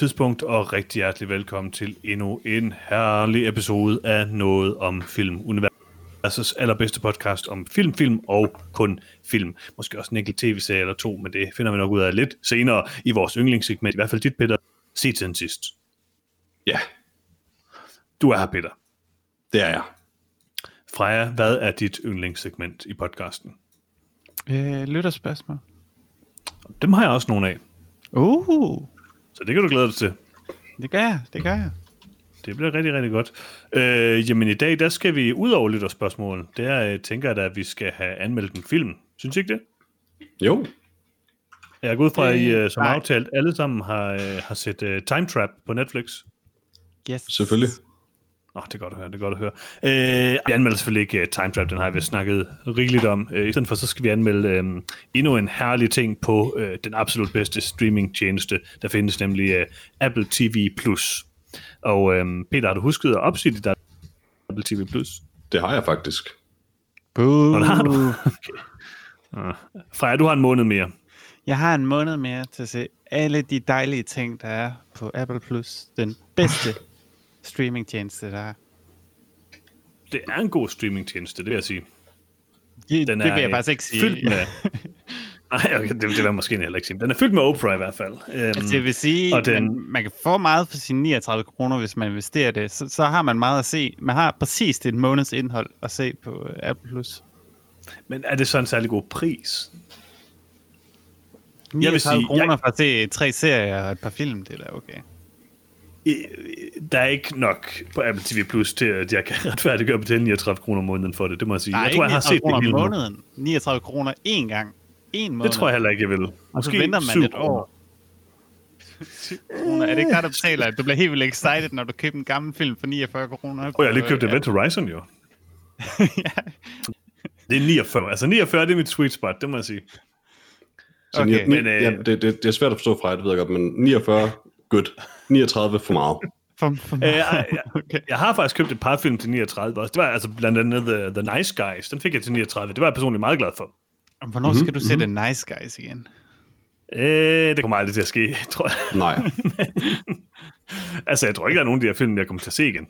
Tidspunkt og rigtig hjertelig velkommen til endnu en herlig episode af Noget om Film Universets allerbedste podcast om film, film og kun film. Måske også en enkelt tv-serie eller to, men det finder vi nok ud af lidt senere i vores yndlingssegment. I hvert fald dit, Peter. Se til den sidst. Ja, Du er her, Peter. det er jeg. Freja, hvad er dit yndlingssegment i podcasten? Øh, lytterspørgsmål. Dem har jeg også nogle af, Uh, så det kan du glæde dig til. det gør jeg, det gør jeg. Det bliver rigtig, rigtig godt. Øh, jamen i dag, der skal vi ud over lytterspørgsmål. Det er, jeg tænker da, at vi skal have anmeldt en film. Synes I ikke det? Jo, Jeg er gået fra, at I Øh, øh, som nej. aftalt alle sammen har, øh, har set uh, Time Trap på Netflix. Yes. selvfølgelig. Nå, det er godt at høre, det er godt at høre. Øh, vi anmelder selvfølgelig ikke uh, Time Trap, den har vi snakket rigeligt om. Uh, I stedet for, så skal vi anmelde uh, endnu en herlig ting på uh, den absolut bedste streamingtjeneste, der findes nemlig uh, Apple TV+. Og uh, Peter, har du husket at opsige dit Apple TV+. Det har jeg faktisk. Boo. Nå, har du. Okay. Uh, Freja, du har en måned mere. Jeg har en måned mere til at se alle de dejlige ting, der er på Apple Plus. Den bedste streamingtjeneste, der er. Det er en god streamingtjeneste, det vil jeg sige. Det, Den det er, vil jeg faktisk ikke sige. Fyldt med... Nej, okay, det, det vil jeg måske heller ikke sige. Den er fyldt med Oprah i hvert fald. Um, Altså, det vil sige, at den- man, man kan få meget for sine 39 kroner, hvis man investerer det. Så, så har man meget at se. Man har præcis det måneds indhold at se på øh, Apple Plus. Men er det så en særlig god pris? 39 vil sige, kroner jeg- for at se tre serier og et par film, det er da okay. Der er ikke nok på Apple TV Plus til, at jeg kan retfærdiggøre at betale 39 kroner om måneden for det. Det må jeg sige. Nej, jeg tror, jeg har set det kroner om hele nu. måneden. 39 kroner én gang. En måned. Det tror jeg heller ikke, jeg vil. Og så Måske venter man et år. Kroner. Er det ikke der, du betaler? Du bliver helt vildt excited, når du køber en gammel film for 49 kroner. Åh, jeg har lige købt Event Horizon jo. Det er 49. Altså 49, det er mit sweet spot, det må jeg sige. Så Okay, okay, men, men, øh, ja, det, det, det er svært at forstå fra det ved jeg godt, men 49, good. 39, for meget. For, for Øh, mig. jeg, jeg, okay. jeg har faktisk købt et par film til 39 også. Det var altså blandt andet The, The Nice Guys. Den fik jeg til 39. Det var jeg personligt meget glad for. Hvornår skal du se The Nice Guys igen? Øh, det kommer aldrig til at ske, tror jeg. Nej. Altså, jeg tror ikke, der er nogen af de her film, jeg kommer til at se igen.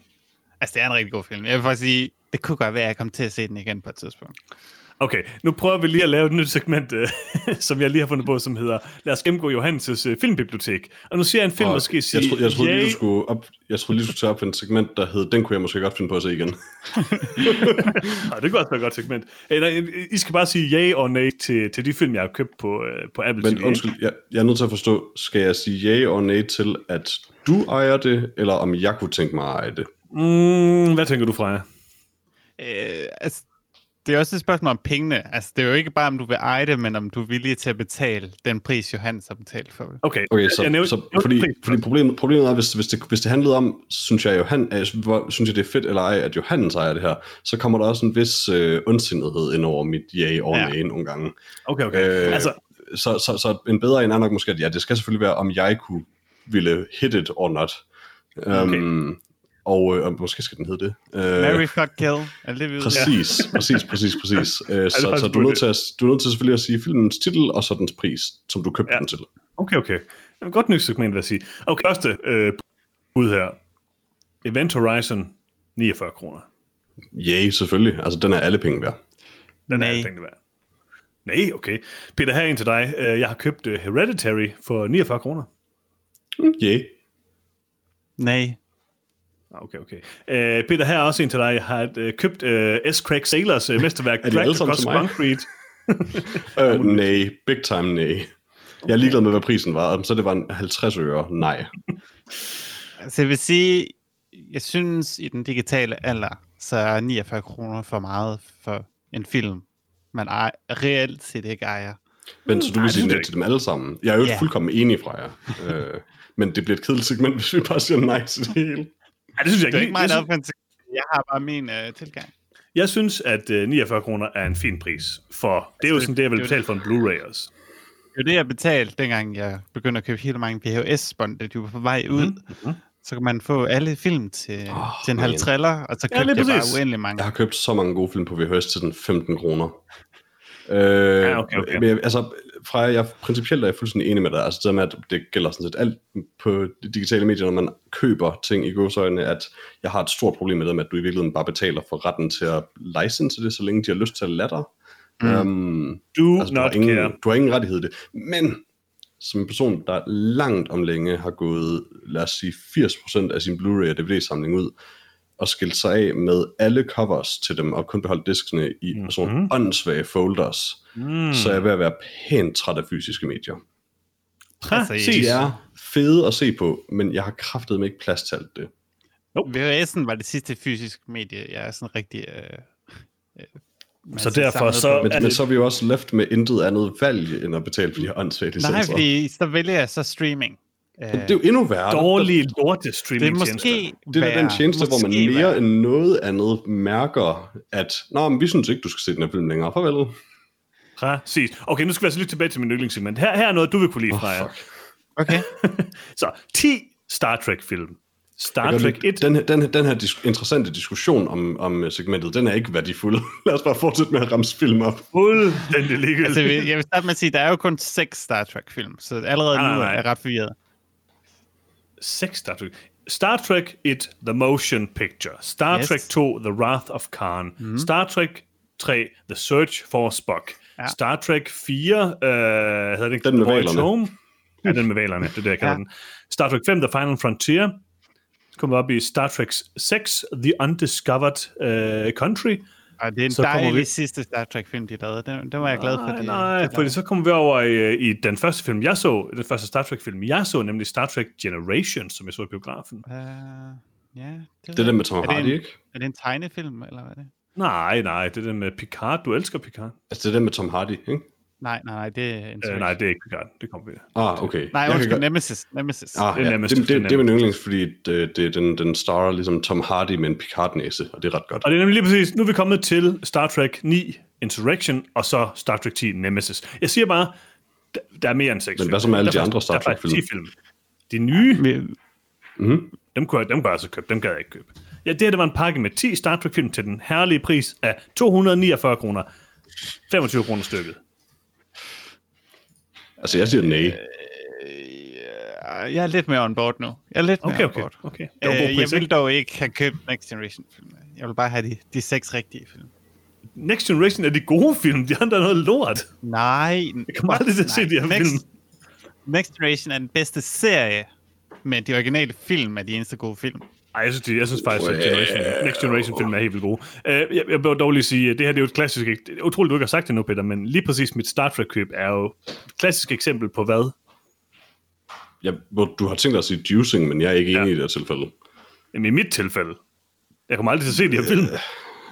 Altså, det er en rigtig god film. Jeg vil faktisk sige, det kunne godt være, at jeg kom til at se den igen på et tidspunkt. Okay, nu prøver vi lige at lave et nyt segment, øh, som jeg lige har fundet på, som hedder Lad os gennemgå Johannes' øh, filmbibliotek. Og nu siger jeg en film, Og måske sige jeg, tro, jeg, troede lige, du skulle op, jeg troede lige, du skulle tage op et segment, der hed, den kunne jeg måske godt finde på at se igen. Nej, det kunne også være et godt segment. Øh, nej, I skal bare sige ja og nej til, til de film, jeg har købt på, øh, på Apple Men TV. undskyld, jeg, jeg er nødt til at forstå, skal jeg sige ja og nej til, at du ejer det, eller om jeg kunne tænke mig at eje det? Mm, hvad tænker du, Freja? Øh, altså, det er også et spørgsmål om pengene. Altså, det er jo ikke bare, om du vil eje det, men om du er villig til at betale den pris, Johannes har betalt for det. Okay, Okay, så, jeg nævnte- så fordi, fordi problemet, problemet er, hvis, hvis, det, hvis det handlede om, synes jeg, Johan, øh, hvor, synes jeg det er fedt eller ej, at Johannes ejer det her, så kommer der også en vis øh, ondsindighed ind over mit ja og Ja. nogle gange. Okay, okay. Øh, altså, Så, så, så en bedre en er nok måske, at ja, det skal selvfølgelig være, om jeg kunne ville hit it or not. Okay. Um, og, øh, og måske skal den hedde det. Øh, Mary fuck kill. Er det det, vi? Præcis, præcis, præcis, præcis. Øh, så, så du, er nødt til at, du er nødt til selvfølgelig at sige filmens titel, og så dens pris, som du købte Ja. den til. okay, okay. Det er et godt nyt segment, vil jeg sige. Okay, første øh, bud her. Event Horizon, 49 kroner. Ja, selvfølgelig. Altså, den er alle penge værd. Den Nej. er alle pengene værd. Nej, okay. Peter, her er en til dig. Øh, Jeg har købt uh, Hereditary for 49 kroner. Ja. Nej. Ah, Okay, okay. Uh, Peter, her er også en til dig. Jeg har uh, købt uh, S. Craig Sailors uh, mesterværk, Er sammen Across? Concrete. Øh, nej, big time nej. Jeg er ligeglad med, hvad prisen var. Om så det var en 50 øre, nej. Altså, jeg vil sige, jeg synes, i den digitale alder, så er 49 kroner for meget for en film, man ejer, reelt set ikke ejer. Men så du Nej, vil sige nej til dem alle sammen. Jeg er jo yeah. fuldkommen enig fra jer. øh, men det bliver et kedeligt segment, hvis vi bare siger nej til det hele. Ja, det synes jeg Det er ikke. ikke jeg, der synes, opfandt Jeg har bare min uh, tilgang. jeg synes, at uh, 49 kroner er en fin pris. For det er jo Altså, sådan det, jeg vil det er jo betale for en Blu-ray også. Det var det, jeg betalte, dengang jeg begyndte at købe helt mange VHS-bånd, da de var på vej ud. Mhm. Så kan man få alle film til, oh, til en halv triller, og så Ja, købte lige jeg bare præcis. uendelig mange. Jeg har købt så mange gode film på VHS til den 15 kroner. Øh, Ja, okay, okay. Men, altså, Freja, jeg principielt er jeg fuldstændig enig med dig. Altså det med, at det gælder sådan set alt på de digitale medier, når man køber ting i godsøjne, at jeg har et stort problem med det med, at du i virkeligheden bare betaler for retten til at license det, så længe de har lyst til at lade dig. Mm. Um, Do altså, du, not har ingen, care. du har ingen rettighed i det. Men som en person, der langt om længe har gået, lad os sige, 80% af sin Blu-ray og DVD-samling ud, og skilt sig af med alle covers til dem, og kun beholdt diskene i mm-hmm. sådan nogle åndssvage folders, Mm. så er jeg ved at være pænt træt af fysiske medier. Præcis. De er fede at se på, men jeg har kraftet ikke plads til alt det. VHS'en var det sidste fysiske medie, jeg er sådan rigtig... Øh, øh, Så derfor så-. Men, Er men så er vi jo også left med intet andet valg, end at betale for de her åndssvage licenser. Nej, fordi så vælger jeg så streaming. Øh, Det er jo endnu værre. Dårlige lorte det er streaming måske Det er den tjeneste, hvor man mere være- end noget andet mærker, at Nå, men vi synes ikke, du skal se den her film længere. Farvel. Præcis. Okay, nu skal vi altså lige tilbage til min yndlingssegment. Her, her er noget, du vil kunne lide, Oh, Freja. Okay. Så, 10 Star Trek-film. Star Trek 1. Den, her- den, her- den her dis- interessante diskussion om, om segmentet, den er ikke værdifuld. Lad os bare fortsætte med at ramme film op. Fuldstændig ligegyldigt. altså, jeg jeg vil starte med at sige, at der er jo kun seks Star Trek-film, så allerede Nej, nu nej, er jeg ret forvirret. Seks Star Trek. Star Trek 1, The Motion Picture. Star Yes. Trek 2, The Wrath of Khan. Mm. Star Trek 3, The Search for Spock. Ja. Star Trek 4, øh, hedder det ikke Den med. Home? Ja, den med valerne, det er det, jeg kalder Ja. ja. den. Star Trek 5, The Final Frontier. Så kommer vi op i Star Trek 6, The Undiscovered uh, Country. Og det er en Så dejlig vi- sidste Star Trek-film, de lavede. Den, den var jeg glad for. Nej, nej, fordi så kommer vi over i, i den første film, jeg så, den første Star Trek-film, jeg så, nemlig Star Trek Generations, som jeg så i biografen. Uh, ja, det, Det er den med Tom er det Hardy, en, ikke? Er det en tegnefilm, eller hvad er det? Nej, nej, det er den med Picard. Du elsker Picard. Altså, det er den med Tom Hardy, ikke? Nej, nej, nej, det er en Øh, nej, det er ikke Picard. Det kommer vi. Ah, okay. Nej, undskyld, godt- Nemesis. Nemesis. Ah, Det er ja. nemmest, det, det er det, det, er min yndlings, fordi det, det, den, den starter ligesom Tom Hardy med en Picard-næse, og det er ret godt. Og det er nemlig lige præcis, nu er vi kommet til Star Trek 9 Insurrection, og så Star Trek 10 Nemesis. Jeg siger bare, der, der er mere end seks Men hvad så med alle de andre Star er Trek-film? 10 film. De nye, Mm-hmm. dem kunne, jeg, dem kunne jeg altså købe, dem gad jeg ikke købe. Ja, det her det var en pakke med 10 Star Trek-film til den herlige pris af 249 kroner. 25 kroner stykket. Altså, jeg siger nej. øh, jeg er lidt mere on board nu. Jeg er lidt mere Okay, on okay, board. okay. God Øh, jeg vil dog ikke have købt Next Generation film. Jeg vil bare have de, de seks rigtige film. Next Generation er de gode film, de andre er noget lort. Nej. Jeg kommer aldrig til at se de her Next, film. Next Generation er den bedste serie, men de originale film er de eneste gode film. Ej, jeg synes, de, jeg synes faktisk, at Generation, Next Generation film er helt vildt gode. Uh, jeg, jeg vil dog lige sige, at det her det er jo et klassisk... Det er utroligt, du ikke har sagt det nu, Peter, men lige præcis mit Star Trek-køb er jo et klassisk eksempel på hvad? Jeg, hvor du har tænkt dig at sige juicing, men jeg er ikke enig Ja. i det her tilfælde. Jamen, i mit tilfælde. Jeg kommer aldrig til at se de her film.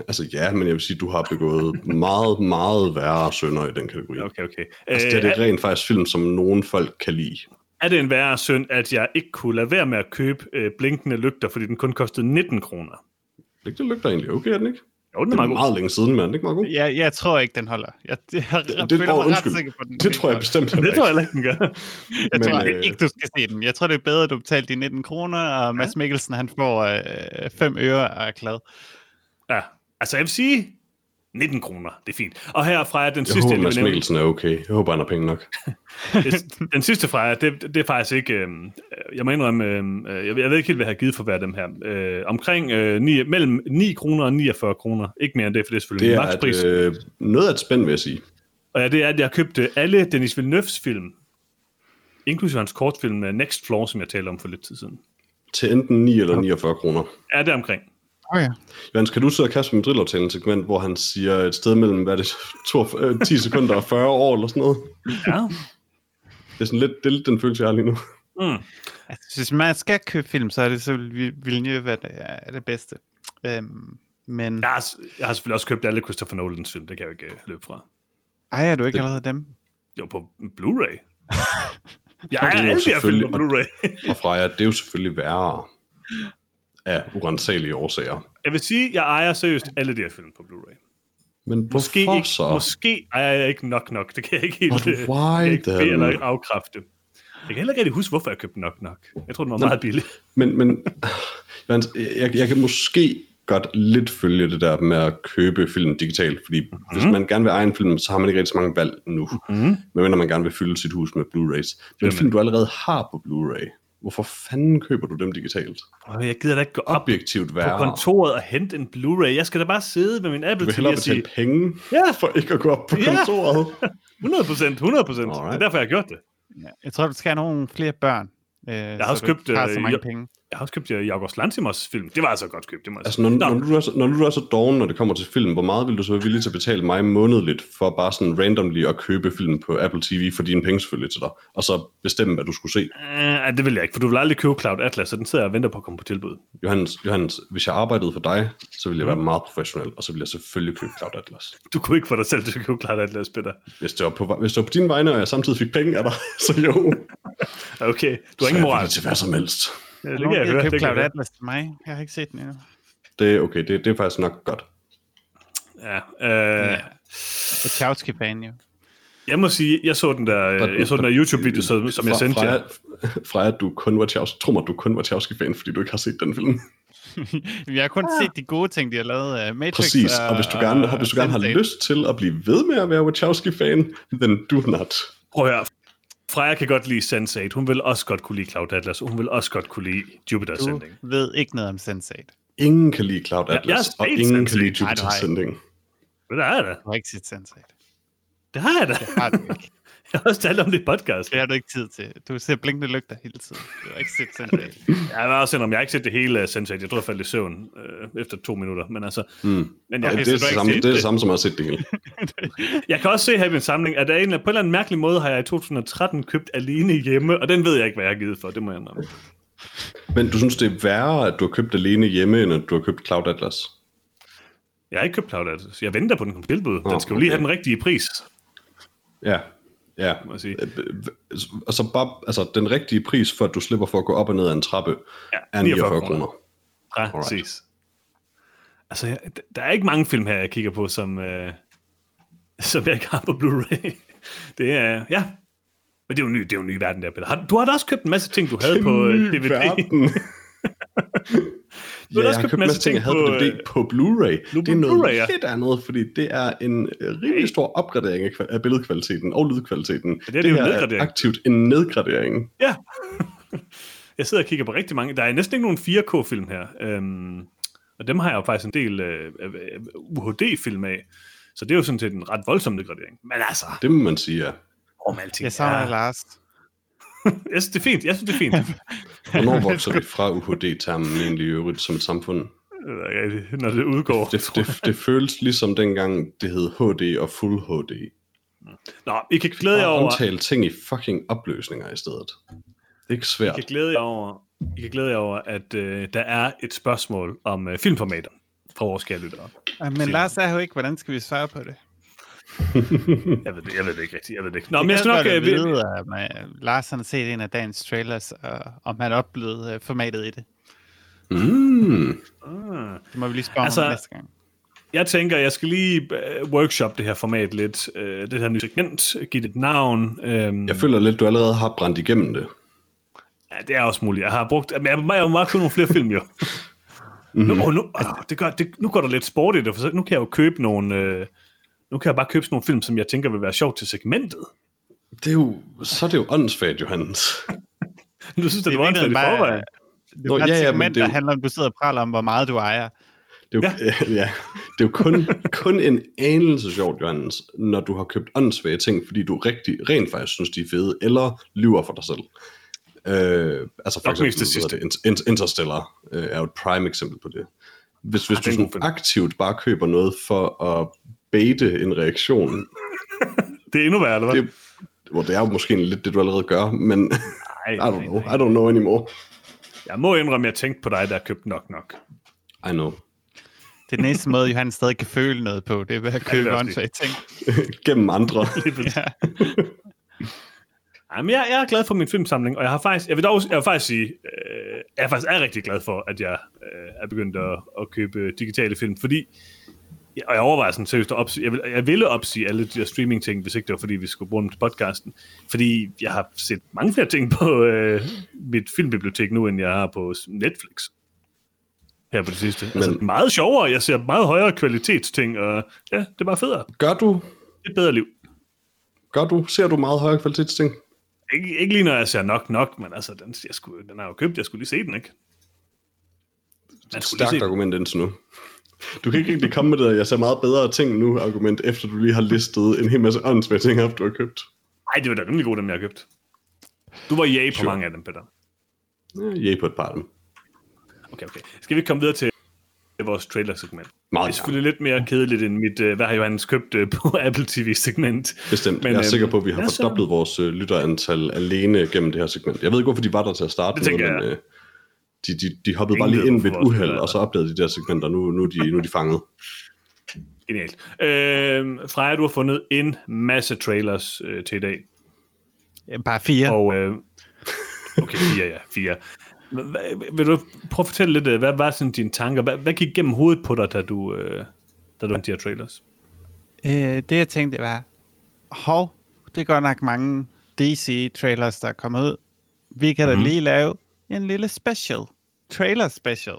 Altså ja, men jeg vil sige, du har begået meget, meget værre sønder i den kategori. Okay, okay. Altså, Øh, det er det er, rent faktisk film, som nogen folk kan lide. Er det en værre synd, at jeg ikke kunne lade være med at købe øh, blinkende lygter, fordi den kun kostede 19 kroner? Det lygter egentlig okay, er den ikke? Jo, den Det er er meget god. meget længe siden, men er den ikke meget god? Jeg, jeg tror ikke, den holder. Jeg, jeg, jeg det, føler åh, mig undskyld. ret sikker på, den Det tror jeg ikke bestemt Det tror jeg heller ikke, den gør. Jeg men, tror øh, ikke, du skal se den. Jeg tror, det er bedre, at du betaler de 19 kroner, og Mads Mikkelsen han får 5 øh, øre og er glad. Ja, altså jeg vil sige, 19 kroner, det er fint. Og herfra er den Jeg sidste, håber, jeg. Mikkelsen er okay. Jeg håber, han har penge nok. Den sidste fra jer, det, det er faktisk ikke... Øh, jeg må indrømme, øh, jeg, ved- jeg ved ikke helt, hvad jeg har givet for hver af dem her. Øh, omkring øh, 9, mellem 9 kroner og 49 kroner. Ikke mere end det, for det er selvfølgelig Det er makspris. et, øh, noget af et spænd, vil jeg sige. Og ja, det er, at jeg købte alle Denis Villeneuve's film, inklusive hans kortfilm øh, Next Floor, som jeg talte om for lidt tid siden. Til enten 9 eller 49 kroner. Er det omkring? Okay. Jens, kan du så kaste med drillaftalen segment, hvor han siger et sted mellem, hvad er det, 42, øh, 10 sekunder og 40 år eller sådan noget? Ja. Det er sådan lidt, det er lidt den følelse, jeg har lige nu. Mm. Altså, hvis man skal købe film, så er det så vil Villeneuve være det, er det bedste. Øhm, men Jeg, har, jeg har selvfølgelig også købt alle Christopher Nolans film, det kan jeg jo ikke øh, løbe fra. ej, er du ikke allerede dem? Jo, på Blu-ray. Jeg det er er jo alle de her film på Blu-ray. Og Freja, det er jo selvfølgelig værre af urensagelige årsager. Jeg vil sige, jeg ejer seriøst alle de her film på Blu-ray. Men Måske hvorfor ikke, så? måske ejer jeg ikke nok nok. Det kan jeg ikke helt But why kan jeg ikke bede eller afkræfte. Jeg kan heller ikke rigtig huske, hvorfor jeg købte nok nok. Jeg tror, den var meget billig. Men, men Jens, jeg, jeg kan måske godt lidt følge det der med at købe film digitalt, fordi mm-hmm. hvis man gerne vil eje en film, så har man ikke rigtig så mange valg nu, Mm. medmindre man gerne vil fylde sit hus med Blu-rays. Men Jamen. film, du allerede har på Blu-ray, hvorfor fanden køber du dem digitalt? Og jeg gider da ikke gå op Objektivt på værre. kontoret og hente en Blu-ray. Jeg skal da bare sidde med min Du Apple vil TV hellere og sige, betale penge ja, for ikke at gå op på Ja. kontoret. 100 procent, 100 procent. Det er derfor, jeg har gjort det. Ja. Jeg tror, du skal have nogle flere børn. Øh, jeg har også købt, har så øh, mange jeg- penge. Jeg har også købt Jorgos Lantimos film. Det var altså godt købt, det må Altså, når, Nå, når, du er så, når du er så doven, når det kommer til film, hvor meget vil du så være villig til at betale mig månedligt for bare sådan randomly at købe film på Apple TV for dine penge selvfølgelig til dig, og så bestemme, hvad du skulle se? Øh, det vil jeg ikke, for du vil aldrig købe Cloud Atlas, så den sidder jeg og venter på at komme på tilbud. Johannes, Johannes hvis jeg arbejdede for dig, så ville jeg Mhm. være meget professionel, og så ville jeg selvfølgelig købe Cloud Atlas. Du kunne ikke få dig selv til at købe Cloud Atlas, Peter. Hvis det var på, hvis det var på dine vegne, og jeg samtidig fik penge af dig, så jo. Okay, du har ingen er moral. til hvad som helst. Ja, det kan jeg høre. Det kan Cloud høre. Atlas til mig. Jeg har ikke set den endnu. Det er okay, det, det er faktisk nok godt. Ja, øh, Ja. Wachowski-fan jo. jeg må sige, jeg så den der, øh, jeg så den der YouTube-video, som, som jeg sendte jer. Fra at du kun var Wachowski, tror mig, du kun var Wachowski-fan, fordi du ikke har set den film. Jeg har kun set de gode ting, de har lavet. Uh, Matrix Præcis, og hvis du gerne, hvis du gerne har Sense8. lyst til at blive ved med at være Wachowski-fan, then do not. Prøv at høre. Freja kan godt lide Sense8. Hun vil også godt kunne lide Cloud Atlas, og hun vil også godt kunne lide Jupiter Du Sending. ved ikke noget om Sense8. Ingen kan lide Cloud jeg har Atlas, og ingen kan Sense8. lide Nej, du Jupiter har. Sending. Det er det. Du har ikke set Sense8. Det har jeg da. Det har du ikke. Jeg har også talt om det i podcast. Det har du ikke tid til. Du ser blinkende lygter hele tiden. Du har ikke set Sense8. Jeg var også selvom jeg har ikke set det hele af Sense8. Jeg tror, jeg faldt i søvn øh, efter to minutter. Men altså, Mm. men jeg, Ja, okay, det, er det, samme, det er det samme, som at have set det hele. jeg kan også se her i min samling, at der er en, på en eller anden mærkelig måde har jeg i 2013 købt Alene Hjemme, og den ved jeg ikke, hvad jeg har givet for. Det må jeg indrømme. Men du synes, det er værre, at du har købt alene hjemme, end at du har købt Cloud Atlas? Jeg har ikke købt Cloud Atlas. Jeg venter på den kom tilbud. Den skal jo lige okay. have den rigtige pris, Ja, ja. må jeg sige. Altså, bare, altså den rigtige pris for, at du slipper for at gå op og ned ad en trappe, Ja, er 49 kroner. Præcis. Altså, jeg, der er ikke mange film her, jeg kigger på, som, øh, som jeg ikke har på Blu-ray. Det er, ja. Men det er jo en ny, det er jo en ny verden der, Peter. Har, du har da også købt en masse ting, du havde på øh, DVD. Ja, jeg har købt en masse ting, jeg havde på, DVD øh, på Blu-ray. nu Det er noget Blu-ray, ja. lidt andet, fordi det er en øh, rimelig stor opgradering af, af billedkvaliteten og lydkvaliteten. det er jo en her nedgradering. aktivt en nedgradering. Ja. jeg sidder og kigger på rigtig mange. Der er næsten ikke nogen 4K-film her. Øhm, og dem har jeg jo faktisk en del øh, UHD-film af. Så det er jo sådan set en ret voldsom nedgradering. Men altså, Det må man sige, ja. om alting Jeg savner er- Lars. Jeg synes, det er fint. Jeg synes, det er fint. Hvornår vokser vi fra UHD-termen egentlig i øvrigt som et samfund? Det jeg ikke, Når det udgår. Det, det, det føles ligesom dengang, det hed HD og Full HD. Nå, I kan glæde jer over, omtale ting i fucking opløsninger i stedet. Det er ikke I svært. kan glæde jer over, I kan glæde jer over at øh, der er et spørgsmål om øh, filmformater fra vores kære lyttere. Men Lars er jo ikke, hvordan skal vi svare på det? Jeg ved det, jeg ved det ikke rigtigt. Jeg ved det ikke. Nå, men jeg skal nok... Øh, vide, vi- at man, Lars han har set en af dagens trailers, og om han oplevede uh, formatet i det. Mm. Ah. Det må vi lige spørge Altså, om næste gang. Jeg tænker, jeg skal lige øh, workshop det her format lidt. Øh, det her nye segment, give det et navn. Øhm, Jeg føler lidt, du allerede har brændt igennem det. ja, det er også muligt. Jeg har brugt... Men jeg, jeg har meget købt nogle flere film, jo. Mm-hmm. Nu, oh, nu, oh, det gør, det, nu går der lidt sport i det, for så, nu kan jeg jo købe nogle... Øh, nu kan jeg bare købe sådan nogle film, som jeg tænker vil være sjovt til segmentet. Det er jo, så er det jo åndssvagt, Johannes. Du synes, det, det var åndssvagt i forvejen. Det er et ja, ja, men segment, det er der jo- handler om, du sidder og praler om, hvor meget du ejer. Det er jo, ja. ja, det er jo kun, kun en anelse sjovt, Johannes, når du har købt åndssvage ting, fordi du rigtig, rent faktisk synes, de er fede, eller lyver for dig selv. Øh, altså for Nok eksempel, det sidste. det, Interstellar øh, er jo et prime eksempel på det. Hvis, hvis Ah, du sådan aktivt bare køber noget for at baite en reaktion, Det er endnu værre, eller hvad? det, hvor det er jo måske lidt det, du allerede gør, men Nej, I don't know, I don't know anymore. Jeg må indrømme, at jeg tænkte på dig, der købte nok nok. I know. Det er den eneste måde, Johan stadig kan føle noget på, det er ved at købe også åndssvage ting. Gennem andre. Ja. Ej, men jeg, jeg er glad for min filmsamling, og jeg har faktisk, jeg vil, dog, jeg vil faktisk sige, øh, jeg er faktisk er rigtig glad for, at jeg øh, er begyndt at, at købe digitale film, fordi, og jeg overvejer sådan seriøst at opsige, jeg, vil, jeg ville opsige alle de der streaming-ting, hvis ikke det var, fordi vi skulle bruge dem til podcasten, fordi jeg har set mange flere ting på øh, mit filmbibliotek nu, end jeg har på Netflix. her på det sidste. Men... Altså, meget sjovere. Jeg ser meget højere kvalitetsting, og ja, det er bare federe. Gør du? Et bedre liv. Gør du? Ser du meget højere kvalitetsting? Ikke, ikke lige når jeg ser nok nok, men altså, den, jeg skulle, den er jo købt, jeg skulle lige se den, ikke? Man skulle Stærkt argument indtil nu. Du kan ikke rigtig komme med det, jeg ser meget bedre ting nu, argument, efter du lige har listet en hel masse åndsvære ting du har købt. Nej, det var da rimelig gode, dem jeg har købt. Du var yay på sure. mange af dem, Peter. Ja, på et par af dem. Okay, okay. Skal vi komme videre til vores trailer-segment? Meget det er selvfølgelig lidt mere kedeligt end mit, uh, hvad har Johannes købt uh, på Apple TV-segment. Bestemt. Men, jeg er øhm, sikker på, at vi har ja, fordoblet så... vores uh, lytterantal alene gennem det her segment. Jeg ved ikke, hvorfor de var der til at starte det med, men uh, de, de, de hoppede bare lige ind ved et uheld, og så opdagede de der segmenter, nu, nu, er de, nu er de fanget. Genialt. Øh, Freja, du har fundet en masse trailers øh, til i dag. Bare fire. Og, øh, okay, fire, ja. Fire. Vil du prøve at fortælle lidt, øh, hvad var sådan dine tanker? Hvad, hvad gik gennem hovedet på dig, da du, øh, da du de her trailers? Øh, det jeg tænkte var, hov, det er godt nok mange DC-trailers, der er kommet ud. Vi kan da mm. lige lave en lille special. Trailer special.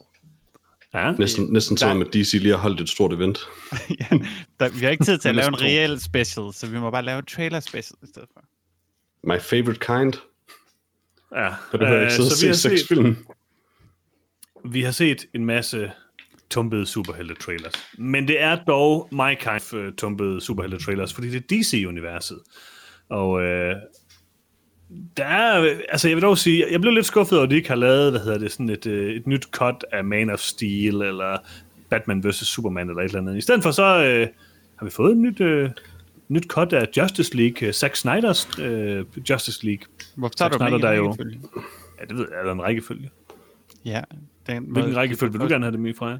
Ja. Næsten, næsten der... som at DC lige har holdt et stort event. ja, der, vi har ikke tid til at lave en reel special, så vi må bare lave en trailer special i stedet for. My favorite kind. Ja. For du har ikke siddet og set seks film. Vi har set en masse tumpede superhelte-trailers. Men det er dog my kind of uh, tumpede superhelte-trailers, fordi det er DC-universet. Og uh, der er, altså jeg vil dog sige, jeg blev lidt skuffet over, at de ikke har lavet, hvad hedder det, sådan et, øh, et nyt cut af Man of Steel, eller Batman vs. Superman, eller et eller andet. I stedet for så øh, har vi fået et nyt, øh, nyt cut af Justice League, uh, Zack Snyder's øh, Justice League. Hvorfor tager du Snyder, der jo, Ja, det ved jeg, er der en rækkefølge? Ja. Den, Hvilken rækkefølge vil du gerne have det med fra?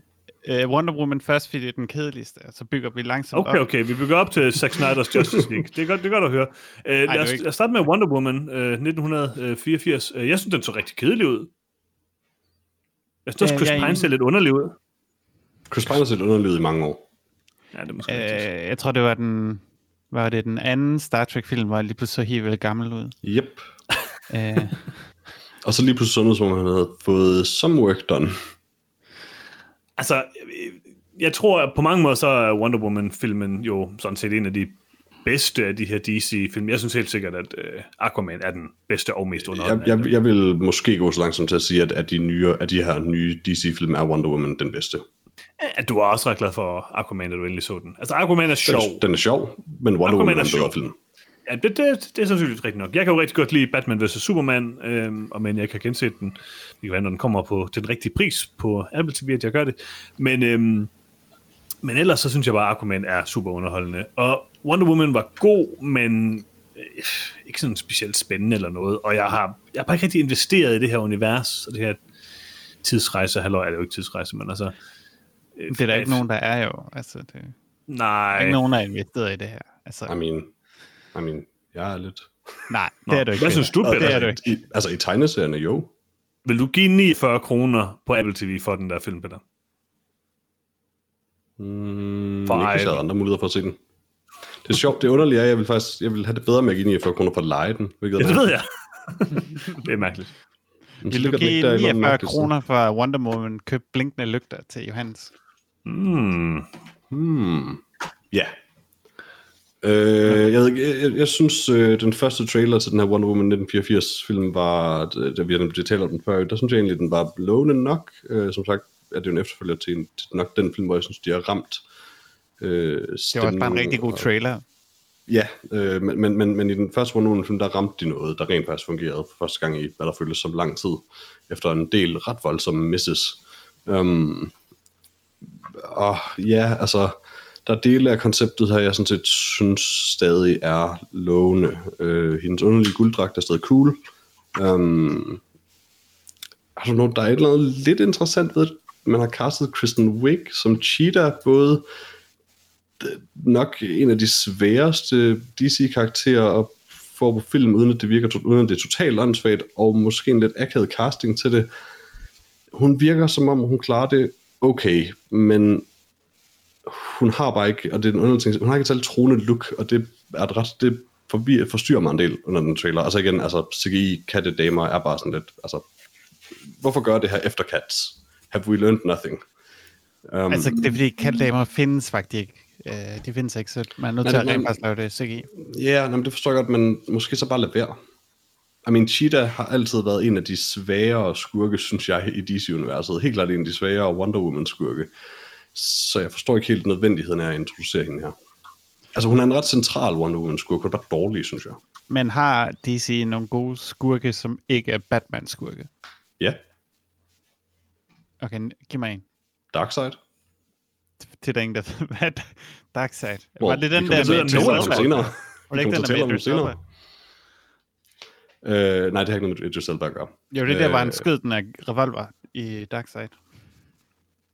Uh, Wonder Woman først, fordi det er den kedeligste, og så bygger vi langsomt okay, op. Okay, vi bygger op til Zack Snyder's Justice League. Det er godt, det er godt at høre. Uh, Ej, lad, os, lad os starte med Wonder Woman uh, 1984. Uh, jeg synes, den så rigtig kedelig ud. Jeg synes også, Chris Pine ser lidt underlig ud. Chris Pine har set underlig ud i mange år. Ja, det måske uh, Jeg tror, det var den, var det den anden Star Trek-film, hvor jeg lige pludselig så helt vildt gammel ud. Yep. uh, og så lige pludselig sådan ud, som han havde fået some work done. Altså, jeg tror, at på mange måder så er Wonder Woman-filmen jo sådan set en af de bedste af de her DC-film. Jeg synes helt sikkert, at uh, Aquaman er den bedste og mest underholdende. Jeg, jeg, jeg vil måske gå så langsomt til at sige, at, at de, nye, at de her nye DC-film er Wonder Woman den bedste. At du var også ret glad for Aquaman, da du endelig så den. Altså, Aquaman er sjov. Den, den er sjov, men Wonder Aquaman Woman er, en bedre film. Ja, det, det, det er sandsynligt rigtigt nok. Jeg kan jo rigtig godt lide Batman vs. Superman, øhm, og men jeg kan gense den. Det kan være, når den kommer på den rigtige pris på Apple TV, at jeg gør det. Men, øhm, men ellers så synes jeg bare, at Aquaman er super underholdende. Og Wonder Woman var god, men øh, ikke sådan specielt spændende eller noget. Og jeg har, jeg har bare ikke rigtig investeret i det her univers, og det her tidsrejse, halløj, er det jo ikke tidsrejse, men altså... Øh, det er der ikke nogen, der er jo. Altså, det, Nej. Der er ikke nogen, der er investeret i det her. Altså, I mean, i mean, jeg er lidt... Nej, det er du ikke. Hvad synes du, Peter? Det er du ikke. I, altså i tegneserierne, jo. Vil du give 49 kroner på Apple TV for den der film, Peter? Mm, for ikke, hvis jeg andre muligheder for at se den. Det er sjovt, det er underligt, jeg vil faktisk jeg vil have det bedre med at give 49 kroner for at lege den. Hvilket ja, det ved jeg. det er mærkeligt. Vil du give 49 kroner for Wonder Woman købe blinkende lygter til Johannes? Hmm. Hmm. Ja, Øh, jeg, jeg, jeg synes, øh, den første trailer til den her Wonder Woman 1984-film var, da vi har talt om den før, der synes jeg egentlig, den var lovende nok. Øh, som sagt er det jo en efterfølger til, en, til nok den film, hvor jeg synes, de har ramt øh, Det var bare en rigtig god trailer. Ja, øh, men, men, men, men i den første Wonder Woman-film, der ramte de noget, der rent faktisk fungerede for første gang i, hvad der føltes som lang tid, efter en del ret voldsomme misses. Um, og ja, altså der er dele af konceptet her, jeg sådan set synes stadig er lovende. Øh, hendes underlige gulddragt er stadig cool. Um, I don't know, der er et eller andet lidt interessant ved, at man har castet Kristen Wiig som Cheetah, både øh, nok en af de sværeste DC-karakterer at få på film, uden at det virker uden at det er totalt åndssvagt, og måske en lidt akavet casting til det. Hun virker som om, hun klarer det okay, men hun har bare ikke, og det er en underlig ting, hun har ikke et særligt troende look, og det er et ret, det forbi, forstyrrer mig en del under den trailer. Altså igen, altså CGI kattedamer er bare sådan lidt, altså, hvorfor gør det her efter Cats? have we learned nothing? Um, altså, det er fordi kalddamer findes faktisk ikke. Uh, de findes ikke, så man er nødt til at rent faktisk lave det CGI. Ja, yeah, det forstår jeg godt, men måske så bare lade være. I mean, Cheetah har altid været en af de svagere skurke, synes jeg, i DC-universet. Helt klart en af de svagere Wonder Woman-skurke. Så jeg forstår ikke helt nødvendigheden af at introducere hende her. Altså, hun er en ret central Wonder Woman-skurke, og bare dårlig, synes jeg. Men har DC nogle gode skurke, som ikke er Batman-skurke? Ja. Okay, giv mig en. Darkseid. Til den, der hvad Darkseid? Var det den der med Idris? Senere. Var det ikke den der med Idris Elba? Uh, nej, det har ikke noget med Idris Elba at gøre. Jo, det der var en skød den af revolver i Darkseid.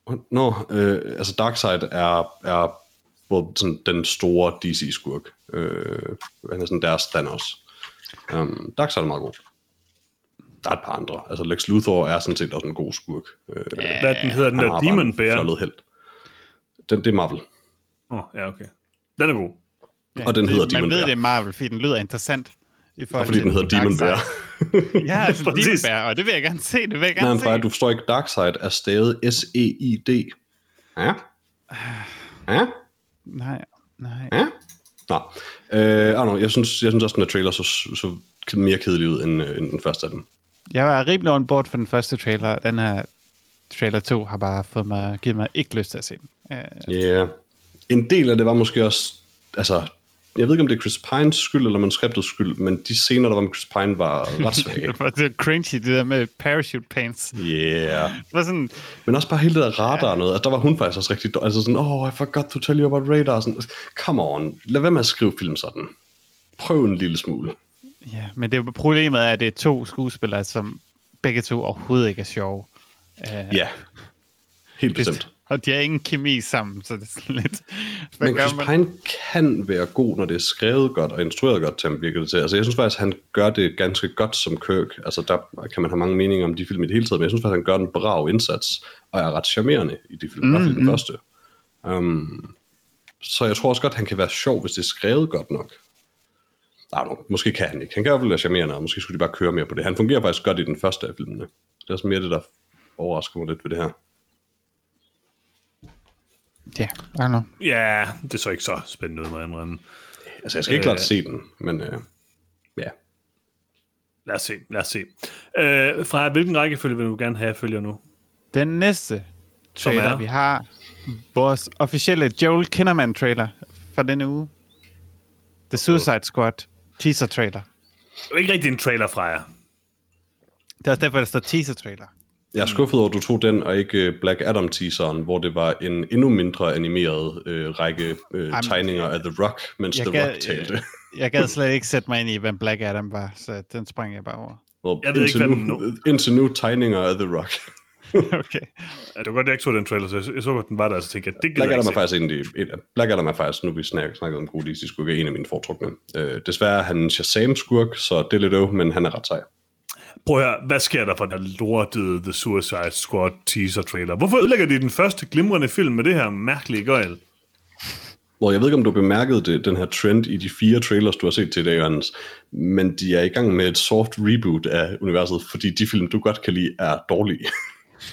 Nå, no, uh, altså Darkseid er, er hvor sådan, den store DC-skurk. Øh, han er sådan deres Thanos. Um, Darkseid er meget god. Der er et par andre. Altså Lex Luthor er sådan set også en god skurk. Øh, ja, Hvad den hedder den der Demon Bear? Held. Den, det er Marvel. Åh, oh, ja, okay. Den er god. Ja, og den hedder det, Demon Man ved, Bear. det er Marvel, fordi den lyder interessant. I og fordi den hedder Demon Bear. ja, altså Demon Bear, og det vil jeg gerne se. Det vil jeg gerne Nej, se. du forstår ikke, Darkseid er stadig S-E-I-D. Ja? Ja? Nej, nej. Ja? Nå, øh, know, jeg, synes, jeg synes også, at den her trailer så, så mere kedelig ud end, øh, end den første af dem. Jeg var rimelig on board for den første trailer. Den her trailer 2 har bare fået mig, givet mig ikke lyst til at se den. Ja. Uh... Yeah. En del af det var måske også, altså, jeg ved ikke, om det er Chris Pines skyld, eller manuskriptets skyld, men de scener, der var med Chris Pine, var ret svage. det var så cringy, det der med parachute pants. Yeah. Det var sådan... Men også bare hele det der radar ja. noget, altså, der var hun faktisk også rigtig dårlig. Altså sådan, oh, I forgot to tell you about radar. Sådan, come on, lad være med at skrive film sådan. Prøv en lille smule. Ja, men det problemet er, at det er to skuespillere, som begge to overhovedet ikke er sjove. Uh, ja, helt bestemt. Og de har ingen kemi sammen, så det er sådan lidt... Hvad Men Chris man? Pine kan være god, når det er skrevet godt og instrueret godt til ham, virker det til. Altså, jeg synes faktisk, han gør det ganske godt som Kirk. Altså, der kan man have mange meninger om de film i det hele taget, men jeg synes faktisk, han gør en brav indsats, og er ret charmerende i de film, mm-hmm. den første. Um, så jeg tror også godt, han kan være sjov, hvis det er skrevet godt nok. Nej, no, måske kan han ikke. Han kan i hvert fald være charmerende, og måske skulle de bare køre mere på det. Han fungerer faktisk godt i den første af filmene. Det er også mere det, der overrasker mig lidt ved det her. Ja, yeah, I know. Ja, det så ikke så spændende ud, må jeg indrømme. Altså, jeg skal ikke klart se den, men øh, ja. Lad os se, lad os se. Øh, fra hvilken rækkefølge vil du gerne have, følger nu? Den næste trailer, vi har, vores officielle Joel Kinnaman trailer for denne uge. The Suicide Squad teaser trailer. Det er ikke rigtig en trailer fra jer. Det er også derfor, der står teaser trailer. Jeg er skuffet over, at du tog den, og ikke Black Adam teaseren, hvor det var en endnu mindre animeret øh, række øh, Jamen, tegninger af The Rock, mens The gad, Rock talte. Jeg, jeg gad slet ikke sætte mig ind i, hvem Black Adam var, så den sprang jeg bare over. Well, jeg ved ikke, hvad nu, Indtil nu tegninger af The Rock. okay. Ja, det var godt, jeg ikke så den trailer, så jeg, jeg så godt, den var der, og så tænkte jeg, det Black Adam er faktisk en, en, Black Adam er faktisk, nu vi snakket, snakket om gode DC skurke, en af mine foretrukne. Øh, desværre er han en Shazam-skurk, så det er lidt øv, men han er ret sej. Prøv at høre, hvad sker der for den her lortede The Suicide Squad teaser trailer? Hvorfor ødelægger de den første glimrende film med det her mærkelige gøjl? Hvor jeg ved ikke, om du bemærkede det, den her trend i de fire trailers, du har set til i dag, Jørgens, men de er i gang med et soft reboot af universet, fordi de film, du godt kan lide, er dårlige.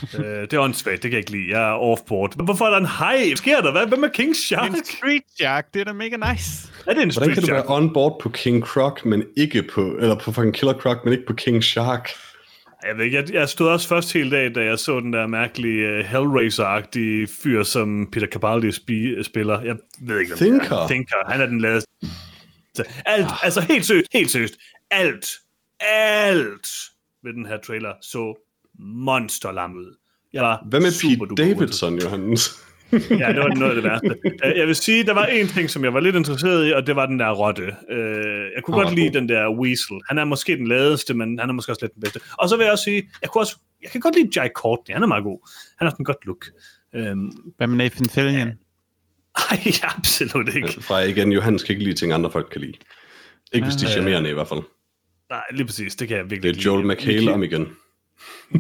øh, det er åndssvagt, det kan jeg ikke lide. Jeg er offboard. Men hvorfor er der en hej? Sker der? Hvad, hvad med King Shark? En street shark, det er da mega nice. Er det en Hvordan kan du være on board på King Croc, men ikke på, eller på fucking Killer Croc, men ikke på King Shark? Jeg ved ikke, jeg, jeg stod også først hele dag, da jeg så den der mærkelige uh, Hellraiser-agtige fyr, som Peter Capaldi spi- spiller. Jeg ved ikke, om Thinker. Er. Thinker. Han er den laveste. Alt, ah. altså helt seriøst, helt seriøst. Alt, alt ved den her trailer så monsterlam ud. Jeg var Hvad med Pete Davidson, Johannes? ja, det var noget af det værste. Jeg vil sige, der var en ting, som jeg var lidt interesseret i, og det var den der rotte. Jeg kunne oh, godt lide god. den der Weasel. Han er måske den ladeste, men han er måske også lidt den bedste. Og så vil jeg også sige, jeg, kunne også, jeg kan godt lide Jai Courtney. Han er meget god. Han har sådan en godt look. Hvad med Nathan Fillion? Nej, absolut ikke. Fra igen, Johannes kan ikke lide ting, andre folk kan lide. Ikke hvis de er charmerende i hvert fald. Nej, lige præcis. Det kan jeg virkelig Det er Joel McHale om igen. Ja,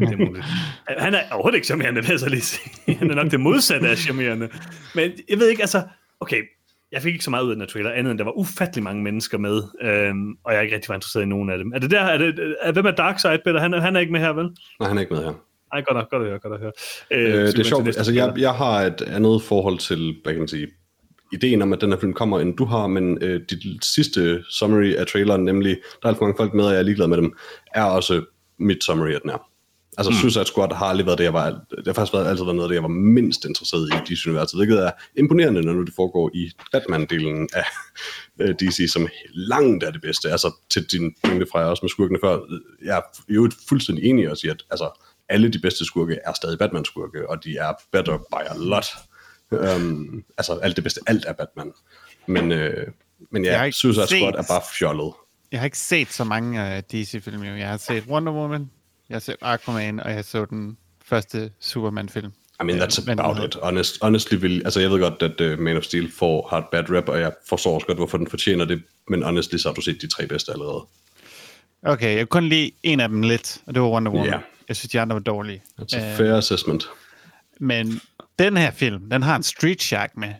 det er muligt. Han er overhovedet ikke charmerende, vil jeg så lige sige. Han er nok det modsatte af charmerende. Men jeg ved ikke, altså, okay, jeg fik ikke så meget ud af den trailer, andet end der var ufattelig mange mennesker med, øhm, og jeg er ikke rigtig var interesseret i nogen af dem. Er det der, er det, er, hvem er Darkseid, Peter? Han, han er ikke med her, vel? Nej, han er ikke med her. Ej, godt nok, godt at høre, godt at høre. Øh, det er sjovt, altså jeg, jeg har et andet forhold til, hvad kan man sige, ideen om, at den her film kommer, end du har, men øh, dit sidste summary af traileren, nemlig, der er alt for mange folk med, og jeg er ligeglad med dem, er også mit summary af den her. Altså mm. Suicide Squad har aldrig været det, jeg var, det har faktisk været, altid været noget det, jeg var mindst interesseret i DC-universet, hvilket er imponerende, når nu det foregår i Batman-delen af øh, DC, som langt er det bedste. Altså til din pointe fra også med skurkene før, jeg er jo fuldstændig enig også i, at altså, alle de bedste skurke er stadig Batman-skurke, og de er better by a lot. Um, altså alt det bedste, alt er Batman. Men, øh, men ja, Suicide set- Squad er bare fjollet. Jeg har ikke set så mange uh, DC-film. Jeg har set Wonder Woman, jeg har set Aquaman, og jeg så den første Superman-film. I mean, that's Men- about it. Honest, honestly, vil, altså jeg ved godt, at uh, Man of Steel får, har et bad rap, og jeg forstår også godt, hvorfor den fortjener det, men honestly, så har du set de tre bedste allerede. Okay, jeg kunne kun lide en af dem lidt, og det var Wonder Woman. Ja. Jeg synes, de andre var dårlige. That's a Øh, fair assessment. Men den her film, den har en Street Shark med.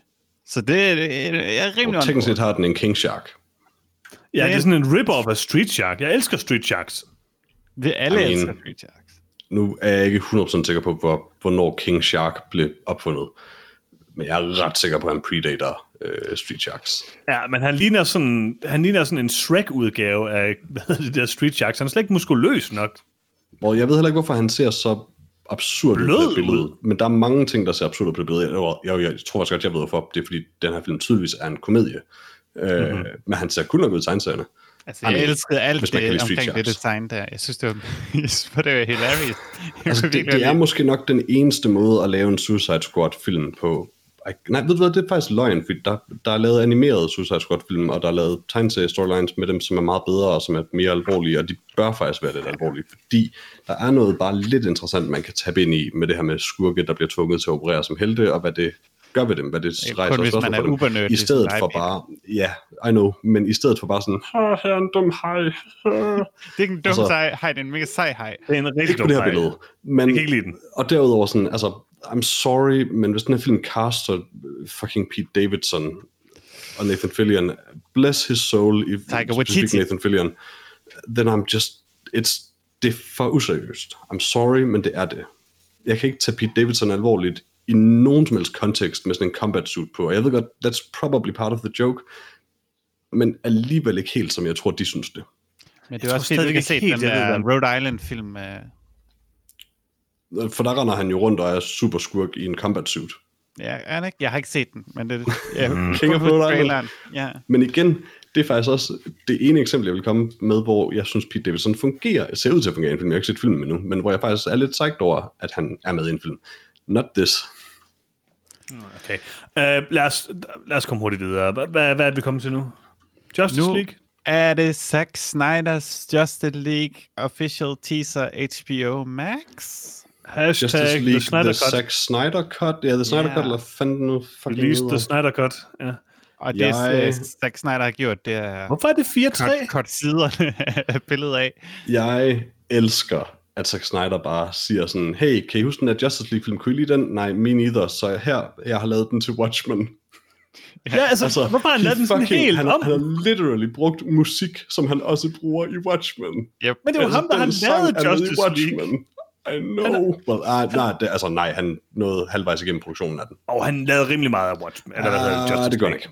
Så det, det jeg er rimelig Og teknisk set har den en King Shark. Ja, det er sådan en rip-off af Street Shark. Jeg elsker Street Sharks. Vi alle I mean- elsker Street Sharks. Nu er jeg ikke 100% sikker på, hvor, hvornår King Shark blev opfundet. Men jeg er ret sikker på, at han predater uh, Street Sharks. Ja, men han ligner sådan, han ligner sådan en Shrek-udgave af hvad det der Street Sharks. Han er slet ikke muskuløs nok. Og jeg ved heller ikke, hvorfor han ser så absurd ud på Blød det billede. Men der er mange ting, der ser absurd ud på det billede. Jeg, jeg, jeg tror også godt, jeg ved hvorfor. Det er fordi, den her film tydeligvis er en komedie. Mm-hmm. Øh, men han ser kun nok ud i tegneserierne. Altså, jeg I mean, elskede alt det omkring det design der. Jeg synes, det var, jeg synes, det var hilarious. Altså, det, det er måske nok den eneste måde at lave en Suicide Squad-film på. Ej, Nej, ved du hvad, det er faktisk løgn, fordi der, der er lavet animerede Suicide Squad-film, og der er lavet tegneserie-storylines med dem, som er meget bedre og som er mere alvorlige, og de bør faktisk være lidt alvorlige, fordi der er noget bare lidt interessant, man kan tabe ind i med det her med skurke, der bliver tvunget til at operere som helte, og hvad det gør ved dem, hvad det kun rejser hvis spørgsmål man er for dem. ubernødig I stedet for bare, ja, I know, men i stedet for bare sådan, "Ah, her er en dum hej. ah." Det er ikke en dum altså- sej hej, det er en mega sej hej. Det er en rigtig Ikke dum det her hej. billede. Men, Jeg kan ikke lide den. Og derudover sådan, altså, I'm sorry, men hvis den her film caster fucking Pete Davidson og Nathan Fillion, bless his soul, i specifikt. Nathan Fillion, then I'm just, it's, det er for useriøst. I'm sorry, men det er det. Jeg kan ikke tage Pete Davidson alvorligt i nogen som helst kontekst med sådan en combat suit på. Og jeg ved godt, that's probably part of the joke, men alligevel ikke helt, som jeg tror, de synes det. Men det er også fedt, ikke set helt, den der Rhode Island-film. øh, For der render han jo rundt og er super skurk i en combat suit. Ja, er han ikke? Jeg har ikke set den, men det jeg Mm. King of Rhode Island. Ja. Men igen, det er faktisk også det ene eksempel, jeg vil komme med, hvor jeg synes, Pete Davidson fungerer, ser ud til at fungere i en film. Jeg har ikke set filmen endnu, men hvor jeg faktisk er lidt psyched over, at han er med i en film. Not this. Okay. Uh, lad, os, lad os komme hurtigt videre. Hvad, hvad, hvad er det, vi kommet til nu? Justice Nu League? er det Zack Snyder's Justice League official teaser HBO Max. Hashtag Justice The League, Snyder The Cut. Zack Snyder Cut. Ja, The Snyder Ja. Cut, eller fanden nu fucking Release. The Snyder Cut. Ja. Og det, Jeg- jeg... Zack Snyder har gjort, det er Hvorfor er det 4-3? kort, kort siderne af billedet af. Jeg elsker, at Zack Snyder bare siger sådan, hey, kan I huske den der Justice League film? Kunne I lide den? Nej, me neither. Så her, jeg har lavet den til Watchmen. Ja, altså, altså hvorfor har han lavet den sådan fucking- helt han, om? han har literally brugt musik, som han også bruger i Watchmen. Yep. Men det var ham, der er med i Justice League. Watchmen. I know. Well, uh, nej, det, altså nej, han nåede halvvejs igennem produktionen af den. Og han lavede rimelig meget af Watchmen. Eller Ah, Justice det gør han ikke.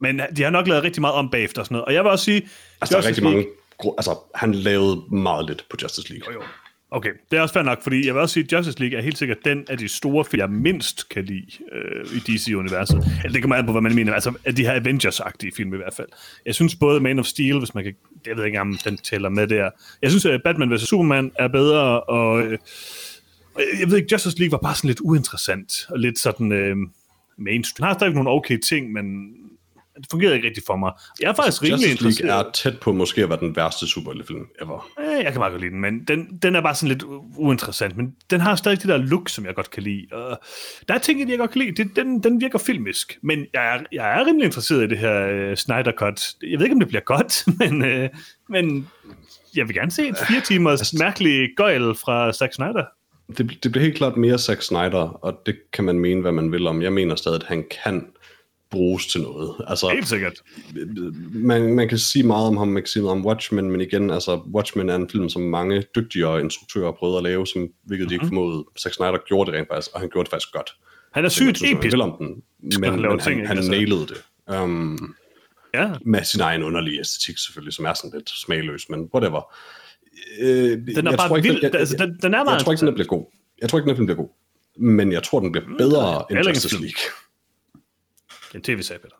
Men de har nok lavet rigtig meget om bagefter og sådan noget. Og jeg vil også sige... Altså, der er Justice rigtig League- mange... Altså, han lavede meget lidt på Justice League. Jo, jo. Okay, det er også fair nok, fordi jeg vil også sige, at Justice League er helt sikkert den af de store film, jeg mindst kan lide øh, i DC-universet. Eller altså, det kommer an på, hvad man mener. Altså, af de her Avengers-agtige film i hvert fald. Jeg synes både Man of Steel, hvis man kan... Jeg ved ikke, om den tæller med der. Jeg synes, at Batman vs. Superman er bedre, og... Øh, jeg ved ikke, Justice League var bare sådan lidt uinteressant, og lidt sådan øh, mainstream. Den har stadig nogle okay ting, men det fungerede ikke rigtig for mig. Jeg er faktisk rimelig Justice League er tæt på måske at være den værste superheltefilm ever. Øh, jeg kan meget godt lide den, men den, den er bare sådan lidt uinteressant. Men den har stadig det der look, som jeg godt kan lide. Og der er ting, jeg godt kan lide. Det, den, den virker filmisk. Men jeg er, jeg er rimelig interesseret i det her uh, Snyder Cut. Jeg ved ikke, om det bliver godt, men, uh, men jeg vil gerne se et fire timers mærkelig gøjl fra Zack Snyder. Det, det bliver helt klart mere Zack Snyder, og det kan man mene, hvad man vil om. Jeg mener stadig, at han kan bruges til noget. Altså, Helt sikkert. man, man kan sige meget om ham, man kan sige noget om Watchmen, men igen, altså, Watchmen er en film, som mange dygtigere instruktører prøvede at lave, som, hvilket de ikke Mhm. formåede. Zack Snyder gjorde det rent faktisk, og han gjorde det faktisk godt. Han er man sygt synes, episk. om den, Skal men, han men ting, han, ikke? han Altså- nailede det. Um, Ja. med sin egen underlige æstetik selvfølgelig, som er sådan lidt smagløs, men whatever. Øh, Den er bare vild. jeg, jeg, Altså, den, den er jeg, meget jeg tror ikke, den bliver god. Jeg tror ikke, den bliver god. Men jeg tror, den bliver bedre end heller ikke en Justice. League. En tv-serie, Peter.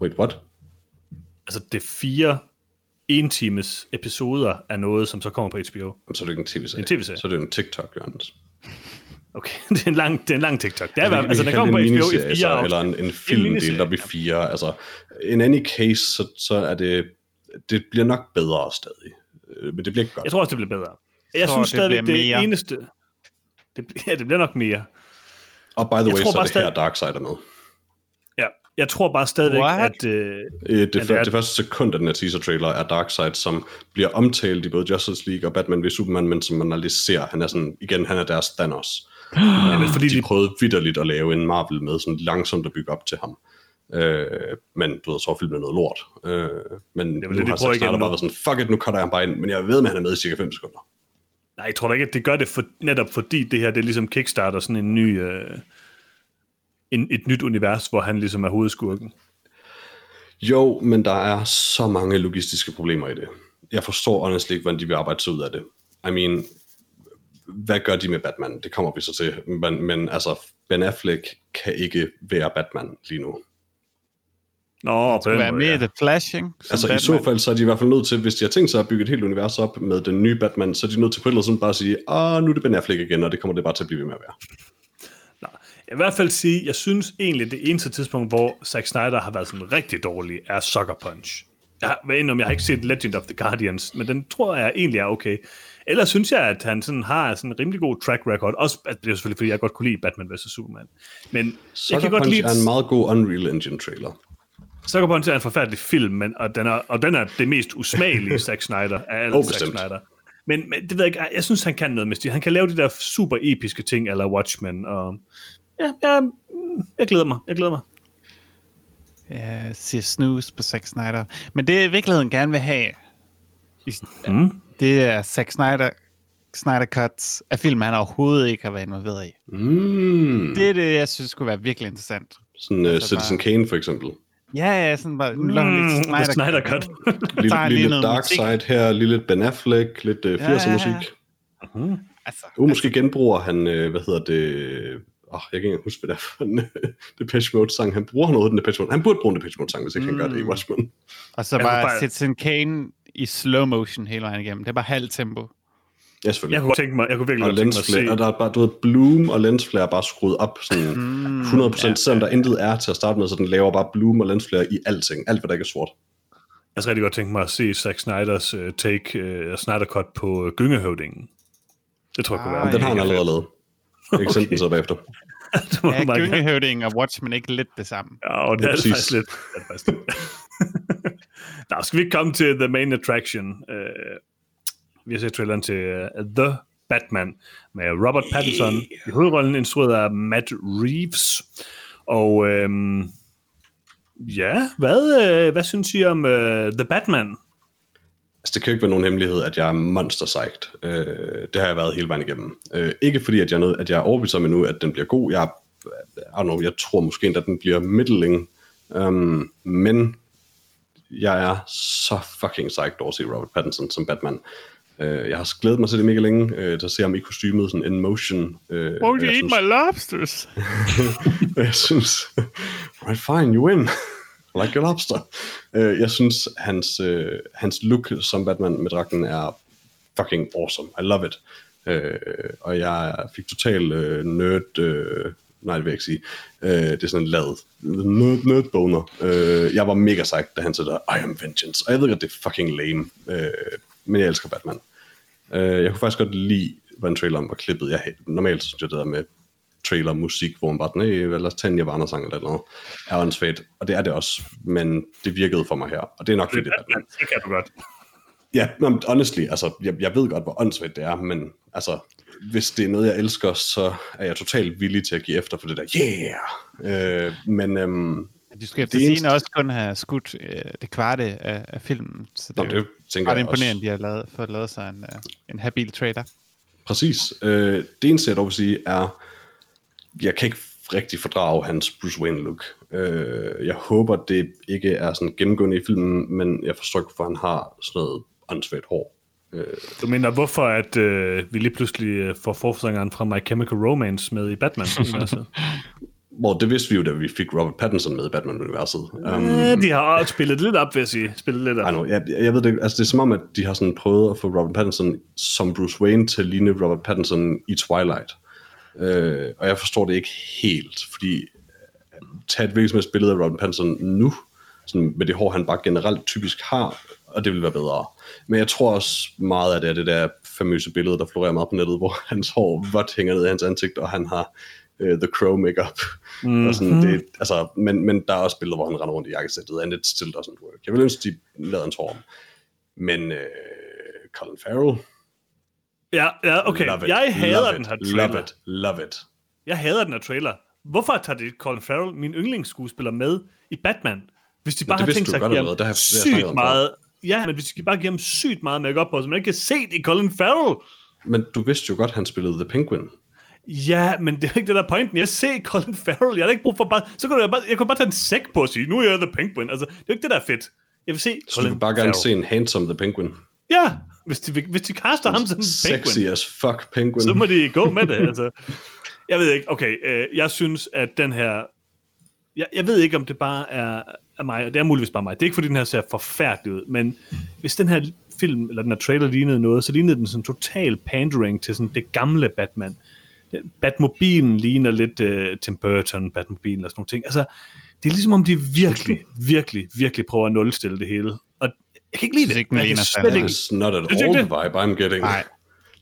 Wait, what? Altså, det er fire en times episoder af noget, som så kommer på HBO. Så er det ikke en tv-serie. Er en tv-serie. Så er det en TikTok, Jørgens. Okay, det er en lang, det er en lang TikTok. Det er, altså, altså den kommer på en HBO i fire så. Eller en, en film miniserie, delt op i fire. Altså, in any case, så, så er det... Det bliver nok bedre stadig. Øh, Men det bliver ikke godt. Jeg tror også, det bliver bedre. Jeg tror, synes det stadigvæk, det, det mere. eneste... Det, ja, det bliver nok mere. Og by the Jeg way, så er bare det her stadig- Darkseid er med. Jeg tror bare stadigvæk, What? at... Øh, Øh, Det, det det, er- det første sekund af den her teaser-trailer er Darkseid, som bliver omtalt i både Justice League og Batman v Superman, men som man aldrig ser. Han er sådan, igen, han er deres Thanos. ja, men fordi de, de, prøvede vidderligt at lave en Marvel med, sådan langsomt at bygge op til ham. Øh, men du ved, så filmen noget lort. Øh, men det, nu de har Zack Snyder bare været sådan, fuck it, nu cutter jeg ham bare ind, men jeg ved, at han er med i cirka 5 sekunder. nej, jeg tror da ikke, at det gør det for, netop fordi det her, det er ligesom Kickstarter, sådan en ny... Øh, en, et nyt univers, hvor han ligesom er hovedskurken. Jo, men der er så mange logistiske problemer i det. Jeg forstår honestly ikke, hvordan de vil arbejde sig ud af det. I mean, hvad gør de med Batman? Det kommer vi så til. Men, men altså, Ben Affleck kan ikke være Batman lige nu. Nå, på den være med ja. i The Flash, ikke? Som Altså i Batman. så fald, så er de i hvert fald nødt til, hvis de har tænkt sig at bygge et helt univers op med den nye Batman, så er de nødt til på et eller andet bare at sige, ah, nu er det Ben Affleck igen, og det kommer det bare til at blive ved med at være. Jeg i hvert fald sige, jeg synes egentlig, det eneste tidspunkt, hvor Zack Snyder har været sådan rigtig dårlig, er Sucker Punch. Jeg har, hvad end om jeg har ikke set Legend of the Guardians, men den tror jeg egentlig er okay. Ellers synes jeg, at han sådan har sådan en rimelig god track record. Også, at det er selvfølgelig, fordi jeg godt kunne lide Batman vs. Superman. Men jeg Sucker kan godt Punch lide... er en meget god Unreal Engine trailer. Sucker Punch er en forfærdelig film, men, og, den er, og den er det mest usmagelige Zack Snyder af alle Oh, Zack. Snyder. Men, men det ved jeg ikke, jeg synes, han kan noget med stil. Han kan lave de der super episke ting, eller Watchmen, og ja, jeg, jeg glæder mig, jeg glæder mig. Ja, siger snus på Zack Snyder. Men det, jeg i virkeligheden gerne vil have, Mm. det er Zack Snyder, Snyder Cuts af film, han overhovedet ikke har været involveret i. Mm. Det er det, jeg synes skulle være virkelig interessant. Sådan uh, Altså Citizen bare- Kane for eksempel. Ja, ja, sådan bare, Mm, lidt Snyder, Snyder Cut. Lille, lille noget Darkseid her, lille Ben Affleck, lidt uh, 80'er ja, ja. musik. Altså, Uh, måske genbruger han, øh, hvad hedder det, oh, jeg kan ikke huske, hvad det er for en øh, Depeche Mode sang. Han bruger noget af den Depeche Mode. Han burde bruge en Depeche Mode sang, hvis ikke mm. han gør det i Watchmen. og så kunne bare bare- Citizen Kane i slow motion hele vejen igennem. Det er bare halv tempo. Ja, selvfølgelig. Jeg kunne tænke mig, jeg kunne virkelig og tænke mig at lensflare, og se. der er bare, du ved, Bloom og lensflare er bare skruet op sådan Mm, 100%, ja, selvom der intet er til at starte med, så den laver bare Bloom og lensflare i alting. Alt, hvad der ikke er sort. Jeg skal rigtig godt tænke mig at se Zack Snyders uh, take, uh, Snyder Cut på uh, Gyngehøvdingen. Det tror jeg kunne Ah, være. Men den har han allerede lavet. Jeg kan sende Okay. den så bagefter. Det må Ja. Gyngehøvding og Watchmen ikke lidt det samme. Ja, og det Ja, er det præcis. faktisk lidt. Det er det faktisk lidt. Nå, skal vi ikke komme til The Main Attraction? Uh, vi har set traileren til uh, The Batman med Robert Pattinson i hovedrollen, instrueret af Matt Reeves. Og øhm, ja, hvad, øh, hvad synes I om øh, The Batman? Altså, det kan jo ikke være nogen hemmelighed, at jeg er monster psyched. Øh, det har jeg været hele vejen igennem. Øh, ikke fordi, at jeg, nød, at jeg er overbevist om endnu, at den bliver god. Jeg, I know, jeg tror måske endda, at den bliver middling. Um, men jeg er så fucking psyched over at se Robert Pattinson som Batman. Øh, jeg har glædet mig til det mega længe, øh, til at se ham i kostymet, sådan in motion. Øh, og jeg synes- lobsters? og jeg synes, right fine, you win. Like your lobster. Uh, jeg synes, hans, uh, hans look som Batman med dragten er fucking awesome. I love it. Uh, og jeg fik total uh, nerd... Uh, nej, det vil jeg ikke sige. Uh, det er sådan en lad. Nerd, nerd boner. Uh, jeg var mega sagt, da han sagde I am vengeance. Og jeg ved godt, det er fucking lame. Uh, men jeg elsker Batman. Uh, jeg kunne faktisk godt lide, hvordan traileren var klippet. Jeg, normalt synes jeg det der med trailer musik, hvor man bare, nej, lad os tage en Nirvana-sang eller noget, er åndssvagt, og det er det også, men det virkede for mig her, og det er nok fordi det Batman. Det kan du godt. Ja, no, honestly, altså, jeg, jeg ved godt, hvor åndssvagt det er, men altså, hvis det er noget, jeg elsker, så er jeg totalt villig til at give efter for det der, yeah! Øh, men øhm, De skal efter Det sigende eneste- også kun have skudt øh, det kvarte af, af filmen, så det Nå, er jo det ret jeg også. imponerende, de har lavet, fået lavet sig en, øh, en habil trailer. Præcis. Øh, det eneste, jeg dog vil sige, er, jeg kan ikke rigtig fordrage hans Bruce Wayne-look. Øh, jeg håber, det ikke er sådan gennemgående i filmen, men jeg forstår ikke, hvorfor han har sådan noget åndssvagt hår. Du mener, hvorfor at øh, vi lige pludselig øh, får forsangeren fra My Chemical Romance med i Batman-universet? Hvor det vidste vi jo, da vi fik Robert Pattinson med i Batman-universet. Um, Øh, de har også spillet lidt op, vil jeg sige. Spillet lidt I op. know, jeg, jeg ved det, altså det er som om, at de har sådan prøvet at få Robert Pattinson som Bruce Wayne til at ligne Robert Pattinson i Twilight. Øh, og jeg forstår det ikke helt, fordi øh, tag et hvilket som helst billede af Robert Pattinson nu, sådan med det hår, han bare generelt typisk har, og det vil være bedre. Men jeg tror også meget af det er det der famøse billede, der florerer meget på nettet, hvor hans hår vådt hænger ned i hans ansigt, og han har uh, The Crow makeup. Mm-hmm. Og sådan, det, altså, men, men der er også billeder, hvor han render rundt i jakkesættet, and it still doesn't work. Jeg vil ønske, de lavede en tår om. Men uh, Colin Farrell, Ja, ja, okay. love it, Jeg hader love den her trailer. Love it, love it. Jeg hader den her trailer. Hvorfor tager de Colin Farrell, min yndlingsskuespiller, med i Batman? Hvis de bare det har tænkt du sig at give ham Det har det sygt meget... Ja, men hvis de bare giver ham sygt meget make på, så man ikke kan se det i Colin Farrell. Men du vidste jo godt, han spillede The Penguin. Ja, men det er ikke det der er pointen. Jeg ser Colin Farrell. Jeg har ikke brug for bare... Så kunne jeg bare, jeg kunne bare tage en sæk på og sige, nu er jeg The Penguin. Altså, det er ikke det, der er fedt. Jeg vil se Så du vil bare gerne se en handsome The Penguin. Ja, hvis de, hvis de kaster ham som en Sexy penguin, as fuck Penguin. så må de gå med det. Altså. Jeg ved ikke, okay, øh, jeg synes, at den her... Jeg, jeg ved ikke, om det bare er, er mig, og det er muligvis bare mig. Det er ikke, fordi den her ser forfærdelig ud, men hvis den her film, eller den her trailer lignede noget, så lignede den sådan total pandering til sådan det gamle Batman. Batmobilen ligner lidt uh, Tim Burton, Batmobilen og sådan nogle ting. Altså, det er ligesom om de virkelig, virkelig, virkelig prøver at nulstille det hele. Jeg kan ikke lide det. ikke, Jeg kan ikke It's not at all the vibe I'm getting. Nej.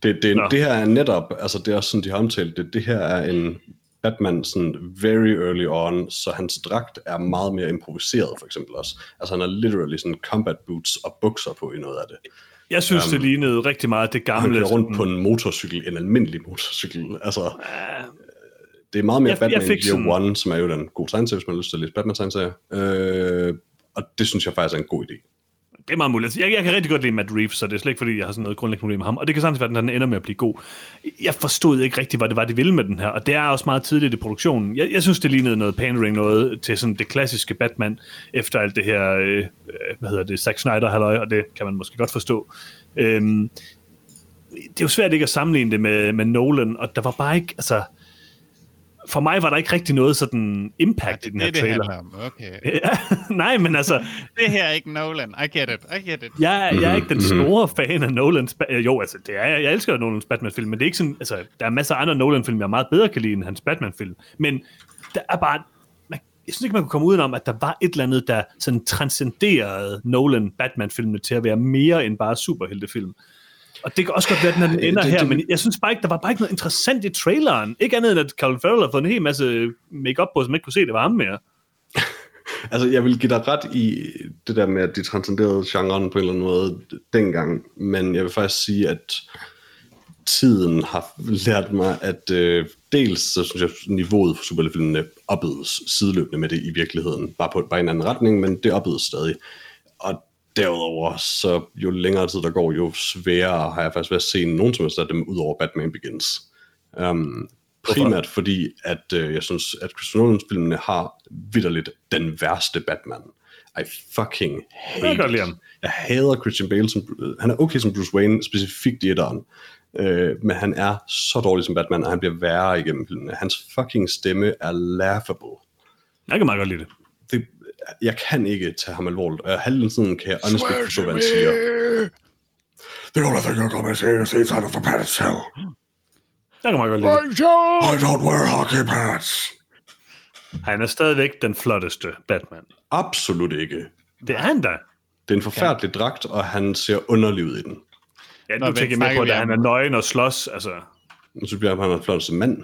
Det, det, Nå. det her er netop, altså det er også sådan, de har omtalt det, det her er en Batman sådan very early on, så hans dragt er meget mere improviseret for eksempel også. Altså han har literally sådan combat boots og bukser på i noget af det. Jeg synes, um, det lignede rigtig meget det han gamle. kører rundt sådan- på en motorcykel, en almindelig motorcykel. Altså, det er meget mere Jeg- jeg Batman fik Year sådan- One, som er jo den gode tegneserie, hvis man har lyst til at læse Batman tegneserie. Øh, og det synes jeg faktisk er en god idé. Det er meget muligt. Altså, jeg, jeg kan rigtig godt lide Matt Reeves, så det er slet ikke, fordi jeg har sådan noget grundlæggende problem med ham. Og det kan sagtens være, at den ender med at blive god. Jeg forstod ikke rigtigt, hvad det var, de ville med den her. Og det er også meget tidligt i produktionen. Jeg, jeg synes, det lignede noget pandering, noget til sådan det klassiske Batman, efter alt det her, øh, øh, hvad hedder det, Zack Snyder halløj, og det kan man måske godt forstå. Øhm, det er jo svært ikke at sammenligne det med, med Nolan, og der var bare ikke, altså... For mig var der ikke rigtig noget sådan impact i den Det her er det, trailer. handler om. Okay. Ja, nej, men altså, Det her er ikke Nolan. I get it. I get it. Jeg, jeg er ikke den store fan af Nolans... Jo, altså, det er, jeg Jeg elsker Nolans Batman-film, men det er ikke sådan... Altså, der er masser af andre Nolan-film, jeg meget bedre kan lide end hans Batman-film. Men der er bare... Man, jeg synes ikke, man kunne komme udenom, at der var et eller andet, der sådan transcenderede Nolan-Batman-filmene til at være mere end bare superheltefilm. Og det kan også godt være, at den, den ender det- her, det- men jeg synes bare ikke, der var bare ikke noget interessant i traileren. Ikke andet end, at Colin Farrell har fået en hel masse make på, som ikke kunne se, det var ham mere. Altså, jeg vil give dig ret i det der med, at de transcenderede genren på en eller anden måde dengang, men jeg vil faktisk sige, at tiden har lært mig, at øh, dels så synes jeg, niveauet for superheltefilmene opbedes sideløbende med det i virkeligheden. Bare på bare en anden retning, men det opbedes stadig. Derudover, så jo længere tid der går, jo sværere har jeg faktisk været at se nogen som helst af dem, ud over Batman Begins. Um, primært fordi, at øh, jeg synes, at Christopher Nolans filmene har vidderligt den værste Batman. I fucking hate Jeg ham. Jeg hader Christian Bale som, øh, han er okay som Bruce Wayne, specifikt i etteren. Øh, men han er så dårlig som Batman, og han bliver værre igennem filmene. Hans fucking stemme er laughable. Jeg kan meget godt lide det. Det, jeg kan ikke tage ham alvorligt, og halvdelen sådan kan jeg honestly ikke forstå, hvad han siger. The only thing you're gonna see is the inside of a padded cell. Jeg kan meget godt lide det. I don't wear hockey pads. Han er stadigvæk den flotteste Batman. Absolut ikke. Det er han da. Det er en forfærdelig dragt, og han ser underlig ud i den. Ja, nu men tænker jeg med på, at han er nøgen og slås. Altså, Nu synes jeg, at han er den flotteste mand.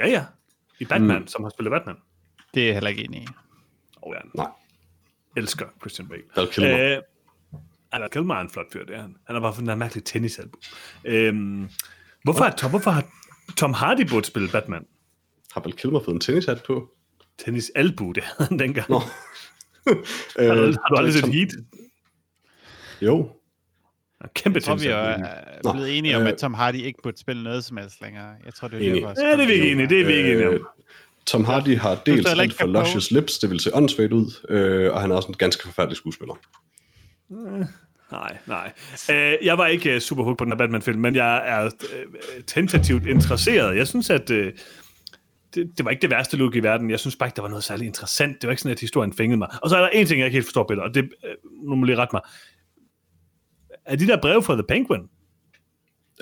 ja, ja. I Batman, mm. som har spillet Batman. Det er jeg heller ikke enig i. Og jeg Nej, elsker Christian Bale. Val Kilmer. Øh, Val Kilmer er en flot fyr, det er han. Han har bare fået den der mærkelige tennisalbum. Øhm, hvorfor, har Tom, hvorfor har Tom Hardy burde spille Batman? Har Val Kilmer fået en tennishat på? tennis albu, det havde han dengang. Nå. Har du, Øh, har du aldrig set Tom- Heat? Jo. Kæmpe Jeg tror, vi er Nå, blevet enige om, øh, at Tom Hardy ikke burde spille noget som helst længere. Jeg tror, det er derfor. Ja, det er vi ikke enige, det er vi ikke enige Øh, om. Tom Hardy har dels ikke for luscious lips, det vil se åndssvagt ud, øh, og han er også en ganske forfærdelig skuespiller. Nej, nej. Øh, jeg var ikke uh, super hooked på den her Batman-film, men jeg er uh, tentativt interesseret. Jeg synes, at uh, det, det var ikke det værste look i verden. Jeg synes bare ikke, der var noget særligt interessant. Det var ikke sådan, at historien fængede mig. Og så er der en ting, jeg ikke helt forstår, Peter, og det uh, nu må lige rette mig. Er de der breve fra The Penguin?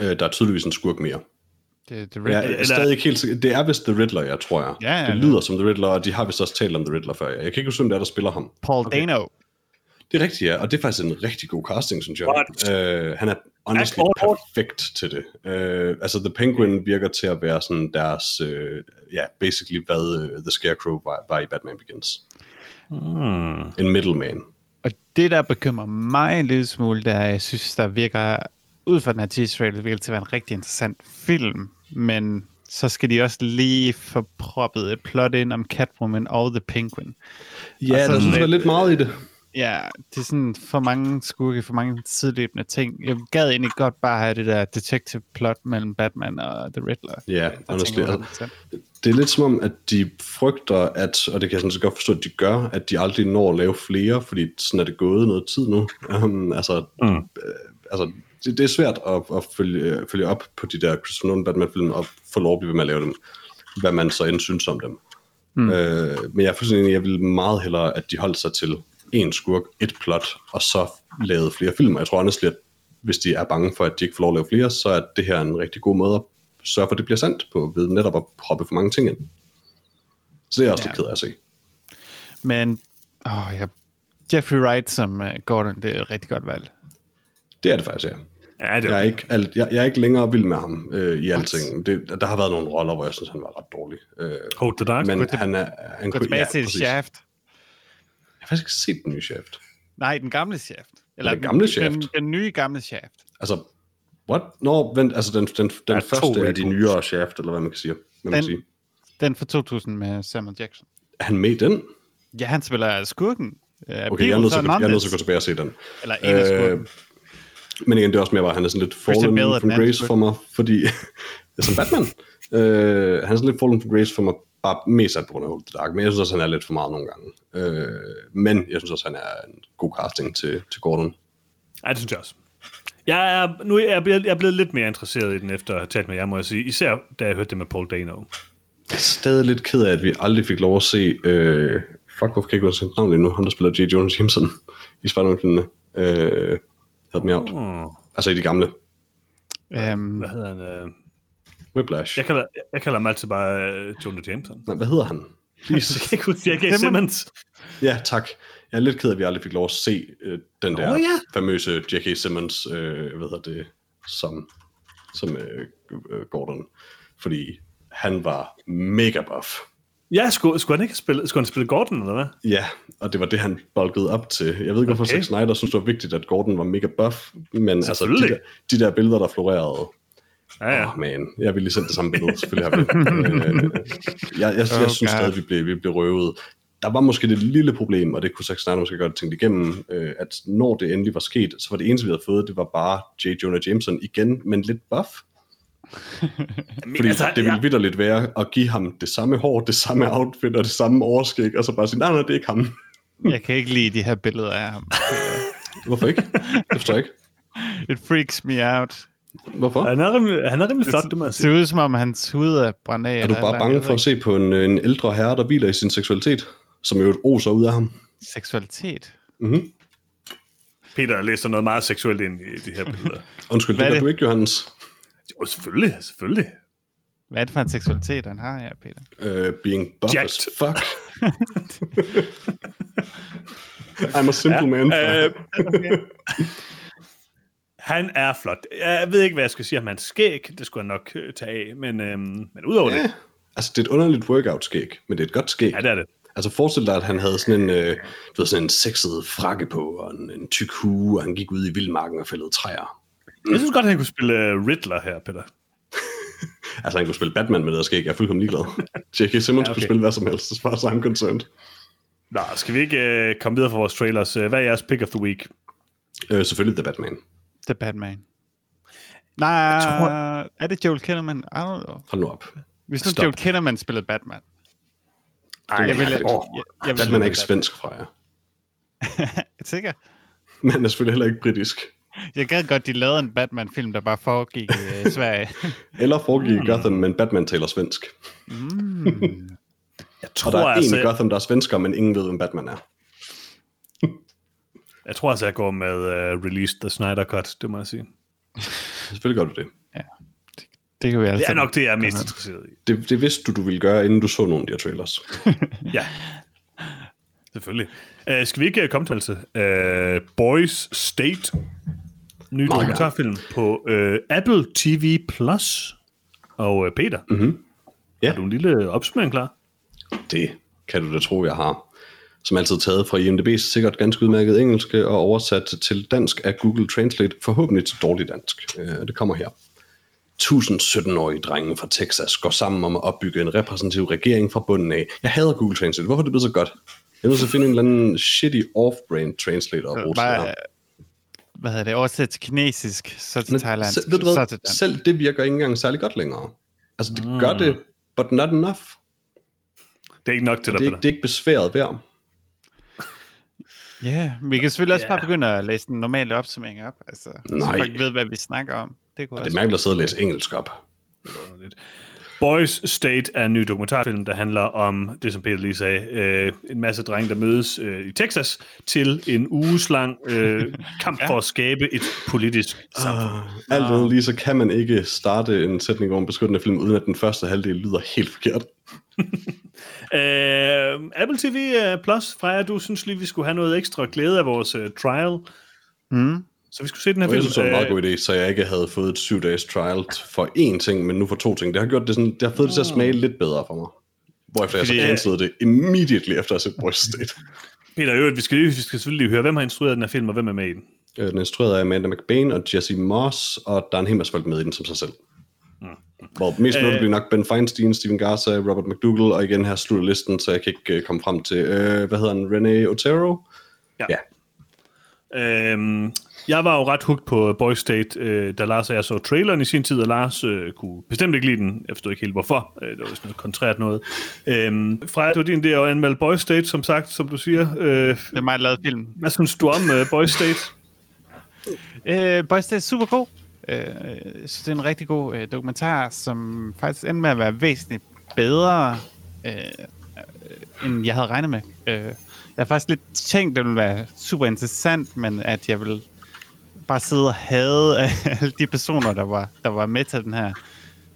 Øh, der er tydeligvis en skurk mere. Det, det, Jeg er Eller- stadig ikke helt. Det er vist The Riddler, jeg tror jeg. Ja, ja, det ja. lyder som The Riddler, og de har vist også talt om The Riddler før. Jeg kan ikke huske, hvem det er, der spiller ham. Paul okay. Dano. Det er rigtigt, ja, og det er faktisk en rigtig god casting, synes jeg. Øh, han er honestly perfekt til det. Øh, altså, The Penguin virker til at være sådan deres, øh, ja, basically hvad uh, The Scarecrow var, var i Batman Begins. Hmm. En middleman. Og det, der bekymrer mig en lille smule, det er, at jeg synes, der virker, ud fra den her teaser trailer, det virker til at være en rigtig interessant film, men så skal de også lige få proppet et plot ind om Catwoman og The Penguin. Ja, Og så der synes jeg er lidt- lidt meget i det. Ja, det er sådan for mange skurke, for mange sideløbende ting. Jeg gad egentlig godt bare have det der detective plot mellem Batman og The Riddler. Ja, honestly, altså, Det er lidt som om, at de frygter, at, og det kan jeg sådan set godt forstå, at de gør, at de aldrig når at lave flere, fordi sådan er det gået noget tid nu. Um, altså, Mm. øh, altså det, det er svært at, at følge, følge op på de der Christopher Nolan Batman-film og få lov at blive ved med at lave dem, hvad man så end synes om dem. Mm. Øh, men jeg er fuldstændig enig, jeg vil meget hellere, at de holdt sig til en skurk, et plot, og så lavede flere film. Og jeg tror honestly, at hvis de er bange for, at de ikke får lov at lave flere, så er det her en rigtig god måde at sørge for, at det bliver sandt på, ved netop at proppe for mange ting ind. Så det er jeg også Ja. lidt ked af at se. Men åh, ja, Jeffrey Wright som uh, Gordon, det er et rigtig godt valg. Det er det faktisk, ja. Ja, det Jeg er ikke, alt, jeg, jeg er ikke længere vild med ham øh, i alting. Det, der har været nogle roller, hvor jeg synes, han var ret dårlig. Øh, Hold the Dark. men han er... Han Gå kunne, tilbage ja, til præcis. Shaft. Jeg har faktisk ikke set den nye Shaft. Nej, den gamle Shaft. Eller Den gamle Shaft? Den, den nye gamle Shaft. Altså, what? Nå, vent, altså den, den, den er første af de nyere Shaft, eller hvad man kan sige. Hvad man Den- kan sige. Den fra 2000 med Samuel Jackson. Er han med i den? Ja, han spiller skurken. Uh, Okay, at- jeg er nødt til at gå tilbage og se den. Eller en af skurken. Øh, men igen, det er også mere bare, at han er sådan lidt fallen Bale from grace for mig, fordi... ja, som Batman. Øh, han er sådan lidt fallen from grace for mig, bare mest af på grund af Hold the Dark, men jeg synes også, han er lidt for meget nogle gange. Øh, men jeg synes også, han er en god casting til, til Gordon. Ja, det synes jeg også. Jeg er, nu er jeg, blevet, jeg er blevet lidt mere interesseret i den, efter at have talt med jer, må jeg sige. Især da jeg hørte det med Paul Dano. Jeg er stadig lidt ked af, at vi aldrig fik lov at se... Øh, fuck, hvorfor kan jeg ikke huske hans navn lige nu? Ham, der spiller J. Jonah Jameson i Spider-Man-filmene. Øh, Help me out. Hmm. Altså i de gamle. Um, Hvad hedder han? Øh? Whiplash. Jeg, kalder, jeg kalder ham altid bare øh, Jonah Jameson. Nej, hvad hedder han? Please. jeg kan ikke huske J.K. Simmons. Ja, tak. Jeg er lidt ked af, at vi aldrig fik lov at se øh, den der Åh, ja. famøse J.K. Simmons, øh, hvad hedder det, som, som øh, øh, Gordon. Fordi han var mega buff. Ja, skulle, skulle han ikke spille, skulle han spille Gordon, eller hvad? Ja, og det var det, han bulkede op til. Jeg ved ikke, hvorfor Okay. Zack Snyder synes, det var vigtigt, at Gordon var mega buff, men altså, de der, de der billeder, der florerede, Ja, ja. Åh, man, jeg ville lige sende det samme billede, selvfølgelig har vi. øh, jeg, jeg, jeg Oh, synes God. stadig, vi blev, vi blev røvet. Der var måske det lille problem, og det kunne Zack Snyder måske godt tænkt igennem, øh, at når det endelig var sket, så var det eneste, vi havde fået, det var bare J. Jonah Jameson igen, men lidt buff. Fordi altså, det ville vidderligt være at give ham det samme hår, det samme outfit og det samme overskæg, og så bare sige, nej, nej, det er ikke ham. jeg kan ikke lide de her billeder af ham. Hvorfor ikke? Det forstår jeg ikke. It freaks me out. Hvorfor? Han er rimelig, han er rimelig flot, det må jeg Det sige. ser ud som om, hans hud er brændt af. Er du bare bange for at se på en, en ældre herre, der hviler i sin seksualitet, som jo oser ud af ham? Seksualitet. Mm-hmm. Peter læser noget meget seksuelt ind i de her billeder. Undskyld, Hvad det er det? du ikke, Johannes. Jo, selvfølgelig, selvfølgelig. Hvad er det for en seksualitet, han har her, Peter? Uh, being buff Jacked. as fuck. I'm a simple ja, man. Øh, han er flot. Jeg ved ikke, hvad jeg skal sige om hans skæg. Det skulle jeg nok øh, tage af. Men, øhm, men udover ja. det, Altså, det er et underligt workout-skæg, men det er et godt skæg. ja, det er det. Altså, forestil dig, at han havde sådan en, øh, du ved, sådan en sexet frakke på, og en, en tyk hue, og han gik ud i vildmarken og fældede træer. Jeg synes godt, han kunne spille uh, Riddler her, Peter. Altså, han kunne spille Batman med det, der skal ikke. Jeg er fuldkommen ligeglad. J.K. Simmons ja, okay. kunne spille hvad som helst, as far as I'm concerned. Nå, skal vi ikke øh, komme videre fra vores trailers? Øh, Hvad er jeres pick of the week? Øh, selvfølgelig The Batman. The Batman. Nej, tror- er det Joel Kinnaman? I don't know. Hold nu op. Hvis nu Stop. Joel Kinnaman spillede Batman. Ej, Jeg vil, jeg- jeg, jeg vil, Batman er ikke svensk fra jer. Sikker? Men han er selvfølgelig heller ikke britisk. Jeg gad godt, de lavede en Batman-film, der bare foregik i øh, Sverige. Eller foregik i Gotham, men Batman taler svensk. mm. jeg Og tror, der er altså, en i Gotham, der er svensker, men ingen ved, hvem Batman er. jeg tror altså, jeg går med uh, Release the Snyder Cut, det må jeg sige. Selvfølgelig gør du det. Det kan vi altså. Det er nok det, jeg er mest interesseret i. Det, det vidste du, du ville gøre, inden du så nogle af de her trailers. Ja, selvfølgelig. Uh, skal vi ikke komme til altså? Uh, Boys State, ny dokumentarfilm på uh, Apple TV+. Plus. Og uh, Peter, mm-hmm. Ja. har du en lille opsummering klar? Det kan du da tro, jeg har. Som altid taget fra IMDb's sikkert ganske udmærket engelske og oversat til dansk af Google Translate, forhåbentlig til dårlig dansk. Øh, Det kommer her. 1017-årige drenge fra Texas går sammen om at opbygge en repræsentativ regering fra bunden af. Jeg hader Google Translate. Hvorfor er det blevet så godt? Jeg er nødt til at finde en eller anden shitty off-brand translator her. Bare, hvad hedder det, oversat til kinesisk, så til Men Thailand, selv, ved du så hvad, til dansk. selv det virker ikke engang særlig godt længere. Altså, det mm. gør det, but not enough. Det er ikke nok til dig, Det det er ikke besværet værd. Ja, yeah, vi kan selvfølgelig også bare begynde at læse den normale opsummering op, altså, så Nej. folk ved, hvad vi snakker om. Det kunne Det er mærkeligt at sidde og læse engelsk op. Boys State er en ny dokumentarfilm, der handler om det, som Peter lige sagde, øh, en masse drenge, der mødes øh, i Texas til en uges lang øh, kamp ja. for at skabe et politisk samfund. Uh, alt andet lige, så kan man ikke starte en sætning om en beskyttende film, uden at den første halvdel lyder helt forkert. Øh, Apple TV øh, Plus, Freja, du synes lige, vi skulle have noget ekstra glæde af vores øh, trial. Mm. Så vi skulle se den her Og jeg film. synes, det var en meget Øh, god idé, så jeg ikke havde fået et syv dages trial for én ting, men nu for to ting. Det har gjort det sådan, det har fået det til at smage lidt bedre for mig. Hvorefter jeg så Fordi- cancelede det immediately efter at have set Boys State. Peter, øvrigt, vi skal, vi skal selvfølgelig lige høre, hvem har instrueret den her film, og hvem er med i den. Øh, Den er instrueret af Amanda McBain og Jesse Moss, og der er en hel masse folk med i den som sig selv. Hvor mest Øh. notably nok Ben Feinstein, Steven Garza, Robert McDougall, og igen her slutter listen, så jeg kan ikke øh, komme frem til, øh, hvad hedder han, René Otero? Ja. ja. Øhm, jeg var jo ret hooked på Boys State, øh, da Lars og jeg så traileren i sin tid, og Lars øh, kunne bestemt ikke lide den. Jeg forstod ikke helt hvorfor. Øh, det var vist noget kontrært noget. Øhm, Freja, det var din idé at anmelde Boys State, som sagt, som du siger. Øh, Det er mig, der lavede film. hvad synes du om øh, Boys State? Øh, Boys, det er super god. Øh, jeg synes, det er en rigtig god øh, dokumentar, som faktisk endte med at være væsentligt bedre, øh, øh, end jeg havde regnet med. Øh, jeg har faktisk lidt tænkt, at det ville være super interessant, men at jeg vil bare sidde og hade alle de personer, der var, der var med til den her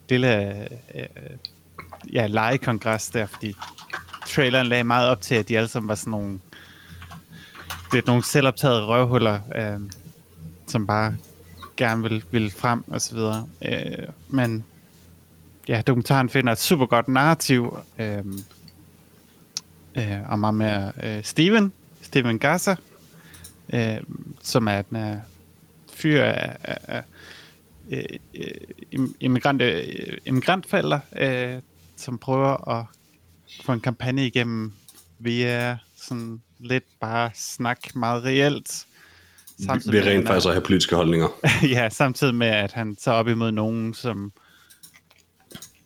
lille øh, ja, legekongres der, fordi traileren lagde meget op til, at de alle sammen var sådan nogle, lidt nogle selvoptagede røvhuller, øh, som bare gerne vil, vil frem og så videre. Øh, men ja, dokumentaren finder et super godt narrativ øh, øh, om ham med øh, Steven, Steven Gaza, øh, som er den her fyr af, af, af øh, øh, im- immigrant, øh, immigrantforældre, øh, som prøver at få en kampagne igennem via sådan lidt bare snak meget reelt. Vi er med, rent at- faktisk at have politiske holdninger. ja, samtidig med, at han tager op imod nogen, som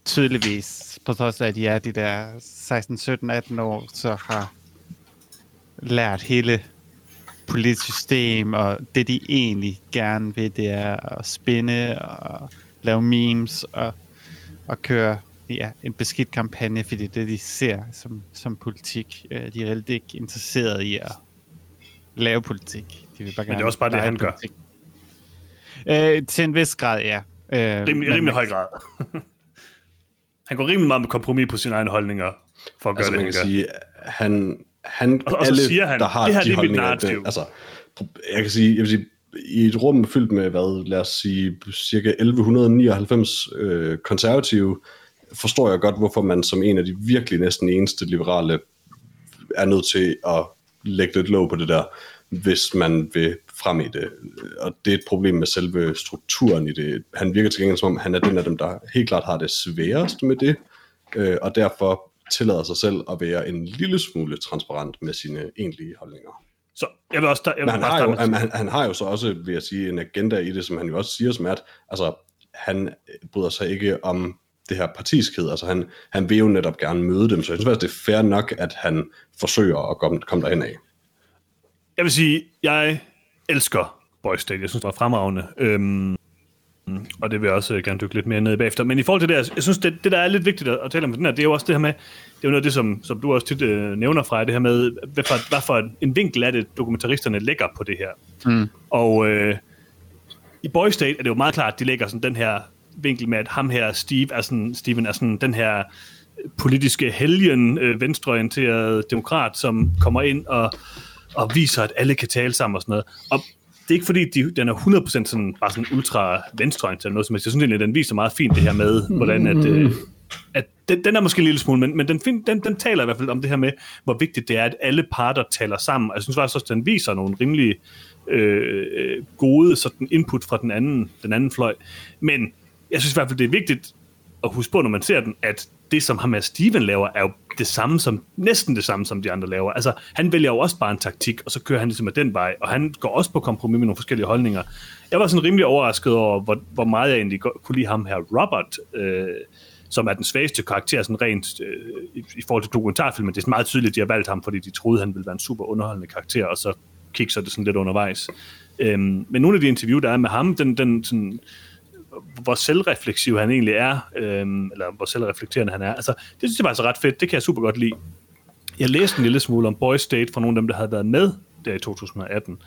tydeligvis, på trods af, at de er de der 16, 17, 18 år, så har lært hele politisk system, og det de egentlig gerne vil, det er at spinde og lave memes og, og køre ja, en beskidt kampagne, fordi det de ser som, som politik. Øh, De er reelt ikke interesseret i at lave politik. De vil bare Men det er gerne også bare det, han gør. politik. Øh, til en vis grad, ja. Øh, Rimelig, rimelig høj grad. Han går rimelig meget med kompromis på sine egne holdninger, for at gøre Altså det, man kan sige, han, han Og- og så alle, siger han, der har det her, de det er mit narrativ. Det, altså, jeg kan sige, jeg vil sige, i et rum fyldt med, hvad, lad os sige, cirka 1199 øh, konservative, forstår jeg godt, hvorfor man som en af de virkelig næsten eneste liberale er nødt til at lægge lidt låg på det der, hvis man vil frem i det. Og det er et problem med selve strukturen i det. Han virker til gengæld som om, han er den af dem, der helt klart har det sværest med det, øh, og derfor tillader sig selv at være en lille smule transparent med sine egentlige holdninger. Så jeg vil også... Der, jeg Men vil han har, jo, med- han, han har jo så også, vil jeg sige, en agenda i det, som han jo også siger, som er, at altså, han bryder sig ikke om det her partiskhed. Altså han, han vil jo netop gerne møde dem, så jeg synes faktisk, det er fair nok, at han forsøger at komme, komme derhen af. Jeg vil sige, jeg elsker Boys State. Jeg synes, det var fremragende. Øhm, og det vil jeg også øh, gerne dykke lidt mere ned i bagefter. Men i forhold til det, jeg synes, det, det der er lidt vigtigt at, tale om den her, det er jo også det her med, det er jo noget af det, som, som du også tit øh, nævner fra, det her med, hvad for, hvad for en vinkel er det, dokumentaristerne lægger på det her. Mm. Og øh, i Boys State er det jo meget klart, at de lægger sådan den her vinkel med, at ham her, Steve, er sådan, Steven er sådan den her politiske helgen, øh, venstreorienteret demokrat, som kommer ind og, og viser, at alle kan tale sammen og sådan noget. Og det er ikke fordi, de, den er 100% sådan, bare sådan ultra venstreorienteret eller noget som helst. Jeg synes egentlig, at den viser meget fint det her med, hvordan at, øh, at den, den er måske en lille smule, men, men den, fin- den, den taler i hvert fald om det her med, hvor vigtigt det er, at alle parter taler sammen. Og Jeg synes faktisk også, at den viser nogle rimelige øh, gode sådan input fra den anden, den anden fløj. Men jeg synes i hvert fald, det er vigtigt at huske på, når man ser den, at det, som ham og Steven laver, er jo det samme som, næsten det samme, som de andre laver. Altså, han vælger jo også bare en taktik, og så kører han ligesom af den vej, og han går også på kompromis med nogle forskellige holdninger. Jeg var sådan rimelig overrasket over, hvor, hvor meget jeg egentlig kunne lide ham her, Robert, øh, som er den svageste karakter, sådan rent øh, i, i forhold til dokumentarfilmen. Det er sådan meget tydeligt, at de har valgt ham, fordi de troede, han ville være en super underholdende karakter, og så kigger det sådan lidt undervejs. Øhm, men nogle af de interview, der er med ham, den, den sådan, hvor selvrefleksiv han egentlig er, øhm, eller hvor selvreflekterende han er. Altså, det synes jeg var altså ret fedt. Det kan jeg super godt lide. Jeg læste en lille smule om Boys State fra nogle af dem, der havde været med der i 2018.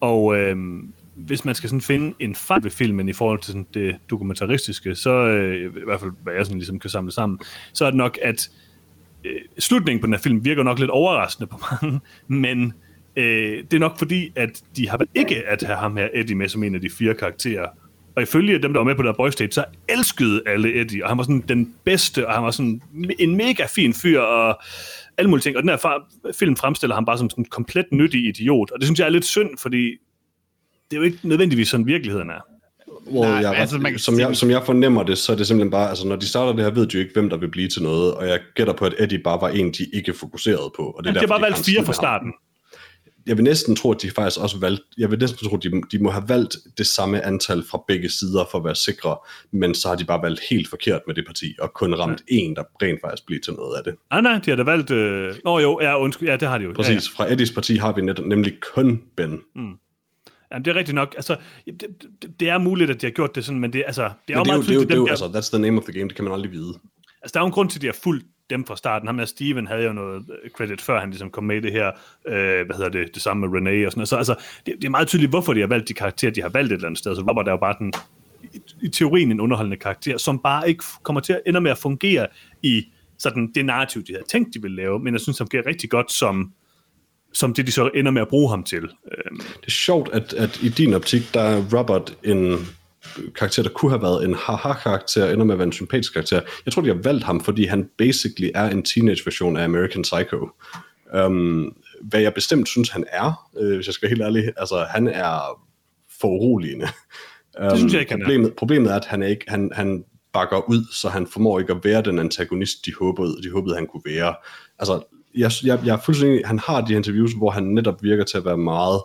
Og øhm, hvis man skal sådan finde en fejl ved filmen i forhold til sådan det dokumentaristiske, så øh, i hvert fald, hvad jeg sådan ligesom kan samle sammen, så er det nok, at øh, slutningen på den her film virker nok lidt overraskende på mange, men øh, det er nok fordi, at de har valgt ikke at have ham her Eddie med som en af de fire karakterer. Og ifølge dem, der var med på der Boys State, så elskede alle Eddie, og han var sådan den bedste, og han var sådan en mega fin fyr, og alle mulige ting. Og den her far, film fremstiller ham bare som sådan en komplet nyttig idiot, og det synes jeg er lidt synd, fordi det er jo ikke nødvendigvis sådan virkeligheden er. Hvor Nej, jeg, altså, man som, jeg, som jeg fornemmer det, så er det simpelthen bare, altså når de starter det her, ved de jo ikke, hvem der vil blive til noget, og jeg gætter på, at Eddie bare var en, de ikke fokuserede på. Og det er Det har derfor, bare de valgt kan fire skide fra med ham. Jeg vil næsten tro, at de faktisk også valgt, jeg vil næsten tro, at de, de må have valgt det samme antal fra begge sider for at være sikre, men så har de bare valgt helt forkert med det parti, og kun ramt en, der rent faktisk bliver til noget af det. Ah, nej, de har da valgt... Øh... Nå jo, ja, undskyld, ja, det har de jo. Ja, Præcis, fra Eddies parti har vi net, nemlig kun Ben. ja. Jamen, det er rigtigt nok. Altså, det, det, det, er muligt, at de har gjort det sådan, men det, altså, det er Men jo det er jo, det er jo, tydeligt, det er jo dem, altså, that's the name of the game, det kan man aldrig vide. Altså, der er jo en grund til, at de har fulgt dem fra starten. Ham med Steven havde jo noget øh, credit, før han ligesom kom med i det her, øh, hvad hedder det, det samme med Renee og sådan noget. Så altså, det, det, er meget tydeligt, hvorfor de har valgt de karakterer, de har valgt et eller andet sted. Så Robert er jo bare den, i, i teorien en underholdende karakter, som bare ikke kommer til at ende med at fungere i sådan det narrativ, de havde tænkt, de ville lave, men jeg synes, han fungerer rigtig godt som, som det, de så ender med at bruge ham til. Øhm. Det er sjovt, at, at i din optik, der er Robert en karakter, der kunne have været en haha-karakter, ender med at være en sympatisk karakter. Jeg tror, de har valgt ham, fordi han basically er en teenage-version af American Psycho. Um, hvad jeg bestemt synes, han er, øh, hvis jeg skal være helt ærlig, altså han er for uroligende. Um, synes jeg ikke, han er. problemet, problemet er, at han, er ikke, han, han bakker ud, så han formår ikke at være den antagonist, de håbede, de håbede han kunne være. Altså, jeg, jeg, jeg er fuldstændig, han har de interviews, hvor han netop virker til at være meget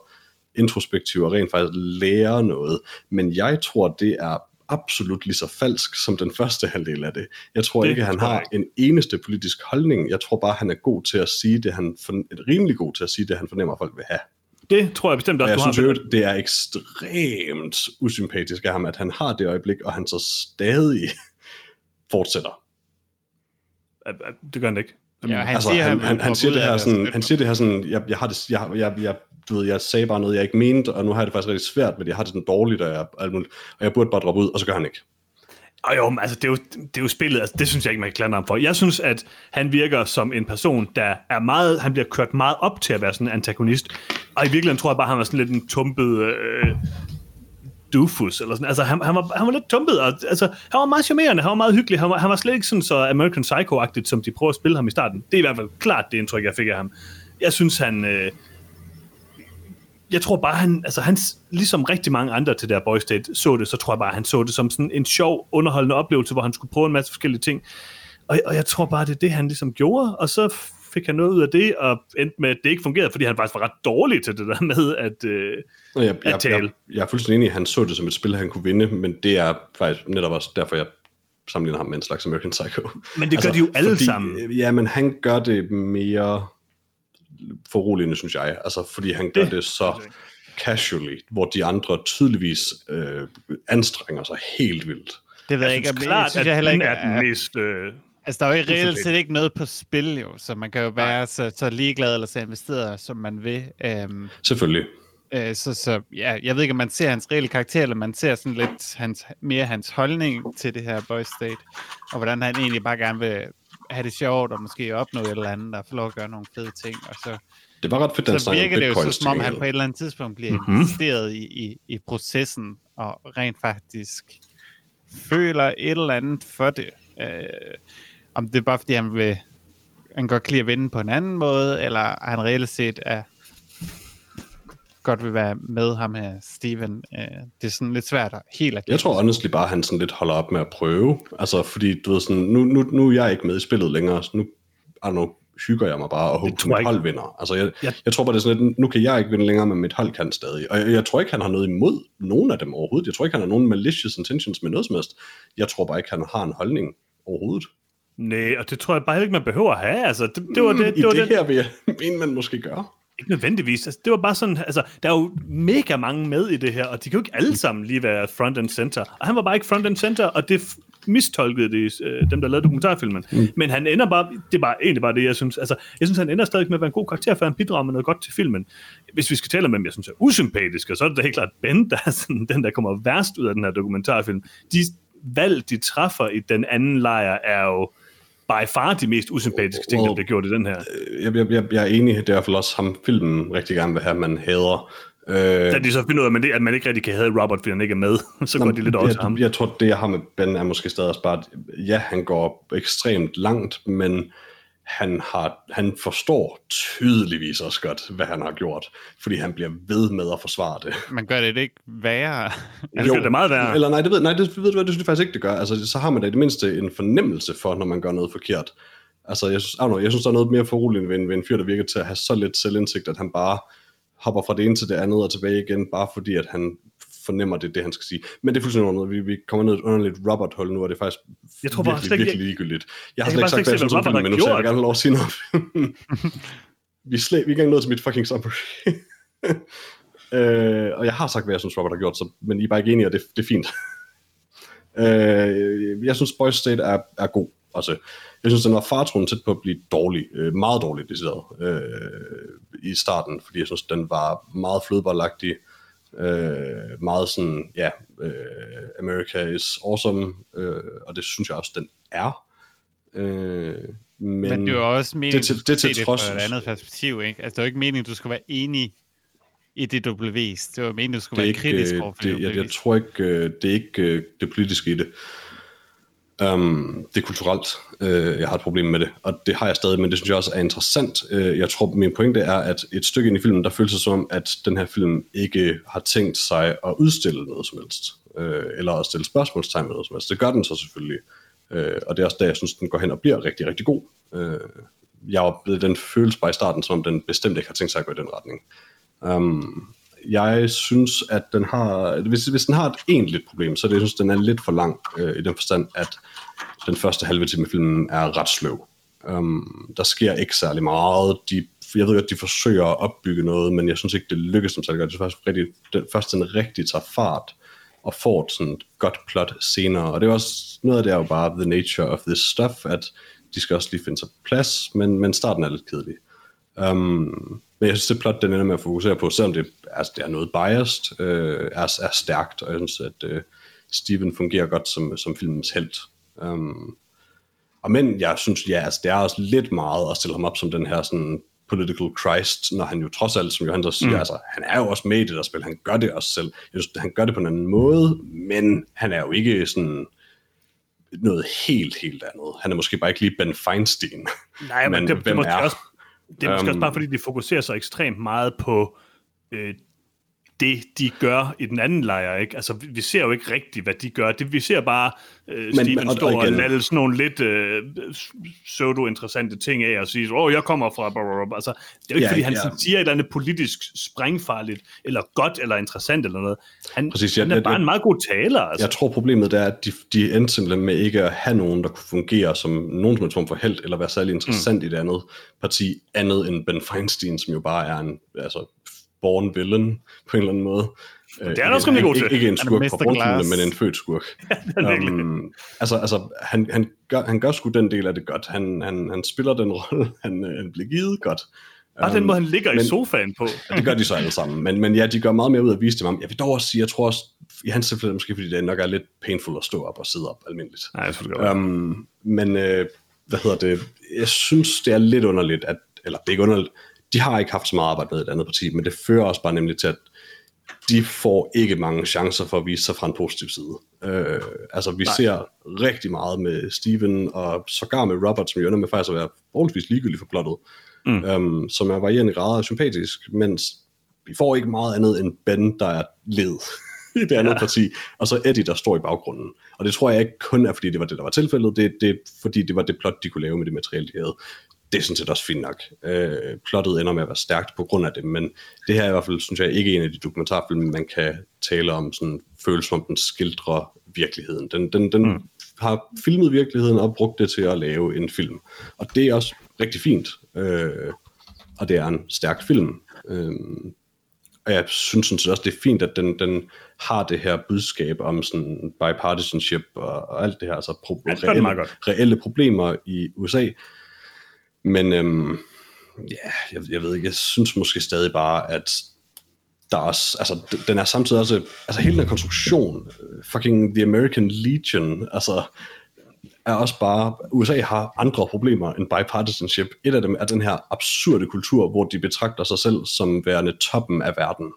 introspektiv og rent faktisk lære noget. Men jeg tror, det er absolut lige så falsk som den første halvdel af det. Jeg tror Det ikke, at han har en eneste politisk holdning. Jeg tror bare, han er god til at sige det, han for, rimelig god til at sige det, han fornemmer, at folk vil have. det tror jeg bestemt Og også, jeg du har. synes jo, det er ekstremt usympatisk af ham, at han har det øjeblik, og han så stadig fortsætter. Det gør han ikke. Ja, han, altså, siger, han, han, han, siger det her og sådan, så- han siger det her sådan, jeg, jeg har det, jeg, jeg, jeg, du ved, jeg sagde bare noget, jeg ikke mente, og nu har jeg det faktisk rigtig svært med det, jeg har det sådan dårligt, og jeg, alt muligt, og jeg burde bare droppe ud, og så gør han ikke. Og jo, men altså, det er jo, det er jo spillet, altså, det synes jeg ikke, man kan klandre ham for. Jeg synes, at han virker som en person, der er meget, han bliver kørt meget op til at være sådan en antagonist, og i virkeligheden tror jeg bare, han var sådan lidt en tumpet øh, doofus, eller sådan. Altså, han, han, var, han var lidt tumpet, og, altså, han var meget charmerende, han var meget hyggelig, han var, han var slet ikke sådan så American Psycho-agtigt, som de prøver at spille ham i starten. Det er i hvert fald klart det indtryk, jeg fik af ham. Jeg synes, han... Øh, jeg tror bare, han, altså han, ligesom rigtig mange andre til der Boys State så det, så tror jeg bare, han så det som sådan en sjov, underholdende oplevelse, hvor han skulle prøve en masse forskellige ting. Og, og jeg tror bare, det er det, han ligesom gjorde, og så fik han noget ud af det, og endte med, at det ikke fungerede, fordi han faktisk var ret dårlig til det der med at, øh, Og Jeg, at jeg, tale. jeg, jeg er fuldstændig enig han så det som et spil, han kunne vinde, men det er faktisk netop også derfor, jeg sammenligner ham med en slags American Psycho. Men det gør de jo alle sammen. øh, Ja, men han gør det mere foruroligende, synes jeg. Altså, fordi han gør Det- det, det så casually, hvor de andre tydeligvis øh, anstrenger sig helt vildt. Det ved jeg, jeg ikke, synes om klart, synes at jeg heller ikke den er den mest... Øh, Altså, der er jo ikke reelt set ikke noget på spil, jo, så man kan jo være så, så ligeglad eller så investeret, som man vil. Øhm, Selvfølgelig. øh, så, så ja, jeg ved ikke, om man ser hans reelle karakter, eller man ser sådan lidt hans, mere hans holdning til det her Boy State, og hvordan han egentlig bare gerne vil have det sjovt, og måske opnå et eller andet, og få lov at gøre nogle fede ting, og så, Det var ret fedt, den så virker det jo så, som om han på et eller andet tidspunkt bliver Mhm. mm-hmm. investeret i, i, i processen, og rent faktisk føler et eller andet for det. Øh, om det er bare fordi, han vil han godt kan lide at vinde på en anden måde, eller han reelt set er godt vil være med ham her, Steven. Øh, det er sådan lidt svært at helt at Jeg tror honestly bare, at han sådan lidt holder op med at prøve. Altså, fordi du ved sådan, nu, nu, nu er jeg ikke med i spillet længere, så nu, I know, hygger jeg mig bare og håber, at mit hold vinder. Altså, jeg, Jeg- jeg, tror bare, det er sådan lidt, nu kan jeg ikke vinde længere, men mit hold kan stadig. Og jeg, jeg tror ikke, han har noget imod nogen af dem overhovedet. Jeg tror ikke, han har nogen malicious intentions med noget som helst. Jeg tror bare ikke, han har en holdning overhovedet. nej, og det tror jeg bare ikke, man behøver at have. Altså, det, det var det, I det, var det den, her vil jeg mene, man måske gøre. Ikke nødvendigvis. Altså, det var bare sådan, altså, der er jo mega mange med i det her, og de kan jo ikke alle sammen lige være front and center. Og han var bare ikke front and center, og det mistolkede de, øh, dem, der lavede dokumentarfilmen. Mm. Men han ender bare, det er bare egentlig bare det, jeg synes. Altså, jeg synes, han ender stadig med at være en god karakter, for han bidrager med noget godt til filmen. Hvis vi skal tale om, hvem jeg synes er usympatisk, så er det da helt klart Ben, der er sådan, den, der kommer værst ud af den her dokumentarfilm. De valg, de træffer i den anden lejr, er jo by far de mest usympatiske ting, der bliver gjort i den her. Jeg, jeg, jeg, jeg er enig, det er i hvert fald også ham, filmen rigtig gerne vil have, man hader. Øh, Da de så finder ud af, at, man, at man ikke rigtig kan have Robert, fordi han ikke er med, så går de lidt over til ham. jeg, jeg tror, det jeg har med Ben er måske stadig også bare, at ja, han går ekstremt langt, men han, har, han forstår tydeligvis også godt, hvad han har gjort, fordi han bliver ved med at forsvare det. Man gør det ikke værre. Det gør det meget værre. Eller nej, det ved, nej, det ved du hvad, det synes jeg faktisk ikke, det gør. Altså, så har man da i det mindste en fornemmelse for, når man gør noget forkert. Altså, jeg synes, know, jeg synes der er noget mere foruroligende ved en, ved en fyr, der virker til at have så lidt selvindsigt, at han bare hopper fra det ene til det andet og tilbage igen, bare fordi, at han fornemmer, det det, han skal sige. Men det er fuldstændig noget. Vi, vi kommer ned i et underligt Robert-hul nu, og det er faktisk Jeg tror bare virkelig, slet virkelig ligegyldigt. Jeg har Jeg slet ikke sagt, hvad jeg synes om filmen, men nu skal jeg gerne lov at sige noget. vi, er slet, vi er ikke engang nået til mit fucking summary. øh, og jeg har sagt, hvad jeg synes, Robert har gjort, så, men I er bare ikke enige, og det, det er fint. øh, jeg synes, Boys State er, er god. Altså, jeg synes, den var fartroen tæt på at blive dårlig. Øh, meget dårlig, decideret. Øh, I starten, fordi jeg synes, den var meget flødeboldagtig. Øh, meget sådan, ja, øh, America is awesome, øh, og det synes jeg også, den er. Øh, men, Men det er jo også meningen, det til- det til det trods- fra et andet perspektiv, ikke? Altså, det er jo ikke meningen, du skal være enig i det, du blev vist. Det var meningen, du skulle være kritisk ikke, over øh, for det, det, jeg, jeg tror ikke, øh, det er ikke øh, det politiske i det. Um, det er kulturelt. Uh, jeg har et problem med det, og det har jeg stadig, men det synes jeg også er interessant. Uh, jeg tror, min pointe er, at et stykke ind i filmen, der føles det som at den her film ikke har tænkt sig at udstille noget som helst, uh, eller at stille spørgsmålstegn med noget som helst. Det gør den så selvfølgelig, uh, og det er også der, jeg synes, den går hen og bliver rigtig, rigtig god. Uh, jeg oplevede den følelse bare i starten, som om den bestemt ikke har tænkt sig at gå i den retning. Um, jeg synes, at den har, hvis, hvis den har et egentligt problem, så er det, jeg synes, den er lidt for lang øh, i den forstand, at den første halve time af filmen er ret sløv. Um, der sker ikke særlig meget. De, jeg ved godt, de forsøger at opbygge noget, men jeg synes ikke, det lykkes dem særlig godt. Det er først, rigtig, den, først den rigtig tager fart og får et sådan godt plot senere. Og det er også noget af det er jo bare the nature of this stuff, at de skal også lige finde sig plads, men, men starten er lidt kedelig. Um, men jeg synes, det plot, den ender med at fokusere på, selvom det, altså, det er noget biased, øh, er, er stærkt, og jeg synes, at øh, Steven fungerer godt som, som filmens held. Um, og men jeg synes, ja, altså, det er også lidt meget at stille ham op som den her sådan political Christ, når han jo trods alt, som Johan så siger, mm. altså, han er jo også med i det der spil, han gør det også selv. Jeg synes, han gør det på en anden måde, men han er jo ikke sådan noget helt, helt andet. Han er måske bare ikke lige Ben Feinstein. Nej, men, Men det, det, hvem er måske er? også, det er måske Øhm. også bare, fordi de fokuserer så ekstremt meget på øh, det, de gør i den anden lejr, ikke? Altså, vi, vi ser jo ikke rigtigt, hvad de gør. Det, vi ser bare øh, Steven men- og- stå og lalle sådan nogle lidt øh, pseudo-interessante ting af og sige, åh, jeg kommer fra... blablabla." Altså, det er jo ikke, Ja, fordi han ja. siger et eller andet politisk sprængfarligt, eller godt, eller interessant, eller noget. Han, Præcis, han er jeg- bare jeg- en meget god taler, altså. Jeg tror problemet er, at de, de endte simpelthen med ikke at have nogen, der kunne fungere som nogen som en form for held, eller være særlig interessant mm. i det andet parti, andet end Ben Feinstein, som jo bare er en altså, born villain på en eller anden måde. Øh, er også rimelig god til. Ikke, ikke en skurk fra Glass. men en født skurk. um, altså, altså han, han, gør, han gør sgu den del af det godt. Han, han, han spiller den rolle, han, øh, han bliver givet godt. Bare den måde, han ligger men- i sofaen på. Ja, det gør de så alle sammen. Men, men ja, de gør meget mere ud af at vise det ham. Jeg vil dog også sige, jeg tror også, i hans tilfælde måske, fordi det nok er lidt painful at stå op og sidde op almindeligt. Nej, jeg skulle godt. Um, men øh, hvad hedder det? Jeg synes, det er lidt underligt, at, eller det er ikke underligt, de har ikke haft så meget arbejde med et andet parti, men det fører også bare nemlig til, at de får ikke mange chancer for at vise sig fra en positiv side. Øh, altså, vi Nej. ser rigtig meget med Steven, og sågar med Robert, som jo ender med faktisk at være forholdsvis ligegyldig for plottet, mm. um, som er varierende grader sympatisk, mens vi får ikke meget andet end Ben, der er led i det andet ja. parti, og så Eddie, der står i baggrunden. Og det tror jeg ikke kun er, fordi det var det, der var tilfældet, det, det er fordi, det var det plot, de kunne lave med det materiale, de havde. Det er sådan set også fint nok. Øh, plottet ender med at være stærkt på grund af det, men det her er i hvert fald, synes jeg, ikke en af de dokumentarfilm, man kan tale om sådan følelsen om, den skildrer virkeligheden. Den, den, den mm. har filmet virkeligheden og brugt det til at lave en film. Og det er også rigtig fint. Øh, og det er en stærk film. Øh, og jeg synes sådan set også, det er fint, at den, den har det her budskab om sådan bipartisanship og, og alt det her, altså pro- Ja, det reelle, reelle problemer i USA. Men øhm, ja, jeg, jeg ved ikke, jeg synes måske stadig bare, at der er også, altså den er samtidig også, altså hele den her konstruktion, øh, fucking The American Legion, altså er også bare, USA har andre problemer end bipartisanship. Et af dem er den her absurde kultur, hvor de betragter sig selv som værende toppen af verden.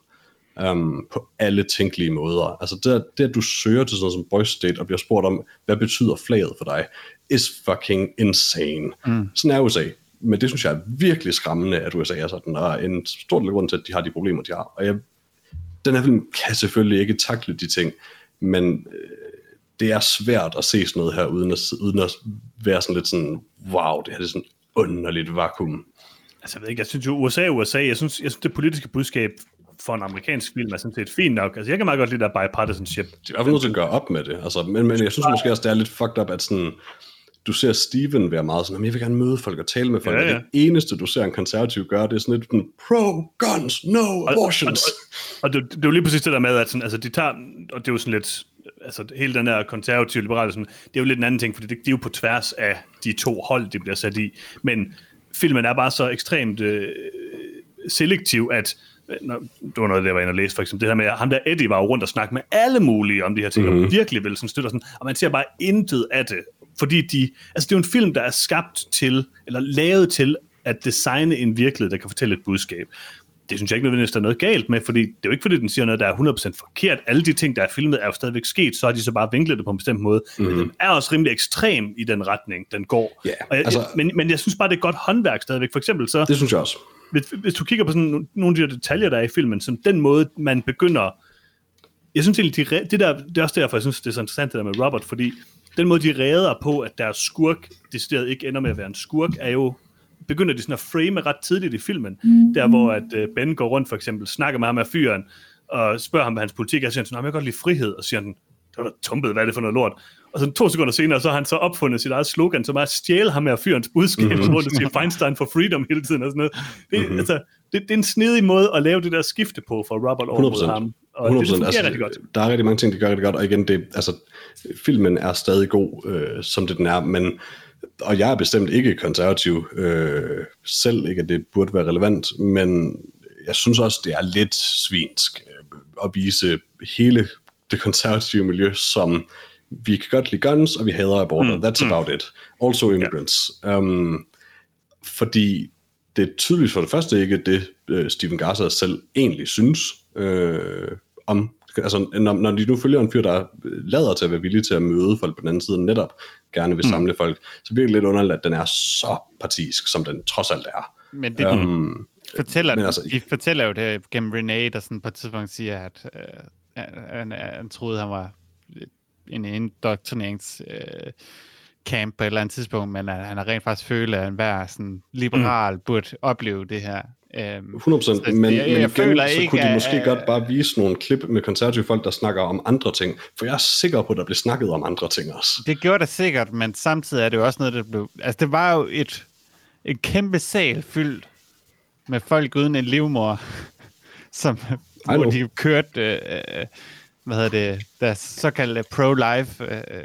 Um, på alle tænkelige måder. Altså det, det, at du søger til sådan noget som Boys State og bliver spurgt om, hvad betyder flaget for dig, is fucking insane. Mm. Sådan er USA. Men det synes jeg er virkelig skræmmende, at USA er sådan, og en stor del af grunden til, at de har de problemer, de har. Og jeg, den her film kan selvfølgelig ikke takle de ting, men øh, det er svært at se sådan noget her, uden at, uden at være sådan lidt sådan, wow, det her det er sådan underligt vakuum. Altså, jeg ved ikke, jeg synes jo, USA USA. Jeg synes, jeg synes det politiske budskab for en amerikansk film er sådan set fint nok. Altså, jeg kan meget godt lide der bipartisanship. De er i hvert fald til at gøre op med det. Altså, men, men jeg synes måske også, det er lidt fucked up, at sådan, du ser Steven være meget sådan, "Jamen, jeg vil gerne møde folk og tale med folk. Ja, Ja. Det eneste, du ser en konservativ gøre, det er sådan lidt sådan, pro-guns, no abortions. Og det, det, er jo lige præcis det der med, at sådan, altså, de tager, og det er jo sådan lidt, altså hele den der konservative liberale, sådan, det er jo lidt en anden ting, fordi det, det er jo på tværs af de to hold, de bliver sat i. Men filmen er bare så ekstremt øh, selektiv, at når, det var noget, jeg var inde og læse, for eksempel det her med, at ham der Eddie var jo rundt og snakke med alle mulige om de her ting, mm-hmm. og virkelig vil sådan støtte og sådan, og man ser bare intet af det, fordi de, altså det er jo en film, der er skabt til, eller lavet til, at designe en virkelighed, der kan fortælle et budskab. Det synes jeg ikke nødvendigvis, der er noget galt med, fordi det er jo ikke, fordi den siger noget, der er 100% forkert. Alle de ting, der er filmet, er jo stadigvæk sket, så har de så bare vinklet det på en bestemt måde. Mm. Men den er også rimelig ekstrem i den retning, den går. Og jeg, altså- altså, men, men jeg synes bare, det er godt håndværk stadigvæk. For eksempel så, Det synes jeg også. hvis, hvis du kigger på sådan nogle- af de detaljer, der er i filmen, som den måde, man begynder... Jeg synes egentlig, de, det, der, det er også derfor, jeg synes, det er så interessant det der med Robert, fordi den måde, de redder på, at deres skurk decideret ikke ender med at være en skurk, er jo begynder de sådan at frame ret tidligt i filmen, mm. der hvor at uh, Ben går rundt for eksempel, snakker med ham af fyren, og spørger ham, hvad hans politik er, og siger han sådan, "Nå, men jeg kan godt lide frihed, og siger han, det var da tumpet, hvad er det for noget lort? Og så to sekunder senere, så har han så opfundet sit eget slogan, som er at stjæle ham af fyrens budskab, mm-hmm. rundt og siger Feinstein for freedom hele tiden og sådan noget. Det, mm-hmm. altså, det, det er en snedig måde at lave det der skifte på for Robert over mod 100%. ham. Og 100%, det, det altså, rigtig godt. Der er rigtig mange ting, de gør rigtig godt, og igen, det, altså, filmen er stadig god, øh, som det den er, men og jeg er bestemt ikke konservativ øh, selv, ikke at det burde være relevant, men jeg synes også, det er lidt svinsk øh, at vise hele det konservative miljø som vi kan godt lide guns, og vi hader aborter. Mm. That's about it. Also immigrants. Yeah. Um, fordi det er tydeligvis for det første ikke det, øh, Steven Garza selv egentlig synes øh, om altså, når, når de nu følger en fyr, der lader til at være villig til at møde folk på den anden side, netop gerne vil samle mm. folk, så bliver det lidt underligt, at den er så partisk, som den trods alt er. Men det, Um, fortæller, Men altså- de fortæller jo det gennem René, der sådan på et tidspunkt siger, at øh, han, han, han troede, han var en indoktrinerings øh, camp på et eller andet tidspunkt, men at han har rent faktisk følt, at enhver sådan liberal mm. burde opleve det her. Øhm, 100%, Så men, men jeg- jeg igen, føler så ikke, kunne de at- måske godt bare vise nogle klip med konservative folk, der snakker om andre ting. For jeg er sikker på, at der bliver snakket om andre ting også. Det gjorde det sikkert, men samtidig er det jo også noget, der blev... Altså, det var jo et, et kæmpe sal fyldt med folk uden en livmor, som, hvor de kørte, øh, hvad hedder det, deres såkaldte pro-life øh,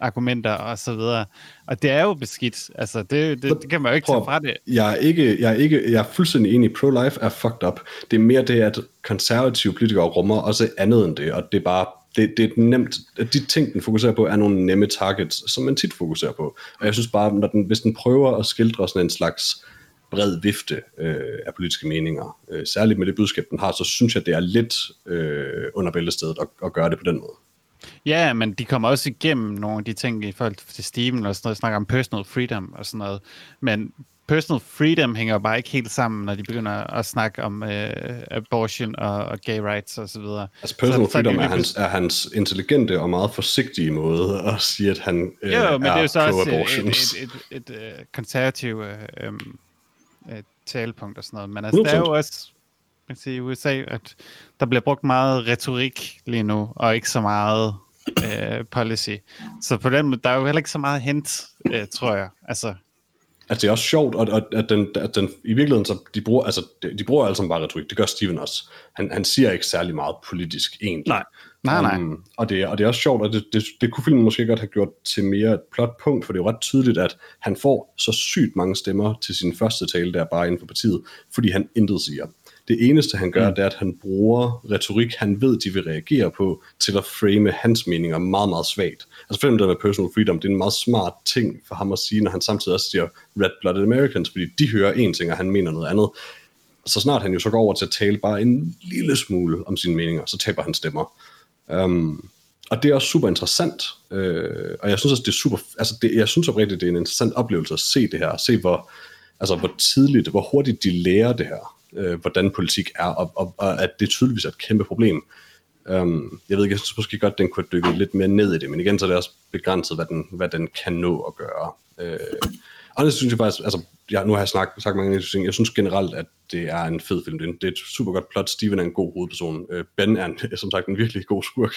argumenter og så videre. Og det er jo beskidt. Altså, det, det, det kan man jo ikke tage Prøv- fra det. Jeg er, ikke, jeg, er ikke, jeg er fuldstændig enig. Pro-life er fucked up. Det er mere det, at konservative politikere rummer også andet end det, og det er bare det, det er nemt, at de ting, den fokuserer på, er nogle nemme targets, som man tit fokuserer på. Og jeg synes bare, når den, hvis den prøver at skildre sådan en slags bred vifte øh, af politiske meninger, øh, særligt med det budskab, den har, så synes jeg, det er lidt øh, under bæltestedet at, at gøre det på den måde. Ja, men de kommer også igennem nogle af de ting i forhold til Steven og sådan noget, snakker om personal freedom og sådan noget. Men personal freedom hænger bare ikke helt sammen, når de begynder at snakke om øh, abortion og, og gay rights og så videre. Altså personal Så- er freedom er, lige hans, er hans intelligente og meget forsigtige måde at sige, at han øh, Jo, men det er jo så også et, pro-abortions. et, et, et, et, et konservativ øh, øh, talepunkt og sådan noget. Men altså, der er jo 100%. også man kan sige, i USA, at der bliver brugt meget retorik lige nu, og ikke så meget øh, policy. Så på den måde, der er jo heller ikke så meget hent, øh, tror jeg. Altså, Altså det er også sjovt, at, at, at, den, at den, i virkeligheden, så de bruger, altså, de, de bruger alle sammen bare retorik. Det gør Steven også. Han, han siger ikke særlig meget politisk egentlig. Nej. nej, nej. Um, og, det, og det er også sjovt, og det, det, det kunne filmen måske godt have gjort til mere et plotpunkt, for det er jo ret tydeligt, at han får så sygt mange stemmer til sin første tale, der bare inden for partiet, fordi han intet siger. Det eneste, han gør, mm. det er, at han bruger retorik, han ved, de vil reagere på, til at frame hans meninger meget, meget svagt. Altså for eksempel det med personal freedom, det er en meget smart ting for ham at sige, når han samtidig også siger red-blooded Americans, fordi de hører en ting, og han mener noget andet. Så snart han jo så går over til at tale bare en lille smule om sine meninger, så taber han stemmer. Um, og det er også super interessant, øh, og jeg synes også, det er super, altså det, jeg synes oprigtigt, det er en interessant oplevelse at se det her, at se hvor, altså hvor tidligt, hvor hurtigt de lærer det her, øh, hvordan politik er, og, og, og at det tydeligvis er et kæmpe problem. Um, jeg ved ikke, jeg synes måske godt, den kunne have dykket lidt mere ned i det, men igen, så er det også begrænset, hvad den, hvad den kan nå at gøre. Øh, og det synes jeg faktisk, altså, jeg, nu har jeg snakket, sagt mange ting, jeg synes generelt, at det er en fed film. Det er, en- det er et super godt plot. Steven er en god hovedperson. Øh, ben er, en, som sagt en virkelig god skurk.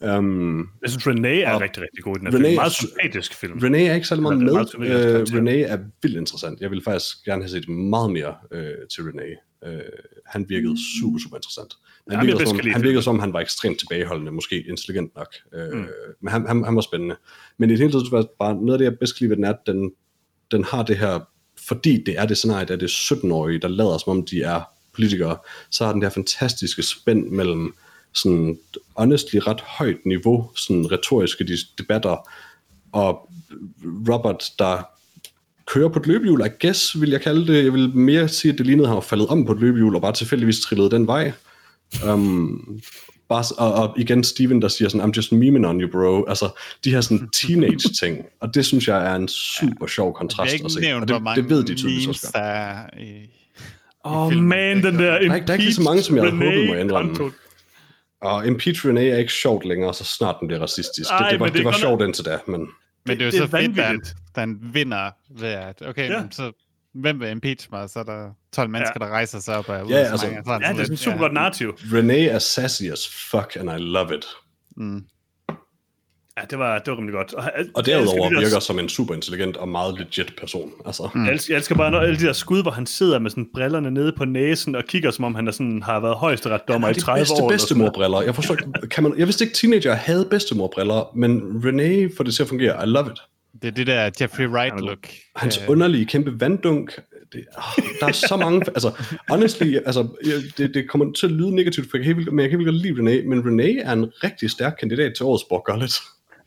Um, Jeg synes, René er Og rigtig, rigtig god i den her René film. er Meget sympatisk film. René er ikke særlig meget med. meget Øh, karakter. René er vildt interessant. Jeg vil faktisk gerne have set meget mere øh, til René. Øh, han virkede super, super interessant. Han, jeg virkede, som, han virkede som, han var ekstremt tilbageholdende, måske intelligent nok. Øh, mm. Men han, han, han var spændende. Men i det hele taget, var bare noget af det, jeg bedst kan lide ved den, er, at den, den har det her, fordi det er det scenarie, at det er 17-årige, der lader som om de er politikere, så har den der fantastiske spænd mellem sådan honestly ret højt niveau, sådan retoriske debatter, og Robert, der kører på et løbehjul, I guess, vil jeg kalde det. Jeg vil mere sige, at det lignede, at han var faldet om på et løbehjul, og bare tilfældigvis trillede den vej. Um, bare, og, og, igen Steven, der siger sådan, I'm just memeing on you, bro. Altså, de her sådan teenage-ting. Og det synes jeg er en super sjov kontrast at se. nævnt, Og det, det ved de tydeligvis også godt. er. Åh, oh, man, den der Der er ikke- der er ikke lige så mange, som jeg havde håbet, må indrømme. Og Impeach Renee er ikke sjovt længere, så snart den bliver racistisk. Ej, det, det var, det, det var sjovt indtil da, men... Men det, det er jo det så er fedt, at han, vinder ved at, okay, Ja. ja. så hvem vil impeach mig? Så er der 12 mennesker, der rejser sig op og er ude Ja, altså, Ja, det er sådan super godt narrativ. Renee er sassy as fuck, and I love it. Mm. Ja, det var, det var rimelig godt. Og, Og derudover virker som en super intelligent og meget legit person. Altså, mm. Jeg elsker, jeg elsker bare når alle de der skud, hvor han sidder med sådan brillerne nede på næsen og kigger, som om han er sådan, har været højesteretsdommer i de 30 bedste år. noget. bedstemorbriller. Jeg forstår kan man, jeg vidste ikke, teenager havde bedstemorbriller, men Renee får det til at fungere. I love it. Det er det der Jeffrey Wright-look. Hans øh. underlige kæmpe vanddunk. Det, oh, der er så mange... altså, honestly, altså, jeg- det, det kommer til at lyde negativt, for jeg kan helt, men jeg kan helt godt lide Renee, men Renee er en rigtig stærk kandidat til årets Borg.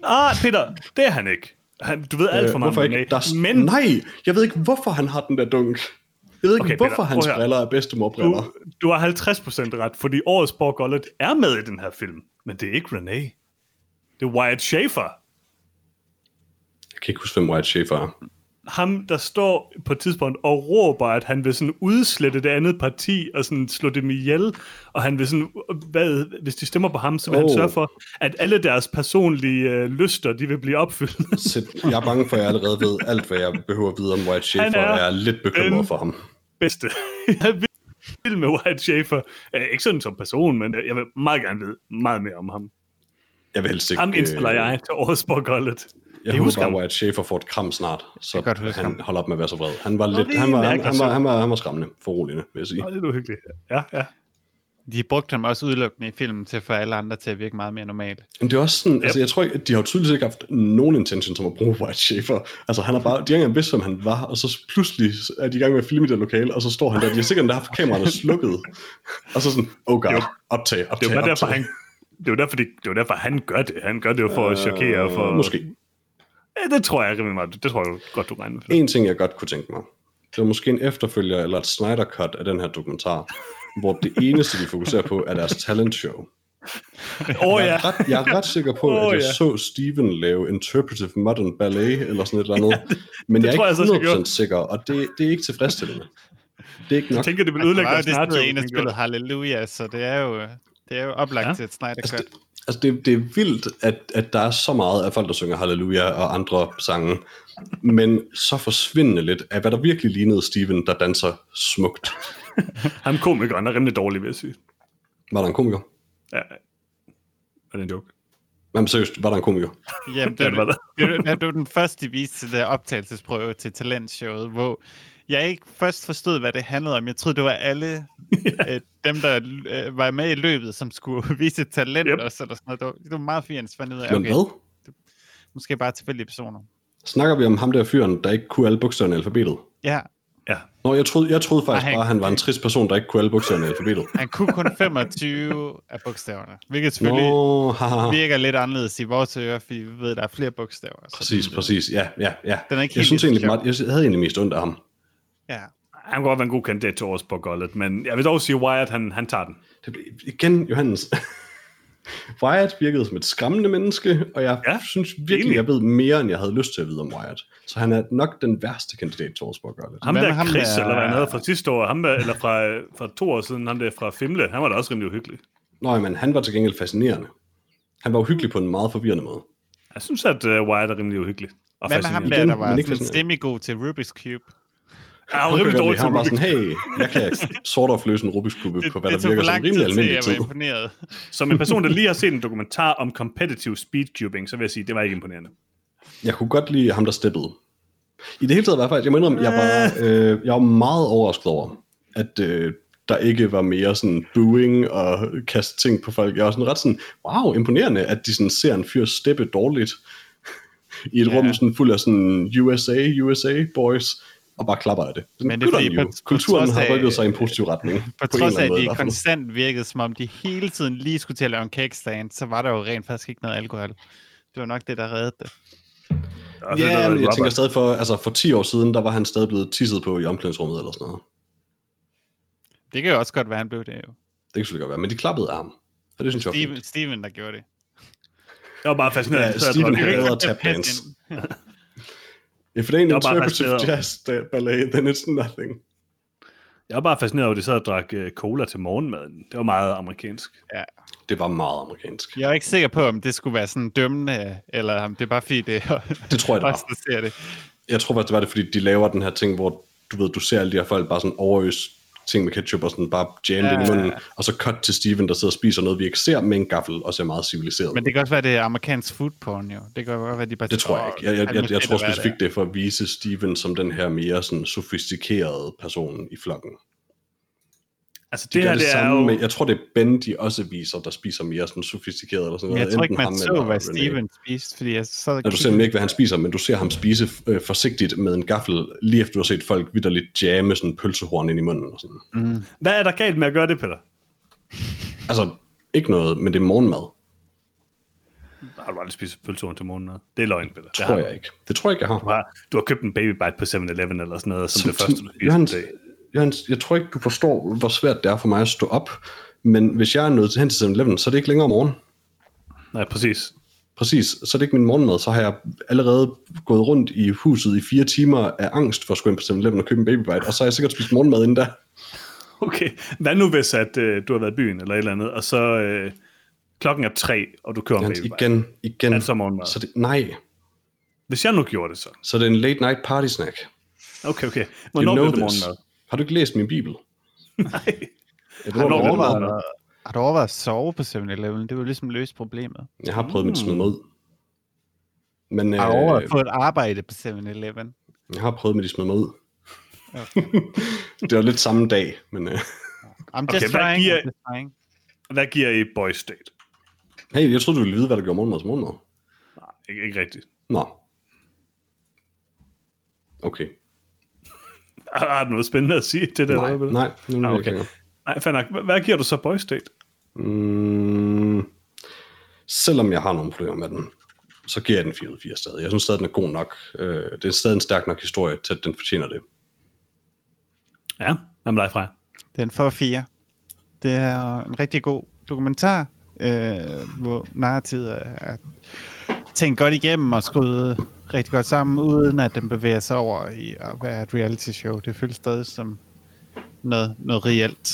Ah, Peter, det er han ikke. Han, du ved alt for meget hvorfor om ikke? Der Men Nej, jeg ved ikke, hvorfor han har den der dunk. Jeg ved ikke, Okay, okay, Peter, hvorfor hans briller er bedstemorbriller. du, du har 50% ret, fordi årets Borg Gullet er med i den her film. Men det er ikke René. Det er Wyatt Schaefer. Jeg kan ikke huske, hvem White Schaefer er. Ham, der står på et tidspunkt og råber, at han vil sådan udslette det andet parti og sådan slå dem ihjel, og han vil sådan, hvad, hvis de stemmer på ham, så vil oh. han sørge for, at alle deres personlige øh, lyster, de vil blive opfyldt. Så jeg er bange for, at jeg allerede ved alt, hvad jeg behøver at vide om White Schaefer, Han er og jeg er lidt bekymret for ham. bedste. Jeg vild med Wyatt Schaefer. Øh, ikke sådan som person, men øh, jeg vil meget gerne vide meget mere om ham. Jeg vil helst ikke... Ham indstiller øh, jeg til årets Jeg Det håber husker bare, Wyatt Schaefer får et kram snart, så Jeg godt han ham. holder op med at være så vred. Han var, lidt, det han var, han, han, var, han, var, han var skræmmende, foruroligende, vil jeg sige. Nå, det er uhyggeligt. Ja, ja. De brugte ham også udelukkende i filmen til at få alle andre til at virke meget mere normalt. Men det er også sådan, yep. altså jeg tror ikke, de har jo tydeligvis ikke haft nogen intention som at bruge White Schaefer. Altså han har bare, de har ikke engang vidst, hvem han var, og så pludselig er de i gang med at filme i det lokale, og så står han der, de har sikkert endda haft kameraerne slukket. Og så sådan, oh god, optag, Det optag, bare optag. derfor, han, det er jo derfor, det, det er jo derfor, han gør det. Han gør det jo for at chokere. og For, Øh, Måske. Ja, det tror jeg rimelig meget. Det tror jeg godt, du regner med. En ting, jeg godt kunne tænke mig, det var måske en efterfølger eller et Snyder Cut af den her dokumentar, hvor det eneste, de fokuserer på, er deres talent show. Åh oh, Jeg ja. er, ret, jeg er ret sikker på, Åh, at jeg ja. så Steven lave Interpretive Modern Ballet, eller sådan et eller andet. Men jeg er tror jeg ikke så, jeg 100% sikker, og det, det er ikke tilfredsstillende. Det er ikke nok. Jeg tænker, det vil Altså, ødelægge det deres jo det narrativ. sted, en spillet det. Halleluja, så det er jo, det er jo oplagt Ja. ja. til et Snyder Altså, Cut. det, altså det, det er vildt, at, at der er så meget af folk, der synger Halleluja og andre sange, men så forsvindende lidt af, hvad der virkelig lignede Steven, der danser smukt. Ham komikeren er rimelig dårlig, vil jeg sige. Var der en komiker? Ja. Er det en joke? Jamen seriøst, var der en komiker? Jamen, Ja, det, det var var, det, var, det var den første, de viste til der optagelsesprøve til talentshowet, hvor jeg ikke først forstod, hvad det handlede om. Jeg troede, det var alle øh, dem, der øh, var med i løbet, som skulle vise et talent Yep. også, eller sådan noget. Det var, det var meget fint, at finde ud af, Men okay, hvad? måske bare tilfældige personer. Snakker vi om ham der fyren, der ikke kunne alle bogstaverne i alfabetet? Ja, Ja. Nå, jeg troede, jeg troede faktisk Nej, han- bare, at han var en trist person, der ikke kunne alle bogstaverne i alfabetet. han kunne kun 25 af bogstaverne, hvilket selvfølgelig Nå, haha. virker lidt anderledes i vores ører, fordi vi ved, at der er flere bogstaver. Præcis, præcis. Ja, ja, ja. Den er ikke jeg helt synes egentlig, meget, jeg havde egentlig mest ondt af ham. Ja. Han kunne godt være en god kandidat til årets Borgollet, men jeg vil dog sige, Wyatt, han, han tager den. Det blev, igen, Johannes. Wyatt virkede som et skræmmende menneske, og jeg Ja, synes virkelig, enig. jeg ved mere, end jeg havde lyst til at vide om Wyatt. Så han er nok den værste kandidat til årets Borgollet. Ham der ham Chris, der- eller hvad han havde fra sidste år, ham der, eller fra, fra to år siden, ham der fra Fimle, han var da også rimelig uhyggelig. Nå, men han var til gengæld fascinerende. Han var uhyggelig på en meget forvirrende måde. Jeg synes, at uh, Wyatt er rimelig uhyggelig. Og Hvad med ham der, der var fascinerende. stemmigod til Rubik's Cube? Ja, han var Han, rimelig dårlig til han var Rubik's sådan, hey, jeg kan sort of løse en Rubik's Cube på, hvad det der virker som rimelig almindelig jeg var tid. imponeret. Som en person, der lige har set en dokumentar om competitive speedcubing, så vil jeg sige, det var ikke imponerende. Jeg kunne godt lide ham, der steppede. I det hele taget var jeg faktisk, jeg må indrømme, jeg var, øh, jeg var meget overrasket over, at øh, der ikke var mere sådan booing og kaste ting på folk. Jeg var sådan ret sådan, wow, imponerende, at de sådan ser en fyr steppe dårligt i et Ja. rum sådan fuld af sådan USA, USA boys, og bare klapper af det. Sådan, Men det er fordi på- på Kulturen trods har af- rykket sig i en positiv retning. På på trods af, at måde i de hvert fald. konstant virkede, som om de hele tiden lige skulle til at lave en cake stand, så var der jo rent faktisk ikke noget alkohol. Det var nok det, der reddede det. Er Ja, der men jeg tænker stadig for, altså for 10 år siden, der var han stadig blevet tisset på i omklædningsrummet eller sådan noget. Det kan jo også godt være, han blev det jo. Det kan selvfølgelig godt være, men de klappede af ham. Og det synes jeg Steven, fint. Steven der gjorde det. Jeg var bare fascineret. Ja, jeg Steven drak- havde- Det er Bedre ikke tap passe dance. ind. If it ain't interpretive jazz uh, ballet, then it's nothing. Jeg var bare fascineret over, at de sad og drak uh, cola til morgenmaden. Det var meget amerikansk. Det var meget amerikansk. Jeg er ikke sikker på, om det skulle være sådan dømmende, eller om det er bare fordi, det Det tror jeg, det var. der ser det. Jeg tror faktisk, det var det, fordi de laver den her ting, hvor du ved, du ser alle de her folk bare sådan overøs ting med ketchup og sådan bare jammed Ja, ind i munden, og så cut til Steven, der sidder og spiser noget, vi ikke ser med en gaffel, og ser meget civiliseret. Men det kan også være, det er amerikansk food porn, jo. Det kan godt være, de bare det tror jeg ikke. Jeg, jeg, jeg, jeg tror specifikt, det er for at vise Steven som den her mere sådan sofistikerede person i flokken. Altså, Det, det det, her, det, det er samme jo... med, jeg tror, det er Ben, de også viser, der spiser mere sådan sofistikeret eller sådan noget. jeg tror ikke, Enten man så, hvad. Steven spiste, fordi jeg så... Ja, du ser ikke, hvad han spiser, men du ser ham spise øh, forsigtigt med en gaffel, lige efter du har set folk vidderligt jamme sådan en pølsehorn ind i munden. Og sådan. Mm. Hvad er der galt med at gøre det, Peter? Altså, ikke noget, men det er morgenmad, Har du aldrig spist pølsehorn til morgenmad? Det er løgn, Peter. Det tror har jeg ikke. Det tror jeg ikke, jeg Du har. har, du har købt en baby bite på 7-Eleven eller sådan noget, som, Som- det første, du spiser Johans, jeg tror ikke, du forstår, hvor svært det er for mig at stå op, men hvis jeg er nødt til hen til 7-Eleven, så er det ikke længere om morgenen. Nej, præcis. Præcis, så er det ikke min morgenmad. Så har jeg allerede gået rundt i huset i fire timer af angst for at skulle ind på 7-Eleven og købe en baby bite, og så har jeg sikkert spist morgenmad inden da. Okay, hvad nu hvis at, øh, du har været i byen eller et eller andet, og så øh, klokken er tre, og du kører en Jens, baby igen, igen. Er det så morgenmad? Så det, nej, Hvis jeg nu gjorde det så. så det er en late night party snack. Okay, okay. You Hvornår know bliver det morgenmad? Har du ikke læst min bibel? Nej. Det overvejet, morgenmad? har du overvejet at sove på 7-Eleven? Det var ligesom løst problemet. Jeg har prøvet mit smid ud. Men Har du overvejet øh, at få et arbejde på 7-Eleven? jeg har prøvet mit smid mig ud. det var lidt samme dag, men øh, I'm just Okay, hvad trying. giver- I'm just trying. Hvad giver I Boys State? hey, jeg troede, du ville vide, hvad der gjorde morgenmad til morgenmad. Nej, ikke, ikke rigtigt. Nå. Okay. Har har du noget spændende at sige til det? Nej, hvad? nej, nu Ah, okay. ikke Nej, fair nok. Hvad- giver du så Boys State? Mm, selvom jeg har nogle problemer med den, så giver jeg den 4 ud af 4 stadig. Jeg synes stadig, den er god nok. Øh, det er stadig en stærk nok historie til, at den fortjener det. Ja, hvad med dig fra? Den får fire. Det er en rigtig god dokumentar, øh, hvor narrativet er tænkt godt igennem og skruet rigtig godt sammen, uden at den bevæger sig over i at være et reality show. Det føles stadig som noget, noget reelt.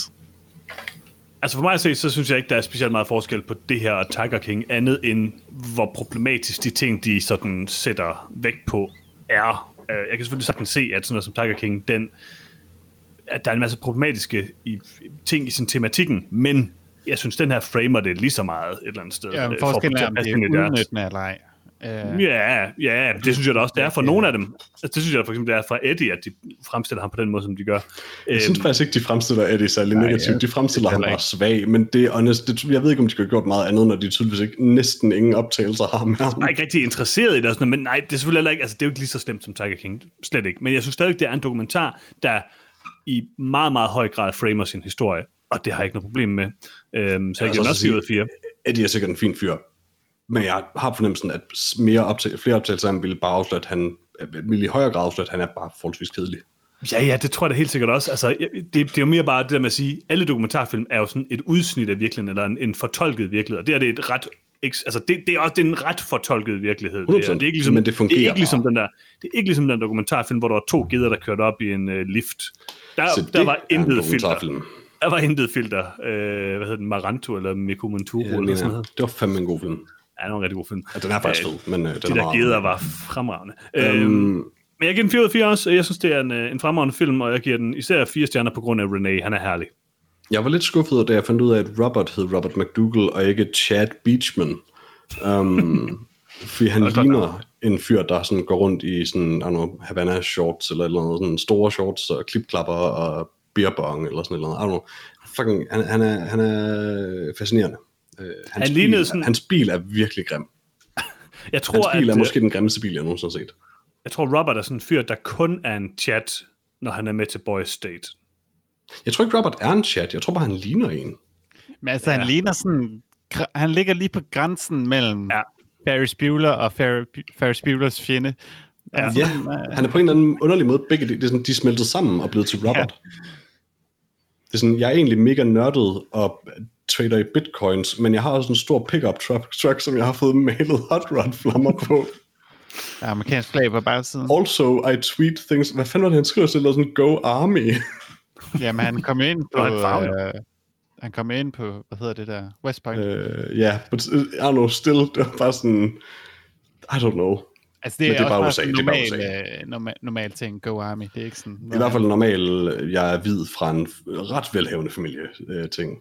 Altså for mig at se, så synes jeg ikke, der er specielt meget forskel på det her og Tiger King, andet end hvor problematisk de ting, de sådan sætter vægt på, er. Øh, Jeg kan selvfølgelig sagtens se, at sådan noget som Tiger King, den, at der er en masse problematiske i, ting i sin tematikken, men jeg synes, den her framer det lige så meget et eller andet sted. Ja, øh, men få forskellen er, om det er udnyttende eller ej. Øh, Ja, ja, det synes jeg da også, det er for nogle af dem. Altså, det synes jeg da for eksempel, det er fra Eddie, at de fremstiller ham på den måde, som de gør. Jeg synes Øhm, faktisk ikke, de fremstiller Eddie særlig Nej, negativt. jeg De fremstiller ham bare svag, men det er honest, det, jeg ved ikke, om de kunne have gjort meget andet, når de tydeligvis ikke næsten ingen optagelser har med ham. Jeg er ikke rigtig interesseret i det, sådan, men nej, det er selvfølgelig heller ikke, altså det er jo ikke lige så slemt som Tiger King, slet ikke. Men jeg synes stadig, det er en dokumentar, der i meget, meget høj grad framer sin historie, og det har jeg ikke noget problem med. Øhm, så jeg Altså, giver den også så 4 ud af 4. Eddie er sikkert en fin fyr, men jeg har fornemmelsen, at mere optag, flere optagelser af ham ville bare afsløre, at han ville i højere grad afsløre, at han er bare forholdsvis kedelig. Ja, ja, det tror jeg da helt sikkert også. Altså, det, det er jo mere bare det der med at sige, alle dokumentarfilm er jo sådan et udsnit af virkeligheden, eller en, en fortolket virkelighed, og det er det et ret Altså, det, det, er også det er en ret fortolket virkelighed. Det, er, 100%, det er ikke ligesom, men det fungerer det er ikke ligesom den der, det er ikke ligesom den dokumentarfilm, hvor der var to geder, der kørte op i en uh, lift. Der, Så der var intet filter. Der var intet filter. Hvad hedder den? Maranto eller Mikumenturo Ja, eller sådan noget. det var fandme en god film. Var en rigtig god film. Ja, den er faktisk Øh, fed, men øh, den De er der meget... geder var fremragende. Øhm, Øhm, men jeg giver den 4 ud af 4 også. Jeg synes, det er en, øh, en fremragende film, og jeg giver den især 4 stjerner på grund af René. Han er herlig. Jeg var lidt skuffet, da jeg fandt ud af, at Robert hed Robert McDougall, og ikke Chad Beachman. Um, fordi han ligner en fyr, der sådan går rundt i sådan, I know, Havana shorts, eller eller andet, sådan store shorts, og klipklapper, og beerbong, eller sådan et eller andet. I don't know. Fucking, han, han, er, han er fascinerende. Uh, hans, Han bil, sådan- hans bil er virkelig grim. Jeg tror, Hans bil at, er øh, måske den grimmeste bil, jeg nogensinde har set. jeg tror, Robert er sådan en fyr, der kun er en chat, når han er med til Boys State. Jeg tror ikke, Robert er en chat. Jeg tror bare, han ligner en. Men altså, Ja. han ligner sådan... Han ligger lige på grænsen mellem Ja. Ferris Bueller og Fer- Ferris Buellers fjende. Ja. Altså, Ja, øh, han er på en eller anden underlig måde begge de, det er sådan, de smeltet sammen og blevet til Robert. Ja. Det er sådan, jeg er egentlig mega nørdet og trader i bitcoins, men jeg har også en stor pickup truck, truck som jeg har fået malet hot rod flammer på. der er amerikansk flag på bagsiden. Also, I tweet things. Hvad fanden var det, han skriver til? Sådan, go army. Jamen, han kom ind på... Øh, han kom ind på, hvad hedder det der? West Point. Øh, Ja, uh, but uh, I don't know, still, det var bare sådan, I don't know. altså, det men er, det er bare USA, en det er bare normal, øh, normal, normal ting. Go Army. Det er ikke sådan... I hvert fald normalt, jeg er hvid fra en ret velhavende familie øh, ting.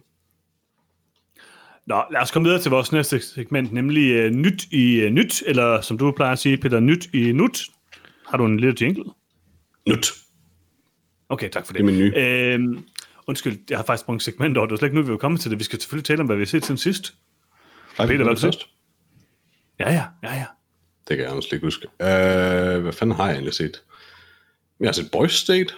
Nå, lad os komme videre til vores næste segment, nemlig uh, nyt i uh, nyt, eller som du plejer at sige, Peter, nyt i nut. Har du en lille jingle? Nut. Okay, tak for det. Det er min nye. Øhm, undskyld, jeg har faktisk brugt segment over. Det er slet ikke nu, vi vil komme til det. Vi skal selvfølgelig tale om, hvad vi har set siden sidst. Ej, Peter, var hvad har først? Ja, ja, ja, ja. Det kan jeg også ikke huske. Uh, hvad fanden har jeg egentlig set? Jeg har set Boys State.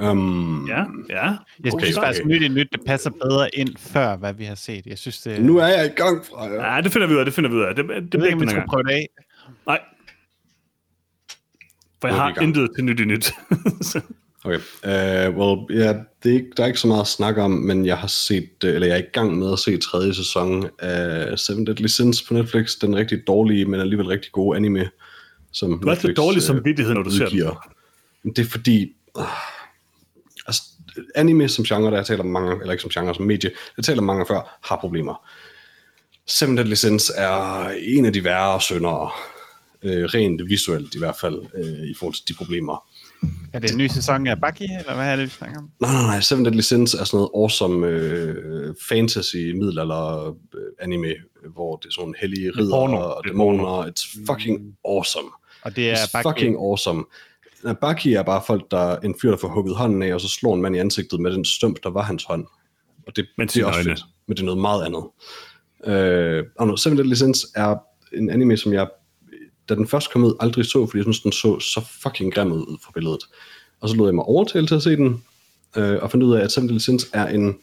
Um, Ja, ja. Jeg Okay, okay, synes okay. faktisk, nyt i nyt, det passer bedre ind før, hvad vi har set. Jeg synes, det... Nu er jeg i gang fra jer. Ja, det finder vi ud af, det finder vi ud af. Det, det jeg ved bliver ikke, om vi prøve det af. Nej. For jeg vi har intet til nyt i nyt. Så- Okay. Uh, well, ja, det er ikke, der er ikke så meget at snakke om, men jeg har set, øh, eller jeg er i gang med at se tredje sæson af Seven Deadly Sins på Netflix. Den rigtig dårlige, men alligevel rigtig gode anime. Som Du er altid dårlig som vidtighed, når du ser den. udgiver. Det er fordi, uh, altså, anime som genre, der jeg taler mange, eller ikke som genre, som medie, jeg taler mange før, har problemer. Seven Deadly Sins er en af de værre syndere, øh, rent visuelt i hvert fald, øh, i forhold til de problemer. Er det en ny sæson af Bucky, eller hvad er det, vi snakker om? Nej, nej, nej. Seven Deadly Sins er sådan noget awesome øh, fantasy middelalder øh, anime, hvor det er sådan hellige ridder og er dæmoner. It's fucking awesome. Og det er It's Bucky. fucking awesome. Ja, Bucky er bare folk, der en fyr, der får hugget hånden af, og så slår en mand i ansigtet med den stump, der var hans hånd. Og det, Men det er også øjne. fedt, men det er noget meget andet. Øh, og nu, Seven Deadly Sins er en anime, som jeg, da den først kom ud, aldrig så, fordi jeg synes, den så så fucking grim ud fra billedet. Og så lod jeg mig overtale til at se den, øh, og fandt ud af, at Seven Deadly Sins er en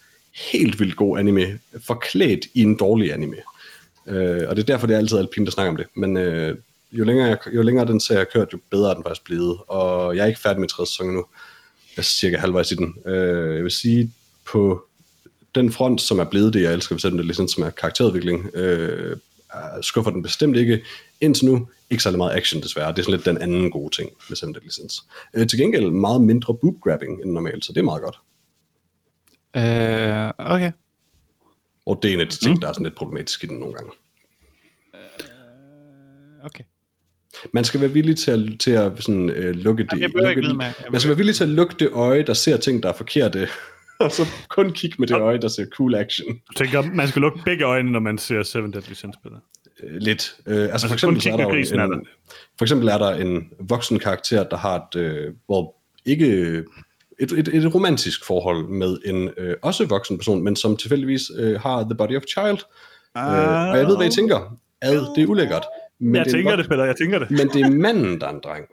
helt vildt god anime, forklædt i en dårlig anime. Øh, og det er derfor, det er altid alpint at snakke om det. Men øh, jo, længere jeg, jo længere den serie har kørt, jo bedre er den faktisk blevet. Og jeg er ikke færdig med tredje sæson endnu. Jeg er cirka halvvejs i den. Øh, jeg vil sige, på den front, som er blevet det, jeg elsker Seven Deadly Sins, som er karakterudvikling, øh, er- skuffer den bestemt ikke. Indtil nu, ikke særlig meget action desværre. Det er sådan lidt den anden gode ting med Seven Deadly Sins. Øh, til gengæld meget mindre boob grabbing end normalt, så det er meget godt. Øh, okay. Og det er en af de ting, der er sådan lidt problematisk i den nogle gange. okay. Man skal være villig til at, til at sådan, øh, lukke det. Jamen, jeg ikke lukke. Jeg Man skal være villig til at lukke det øje, der ser ting, der er forkerte, og så kun kigge med det øje, der ser cool action. Du tænker, man skal lukke begge øjne, når man ser Seven Deadly Sins spiller. Øh, lidt. Øh, altså for skal kun eksempel, så er der grisen, en, er der. for eksempel er der en voksen karakter, der har et, øh, hvor ikke et, et, et romantisk forhold med en øh, også voksen person, men som tilfældigvis øh, har the body of a child. Uh, og jeg ved, hvad I tænker. Ad, det er ulækkert. Men Jeg det er en tænker det, Peter, jeg tænker det. Men det er manden, der er en dreng.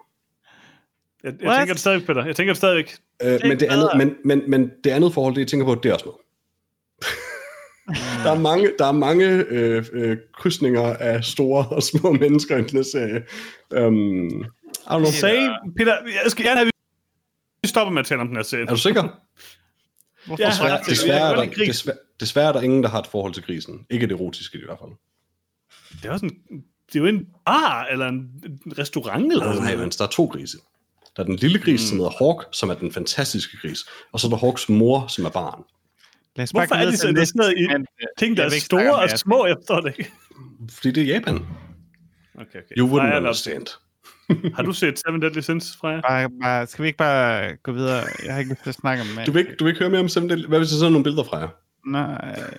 Jeg, jeg What? tænker det stadigvæk, Peter. Jeg tænker det stadigvæk. Øh, men, det andet, men, men, men det andet forhold, det jeg tænker på, det er også med. der er mange, der er mange øh, øh, krydsninger af store og små mennesker i den her serie. Um, I don't know. Sagde, Peter, jeg skal gerne have, at vi stopper med at tale om den her serie. Er du sikker? Hvorfor jeg- Desværre, desværre, er der, desværre, desværre er der ingen, der har et forhold til grisen. Ikke det erotiske i hvert fald. Det er, også en, det er jo en bar, eller en en restaurant, eller Nej, sådan nej, noget. men der er to grise. Der er den lille gris, som hedder Hawk, som er den fantastiske gris. Og så er der Hawks mor, som er barn. Lad os bare Hvorfor er videre de så til næste interesseret i segment. ting, der er store og det. små? Jeg forstår det ikke. Fordi det er Japan. Okay, okay. You wouldn't os- understand. Har du set Seven Deadly Sins, Freja? Bare, bare, skal vi ikke bare gå videre? Jeg har ikke lyst til at snakke om det. Du vil, ikke, du vil ikke høre mere om Seven Deadly... Hvad hvis jeg så nogle billeder fra jer? Nej,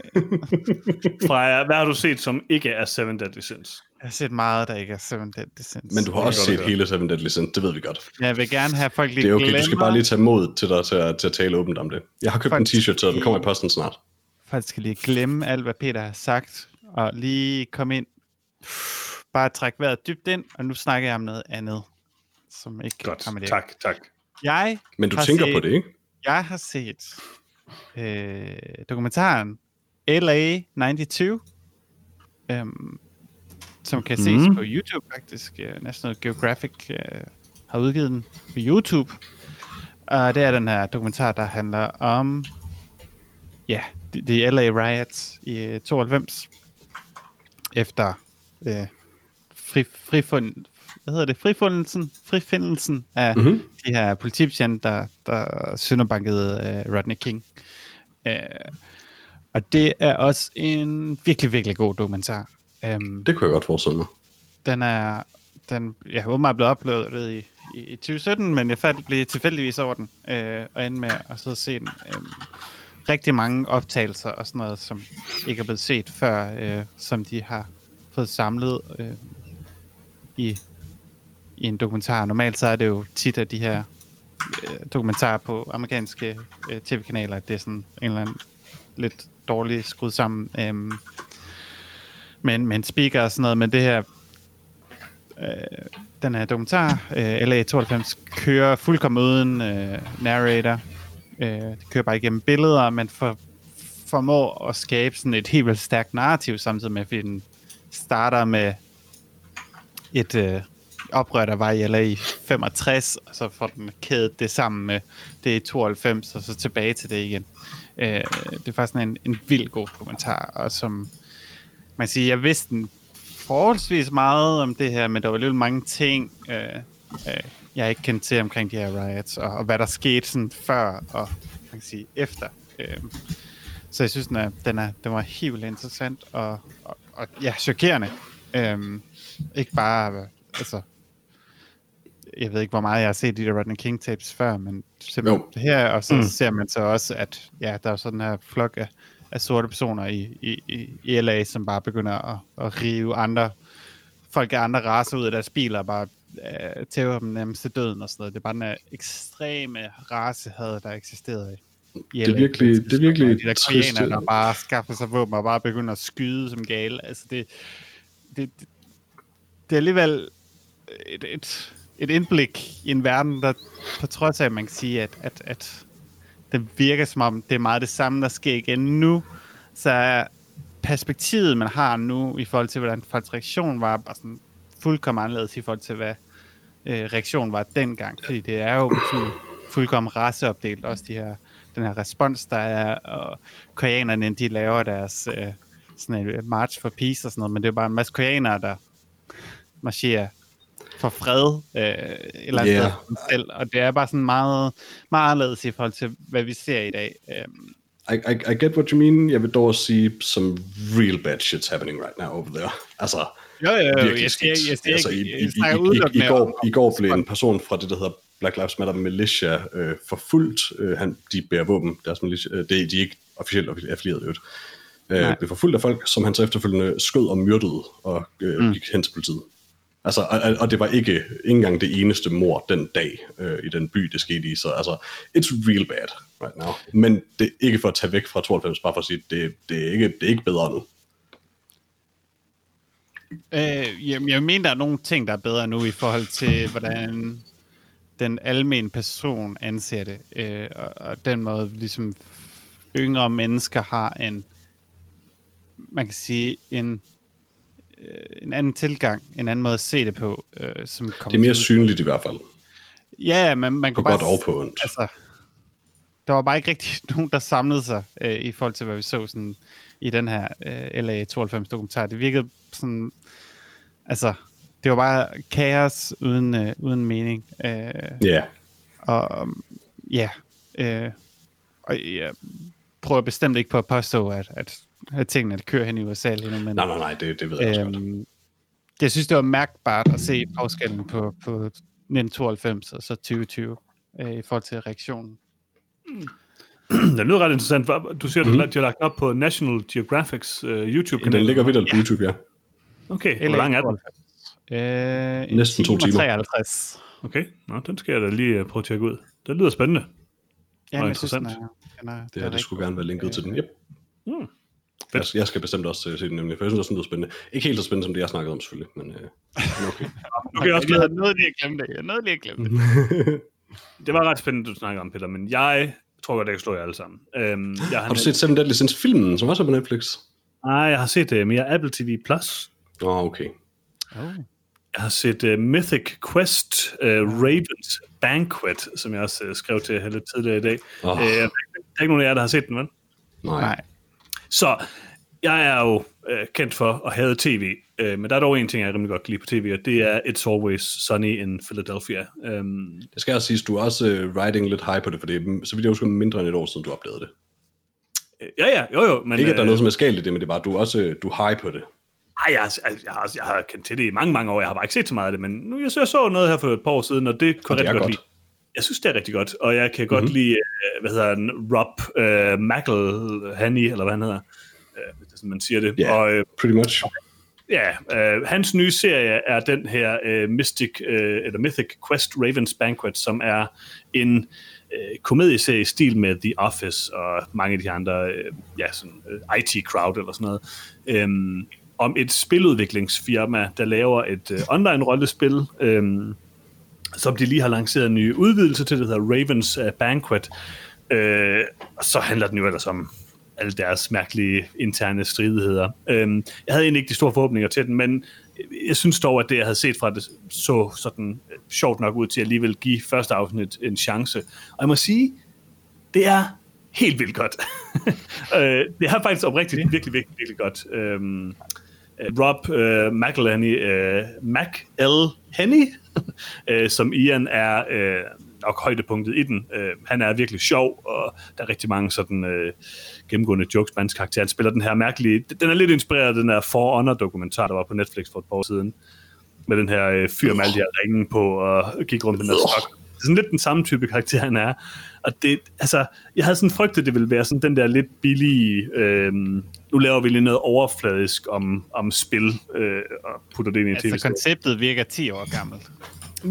Freja, hvad har du set, som ikke er Seven Deadly Sins? jeg har set meget, der ikke er Seven Deadly Sins. Men du har også set hele Seven Deadly Sins, det ved vi godt. Jeg vil gerne have folk lige Det er okay, glemmer, du skal bare lige tage mod til dig til at, til at tale åbent om det. Jeg har købt en Folk- t-shirt, så den kommer i posten snart. folk skal lige glemme alt, hvad Peter har sagt, og lige komme ind, bare trække vejret dybt ind, og nu snakker jeg om noget andet, som ikke Godt, med det. tak, tak. Jeg, Men du tænker set- på det, ikke? jeg har set øh, dokumentaren LA 92, øhm, som kan ses Mhm. på YouTube faktisk. Øh, National Geographic øh, har udgivet den på YouTube. Og det er den her dokumentar, der handler om ja, de, de LA riots i øh, 92. Efter øh, fri, frifund, hvad hedder det? Frifundelsen, frifindelsen af Mhm. de her politibetjente, der, der sønderbankede øh, Rodney King. Øh, og det er også en virkelig, virkelig god dokumentar. Um, Det kunne jeg godt forestille mig. den er, den, jeg har åbenbart blevet uploadet i, i, i 2017, men jeg faldt, blev tilfældigvis over den, øh, og endte med at sidde og se den. Øh, rigtig mange optagelser og sådan noget, som ikke er blevet set før, øh, som de har fået samlet øh, i, i en dokumentar. Normalt så er det jo tit af de her øh, dokumentarer på amerikanske øh, tv-kanaler, at det er sådan en eller anden lidt dårlig skud sammen. Øh, men, men speaker og sådan noget, men det her øh, den her dokumentar, øh, LA92, kører fuldkommen uden øh, narrator. Øh, det kører bare igennem billeder, men for, formår at skabe sådan et helt vildt stærkt narrativ, samtidig med, at den starter med et, øh, oprør, der var i LA i 65, og så får den kædet det sammen med det i 92, og så tilbage til det igen. Øh, det er faktisk en, en vild god kommentar, og som man siger, jeg vidste den forholdsvis meget om det her, men der var lidt mange ting, øh, øh, jeg ikke kendte til omkring de her riots, og, og hvad der skete sådan før og man kan sige efter. Øh, så jeg synes, den, er, den, er, den var helt vildt interessant og, og, og ja, chokerende. Øh, ikke bare, altså, jeg ved ikke, hvor meget jeg har set de der Rodney King tapes før, men simpelthen Jo. her, og så Mm. ser man så også, at ja, der er sådan her flok af, af sorte personer i, i, i, LA, som bare begynder at, at rive andre folk af andre raser ud af deres biler og bare øh, tæver dem nærmest til døden og sådan noget. Det er bare den ekstreme racehad, der eksisterede i, i Det er virkelig- det er virkelig De der trist. der bare skaffer sig våben og bare begynder at skyde som gale. Altså det, det, det, det er alligevel et, et, et indblik i en verden, der på trods af, at man kan sige, at, at, at det virker som om, det er meget det samme, der sker igen nu, så er perspektivet, man har nu, i forhold til, hvordan folks reaktion var, bare sådan fuldkommen anderledes i forhold til, hvad øh, reaktionen var dengang. Fordi det er jo sådan fuldkommen raceopdelt, også de her, den her respons, der er, og koreanerne, de laver deres øh, sådan en march for peace og sådan noget, men det er bare en masse koreanere, der marcherer for fred, øh, eller Yeah. sted selv, og det er bare sådan meget, meget anderledes i forhold til, hvad vi ser i dag. Øhm, I, I, I get what you mean. Jeg vil dog også sige, some real bad shit's happening right now over there. Altså, jo, jo, jo, jeg siger, jeg siger altså, i, i, går, I går blev en person fra det, der hedder Black Lives Matter Militia øh, forfulgt. Øh, han, de bærer våben, deres militia. Øh, det, de er ikke officielt affilieret øvrigt. Øh, blev forfulgt af folk, som han så efterfølgende skød og myrdede og øh, mm. gik hen til politiet. Altså, og, og- det var ikke, ikke engang det eneste mord den dag øh, i den by, det skete i. Så altså, it's real bad right now. Men det er ikke for at tage væk fra 92, bare for at sige, det, det, er, ikke, det er ikke bedre nu. Øh, jamen, jeg mener, der er nogle ting, der er bedre nu i forhold til, hvordan den almen person anser det. Øh, og, og den måde, ligesom yngre mennesker har en, man kan sige, en, en anden tilgang, en anden måde at se det på. Øh, som kommer Det er mere til- synligt i hvert fald. Ja, men man kunne bare... godt og på ondt. Altså, der var bare ikke rigtig nogen, der samlede sig øh, i forhold til, hvad vi så sådan, i den her øh, LA 92 dokumentar. Det virkede sådan... Altså, det var bare kaos uden, øh, uden mening. Øh, Ja. og um, ja, øh, og jeg prøver bestemt ikke på at påstå, at, at tingene kører hen i USA lige nu, men Nej, nej, nej, det, det ved jeg også godt. øhm, jeg synes, det var mærkbart at se forskellen på, på 1992 og så 2020 øh, i forhold til reaktionen. Det lyder ret interessant. Du siger, mm-hmm. du, de har lagt op på National Geographics uh, YouTube-kanal. Den ligger vidt på YouTube, ja. Okay, hvor lang er den? Øh, en Næsten to time og timer. 53. Okay, Nå, den skal jeg da lige uh, prøve at tjekke ud. Det lyder spændende. Ja, men jeg synes, den interessant. er, den er, Det her, er det skulle gerne være linket til den. Yep. Mm. Jeg, jeg skal bestemt også øh, se den nemlig, for jeg synes også, den lyder spændende. Ikke helt så spændende, som det, jeg snakkede om selvfølgelig, men, øh, men okay. Okay, også Jeg glad. havde noget lige at glemme det. Jeg nåede lige at glemme det. Det var ret spændende, du snakker om, Peter, men jeg tror godt, jeg kan slå jer alle sammen. Øhm, jeg Har du set Seven Deadly Sins filmen, som også er på Netflix? Nej, jeg har set uh, mere Apple TV+. Plus. Åh, oh, okay. Oh. Jeg har set uh, Mythic Quest uh, Ravens Banquet, som jeg også uh, skrev til her lidt tidligere i dag. Oh. Uh, der er ikke nogen af jer, der har set den, vel? Nej. Nej. Så jeg er jo øh, kendt for at have tv, øh, men der er dog en ting, jeg rimelig godt kan lide på tv, og det er It's Always Sunny in Philadelphia. Øhm, Det skal også siges, du er også uh, riding lidt high på det, for det er, så vidt jeg husker, mindre end et år siden, du opdagede det. øh, ja, ja, jo, jo. Men, Ikke, at der er øh, noget, som er skalt i det, men det er bare, du er også øh, du er high på det. Ej, jeg, har- jeg, jeg, har, jeg har kendt til det i mange, mange år. Jeg har bare ikke set så meget af det, men nu jeg så, jeg så noget her for et par år siden, og det kunne jeg er godt godt. lide. Jeg synes, det er rigtig godt, og jeg kan godt Mhm. lide, øh, hvad hedder han, Rob øh, McElhenney, eller hvad han hedder, øh, det er sådan, man siger det. Ja. Og, øh, Pretty much. Ja, øh, hans nye serie er den her øh, Mystic, øh, eller Mythic Quest Ravens Banquet, som er en øh, komedieserie i stil med The Office og mange af de andre øh, ja, sådan, øh, IT-crowd eller sådan noget. Øhm, om et spiludviklingsfirma, der laver et øh, online-rollespil, øh, som de lige har lanceret en ny udvidelse til, det hedder Ravens uh, Banquet. Øh, og så handler den jo ellers om alle deres mærkelige interne stridigheder. Øhm, jeg havde egentlig ikke de store forhåbninger til den, men jeg synes dog, at det, jeg havde set fra det, så sådan øh, sjovt nok ud til at alligevel give første afsnit en chance. Og jeg må sige, det er helt vildt godt. øh, det er faktisk oprigtigt virkelig, virkelig, virkelig godt. Øhm, øh, Rob øh, McElhenney, øh, McElhenney, øh, som Ian er øh, nok højdepunktet i den. Øh, han er virkelig sjov, og der er rigtig mange sådan øh, gennemgående jokes på hans karakter. Han spiller den her mærkelige... Den er lidt inspireret af den her For Honor-dokumentar, der var på Netflix for et par år siden. Med den her øh, fyr med alle de her ringe på, og gik rundt med den her stok. Det er sådan lidt den samme type karakter, han er. Og det, altså, jeg havde sådan frygtet, at det ville være sådan den der lidt billige, øh, nu laver vi lige noget overfladisk om, om spil, øh, og putter det ind i en Altså, tv-serie. konceptet virker 10 år gammelt.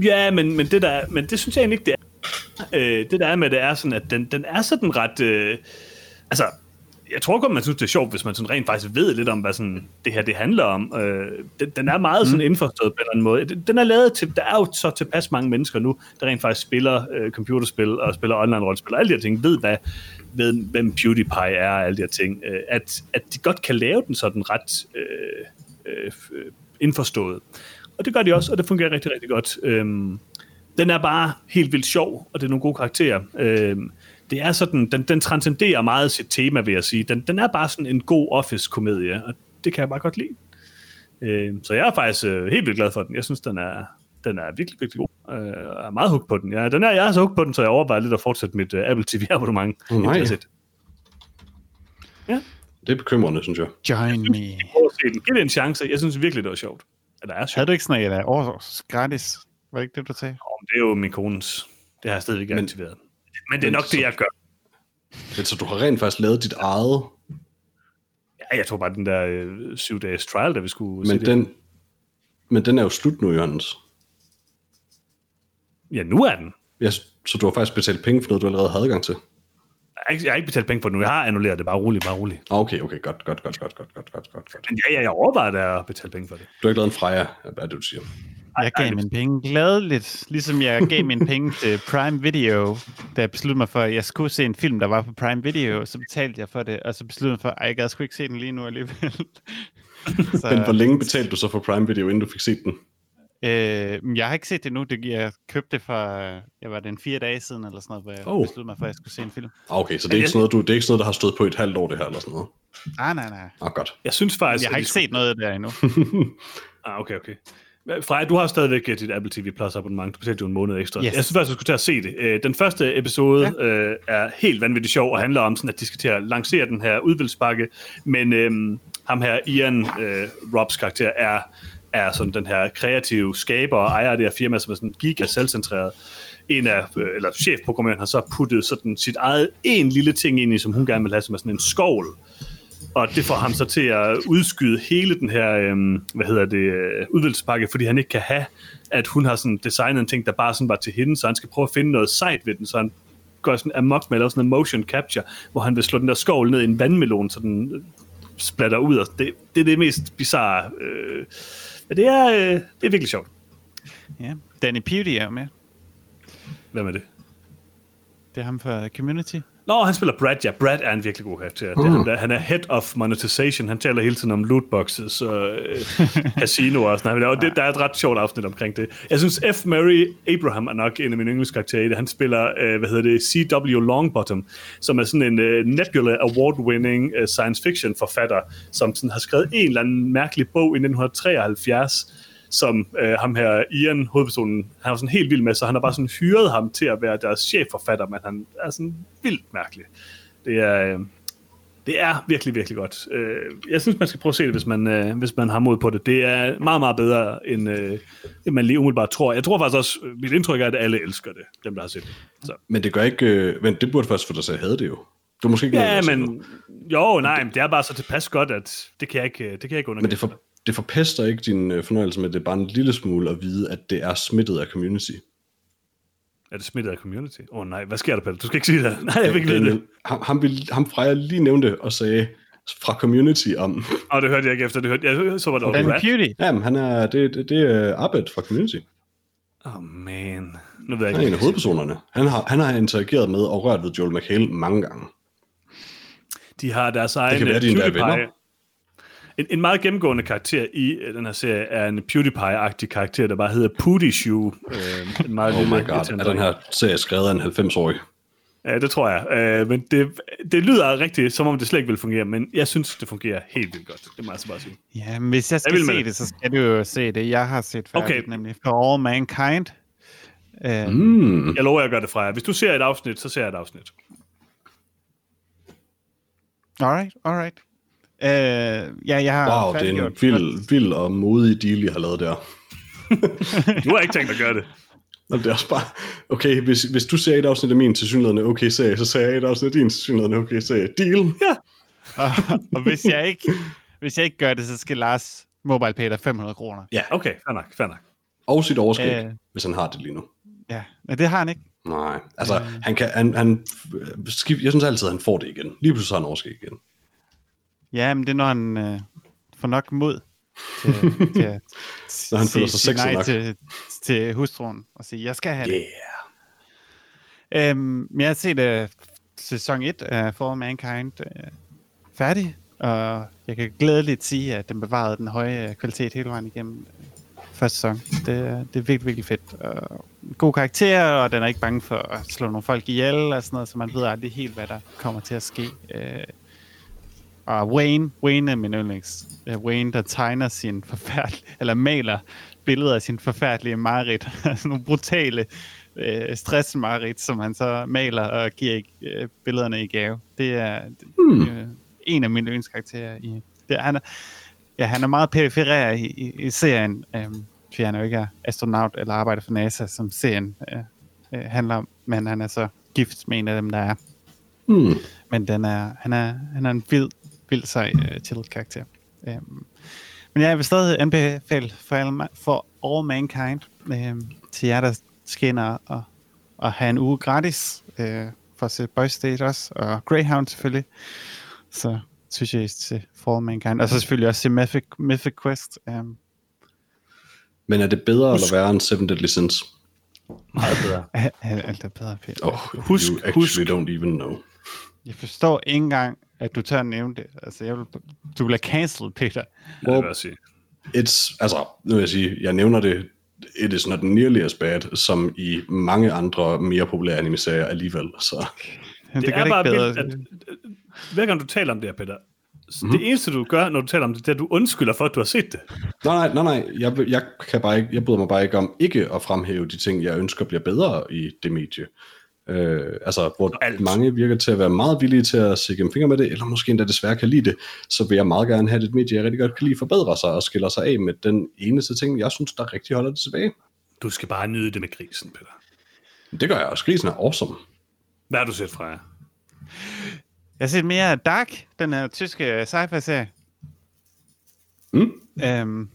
Ja, men, men, det der, men det synes jeg egentlig ikke, det er. Øh, det der er med det er sådan, at den, den er sådan ret... Øh, altså, jeg tror godt, man synes, det er sjovt, hvis man sådan rent faktisk ved lidt om, hvad sådan, det her det handler om. Øh, den, den er meget sådan indforstået på en eller anden måde. Den, er lavet til... Der er jo så tilpas mange mennesker nu, der rent faktisk spiller øh, computerspil og spiller online-rollespil og alle de her ting, ved, hvad, ved, hvem PewDiePie er og alle de her ting. Øh, at, at de godt kan lave den sådan ret øh, øh, indforstået. Og det gør de også, og det fungerer rigtig, rigtig godt. Øhm, den er bare helt vildt sjov, og det er nogle gode karakterer. Øhm, det er sådan, den, den transcenderer meget sit tema, vil jeg sige. Den, den er bare sådan en god office-komedie, og det kan jeg bare godt lide. Øhm, så jeg er faktisk øh, helt vildt glad for den. Jeg synes, den er, den er virkelig, virkelig god. Øh, jeg er meget hooked på den. Ja, den er, jeg er så hooked på den, så jeg overvejer lidt at fortsætte mit uh, Apple TV-abonnement. Åh, nej. Implicit. Det er bekymrende, synes jeg. Join me. Den. Giv det en chance. Jeg synes virkelig, det var sjovt. Eller er sjovt. Havde du ikke sådan uh, års gratis? Var det ikke det, du sagde? Om Det er jo min kones. Det har jeg stadig ikke Men- aktiveret. Men det er nok så, det, jeg gør. Men, så du har rent faktisk lavet dit eget? Ja, jeg tror bare, den der øh, syv dages trial, der vi skulle men den, det. Men den er jo slut nu, Jørgens. Ja, nu er den. Ja, så du har faktisk betalt penge for noget, du allerede havde adgang til? jeg har ikke betalt penge for det nu. Jeg har annulleret det. Bare roligt, bare roligt. Ah, okay, okay. Godt, godt, godt, godt, godt, godt, godt, godt. Men ja, ja, jeg overvejer, at jeg har penge for det. Du har ikke lavet en freja, hvad det, du siger. Jeg gav mine penge gladeligt, ligesom jeg gav mine penge til Prime Video, da jeg besluttede mig for, at jeg skulle se en film, der var på Prime Video, så betalte jeg for det, og så besluttede jeg for, at jeg gad sgu ikke se den lige nu alligevel. så, Men hvor længe betalte du så for Prime Video, inden du fik set den? øh, men jeg har ikke set det nu, det, jeg købte det for, jeg var det en fire dage siden, eller sådan noget, hvor jeg Oh. besluttede mig for, at jeg skulle se en film. Ah, Okay, så det er, ikke sådan noget, du, det er ikke sådan noget, der har stået på i et halvt år, det her, eller sådan noget? Nej, nej, nej. Ah, godt. Jeg synes faktisk... Jeg har ikke skulle- set noget der endnu. Ah, okay, okay. Freja, du har stadigvæk øh, dit Apple TV Plus abonnement. Du betalte jo en måned ekstra. Yes. Jeg synes faktisk, du skulle tage at se det. Øh, Den første episode ja. øh, er helt vanvittigt sjov og handler om, sådan, at de skal til at lancere den her udvalgspakke. Men øhm, ham her, Ian, øh, Robs karakter, er, er sådan den her kreative skaber og ejer af det her firma, som er sådan giga selvcentreret. En af, øh, eller chefprogrammøren har så puttet sådan sit eget en lille ting ind i, som hun gerne vil have, som er sådan en skovl og det får ham så til at udskyde hele den her, øhm, hvad hedder det, øh, udvalgspakke, fordi han ikke kan have, at hun har sådan designet en ting, der bare sådan var til hende, så han skal prøve at finde noget sejt ved den, så han går sådan amok med lave sådan en motion capture, hvor han vil slå den der skovl ned i en vandmelon, så den øh, splatter ud, og det, det er det mest bizarre. Øh, men det er, øh, det er virkelig sjovt. Ja. Danny Pewdie er jo med. Hvad med det? Det er ham fra Community. Nå, han spiller Brad, ja. Brad er en virkelig god karakter. Det er Mm. ham, der, han er head of monetization. Han taler hele tiden om lootboxes og øh, casinoer og sådan noget. Og det, der er et ret sjovt afsnit omkring det. Jeg synes, F. Mary Abraham er nok en af mine yndlingskarakterer i det. Han spiller, øh, hvad hedder det, C.W. Longbottom, som er sådan en øh, Nebula Award-winning øh, science fiction forfatter, som sådan har skrevet en eller anden mærkelig bog i 1973, som øh, ham her, Ian, hovedpersonen, han var sådan helt vild med, så han har bare sådan hyret ham til at være deres chefforfatter, men han er sådan vildt mærkelig. Det er, øh, det er virkelig, virkelig godt. Øh, jeg synes, man skal prøve at se det, hvis man, øh, hvis man har mod på det. Det er meget, meget bedre, end, øh, end man lige umiddelbart tror. Jeg tror faktisk også, mit indtryk er, at alle elsker det, dem der har set det. Så. Men det gør ikke... Øh, men det burde faktisk få dig at have det jo. Du måske ikke Ja, men jo, nej, men det er bare så tilpas godt, at det kan jeg ikke, det kan jeg ikke Men underkende. det, for, det forpester ikke din øh, fornøjelse med, at det er bare en lille smule at vide, at det er smittet af community. Er det smittet af community? Åh oh, nej, hvad sker der, Pelle? Du skal ikke sige det. Nej, jeg vil ikke vide det. Ham, ham, vil, ham Freja lige nævnte og sagde fra community om, Og det hørte jeg ikke efter. Det hørte, jeg så var det over Pewdie. jamen han er, det, det, det er Abed fra community. Åh, oh, man. Nu ved jeg Han er ikke. en af hovedpersonerne. Han har, han har interageret med og rørt ved Joel McHale mange gange. De har deres egen kan være, øh, de endda er venner. En, en meget gennemgående karakter i øh, den her serie er en PewDiePie-agtig karakter, der bare hedder Shoe. Øh, en meget Oh lille my god, er den her serie skrevet af en 90-årig? Ja, det tror jeg. Øh, men det, det lyder rigtigt, som om det slet ikke vil fungere, men jeg synes, det fungerer helt vildt godt. Det må jeg altså bare sige. Ja, men hvis jeg skal jeg se det. det, så skal du jo se det. Jeg har set færdigt, Okay. nemlig For All Mankind. Uh, Mm. Jeg lover, jeg gør det fra jer. Hvis du ser et afsnit, så ser jeg et afsnit. Alright, alright. Uh, ja, jeg har Wow, det er en vild, vild og modig deal, jeg har lavet der. Du har ikke tænkt at gøre det. Nå, det er også bare, okay, hvis, hvis du ser et afsnit af min tilsyneladende okay serie, så ser jeg et afsnit af din tilsyneladende okay serie. Deal? Ja. og, og hvis jeg ikke hvis jeg ikke gør det, så skal Lars mobile pay dig 500 kroner. Ja, Okay, fair nok, fair nok. og sit overskæg, Øh. hvis han har det lige nu. Ja, men det har han ikke. Nej, altså, han kan, han, han, jeg synes altid, at han får det igen. Lige pludselig har han overskæg igen. Ja, men det er, når han øh, får nok mod til, til at Når han føler sig sexet nej nok. til, til hustruen og sige, jeg skal have det. Yeah. Øhm, men jeg har set uh, sæson 1 af For Mankind uh, færdig, og jeg kan glædeligt sige, at den bevarede den høje øh, kvalitet hele vejen igennem øh, første sæson. Det, er- det er virkelig, virkelig fedt. Og god karakter, og den er ikke bange for at slå nogle folk ihjel og sådan noget, så man ved aldrig helt, hvad der kommer til at ske. Øh, og Wayne, Wayne er min yndlings. Wayne, der tegner sin forfærdelige, eller maler billeder af sin forfærdelige mareridt. Altså nogle brutale øh, stressmareridt, som han så maler og giver øh, billederne i gave. Det er hmm. øh, en af mine yndlingskarakterer. I, det, han, er, ja, han er meget periferær i, i, i serien, øh, fordi han er jo ikke er astronaut eller arbejder for NASA, som serien øh, øh, handler om, men han er så gift med en af dem, der er. Hmm. Men den er, han, er, han er en vild, vild sej uh, chill karakter. Um, men jeg vil stadig anbefale for, alle, for All Mankind um, til jer, der skinner og, og have en uge gratis uh, for at se Boys State også, og Greyhound selvfølgelig. Så synes jeg, se For All Mankind. Og så selvfølgelig også se Mythic, Mythic Quest. Um, Men er det bedre eller værre end Seven Deadly Sins? Meget bedre. alt er bedre, Peter. Oh, Husk- you actually husk- don't even know. Jeg forstår ikke engang, at du tør at nævne det. Altså, jeg vil, du bliver cancelled, Peter. Ja, det vil jeg sige. It's, altså, nu vil jeg sige, jeg nævner det, it is not nearly as bad, som i mange andre mere populære anime-serier alligevel. Så Det, det gør er bare ikke vildt, at øh, hver gang du taler om det her, Peter, mm-hmm. det eneste du gør, når du taler om det, det er, at du undskylder for, at du har set det. nej, nej, nej, nej, jeg, jeg, kan bare ikke, jeg bryder mig bare ikke om ikke at fremhæve de ting, jeg ønsker bliver bedre i det medie. Øh, altså, hvor Alt. mange virker til at være meget villige til at se gennem fingre med det, eller måske endda desværre kan lide det, så vil jeg meget gerne have, at et medie, jeg rigtig godt kan lide, forbedre sig og skiller sig af med den eneste ting, jeg synes, der rigtig holder det tilbage. Du skal bare nyde det med grisen, Peter. Det gør jeg også. Grisen er awesome. Hvad har du set fra jer? Jeg har set mere af Dark, den her tyske sci-fi-serie. Mm. Øhm,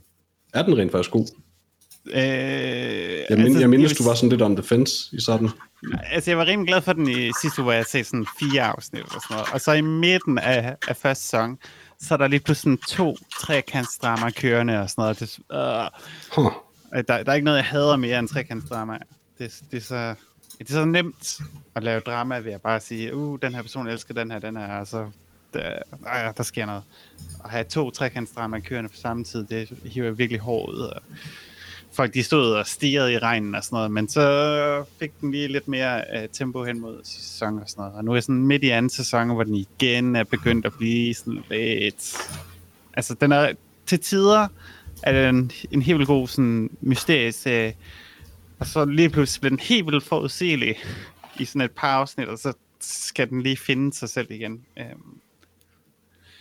Er den rent faktisk god? øh, Jeg, mind, altså, jeg mindes, vil du var sådan lidt on the fence i starten. Altså, jeg var rimelig glad for den i sidste uge, hvor jeg set sådan fire afsnit og sådan noget. Og så i midten af, af første sæson, så er der lige pludselig to trekantsdramaer kørende og sådan noget. Det, øh, Huh. der, der er ikke noget, jeg hader mere end trekantsdramaer. Det, det, er så, det er så nemt at lave drama ved at bare sige, uh, den her person elsker den her, den her, og så der, øh, der sker noget. At have to trekantsdramaer kørende på samme tid, det hiver virkelig hårdt ud. Og folk de stod og stirrede i regnen og sådan noget, men så fik den lige lidt mere uh, tempo hen mod sæson og sådan noget. Og nu er sådan midt i anden sæson, hvor den igen er begyndt at blive sådan lidt... Altså, den er til tider er den en helt vildt god sådan mysterieserie, og så lige pludselig bliver den helt vildt forudsigelig i sådan et par afsnit, og så skal den lige finde sig selv igen. Øhm,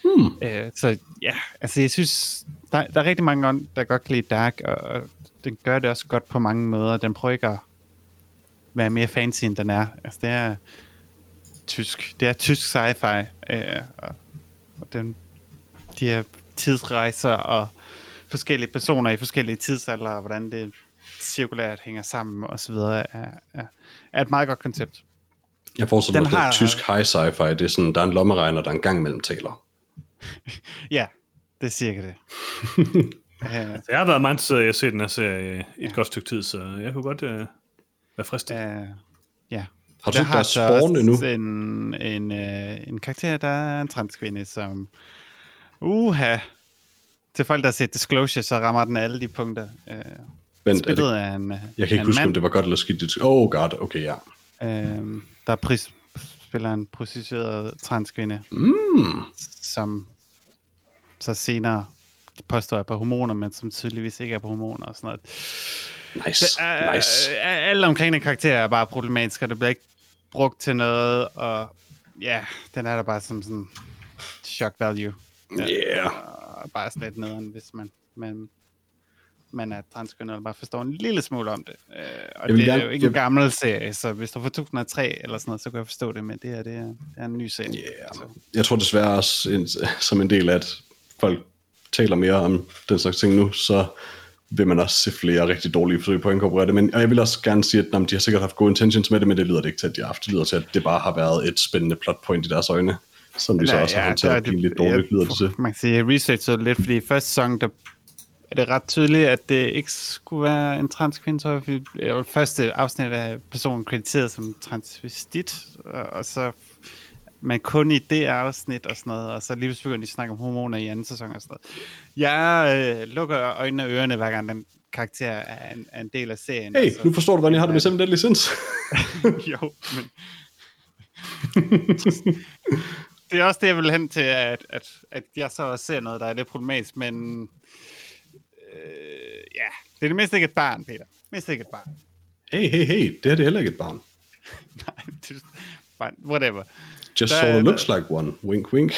Hmm. Øh, så ja, altså jeg synes, der, der er rigtig mange, der godt kan lide Dark, og, og den gør det også godt på mange måder. Den prøver ikke at være mere fancy, end den er. Altså det er tysk, det er tysk sci-fi, øh, og, den, de her tidsrejser og forskellige personer i forskellige tidsalder, og hvordan det cirkulært hænger sammen og så videre, er, er, er et meget godt koncept. Jeg forestiller mig, at har- tysk high sci-fi, det er sådan, der er en lommeregner, der en gang mellem taler. Ja, det er cirka det. øh, Jeg har været meget interesseret i at se den her serie i et godt stykke tid, så jeg kunne godt øh, være fristet. øh, ja. Har du Der set deres så spawn endnu? En, en, øh, en karakter, der er en transkvinde, som uha, til folk, der har set Disclosure, så rammer den alle de punkter. Øh, Vent, er spillet det, af en, jeg kan ikke en huske, mand, om det var godt eller skidt. Det- Oh god, okay, ja. øh, der pris, spiller en prostitueret transkvinde, Mm. som så senere påstår jeg på hormoner, men som tydeligvis ikke er på hormoner og sådan noget. Nice, Det nice. er, alt omkring den karakter er bare problematisk, og det bliver ikke brugt til noget, og ja, den er der bare som sådan shock value. Yeah. Og bare sådan lidt nederen, hvis man, man, man er transkønnet, og bare forstår en lille smule om det. Øh, og det er gerne- jo ikke en jeg- gammel serie, så hvis du får 2003 eller sådan noget, så kan jeg forstå det, men det her, det er, det er en ny serie. Yeah. Jeg tror desværre også, en, som en del af, at folk taler mere om den slags ting nu, så vil man også se flere rigtig dårlige forsøg på at inkorporere det. Men, og jeg vil også gerne sige, at nå, men de har sikkert haft gode intentions med det, men det lyder det ikke til, at de har haft. Det lyder til, at det bare har været et spændende plot point i deres øjne, som de så også har der håndteret er det- pinligt dårligt, lyder det til. Man kan sige, at jeg researchede lidt, fordi i første sæson, der er det ret tydeligt, at det ikke skulle være en transkvinde, tror jeg. Første afsnit af personen krediteret som transvestit, og så men kun i det afsnit og sådan noget, og så lige pludselig begynder de at snakke om hormoner i anden sæson og sådan noget. Jeg øh, lukker øjnene og ørerne, hver gang den karakter er en, er en del af serien. Hey, altså. nu forstår du, hvordan jeg har det med Seven Deadly Sins. jo, men... det er også det, jeg vil hen til, at, at, at jeg så også ser noget, der er lidt problematisk, men... Øh, ja, det er det mindst ikke et barn, Peter. Mindst ikke et barn. hey, hey, hey, det her det er heller ikke et barn. Nej, det er whatever. Just Der sort of looks like one. Wink, wink.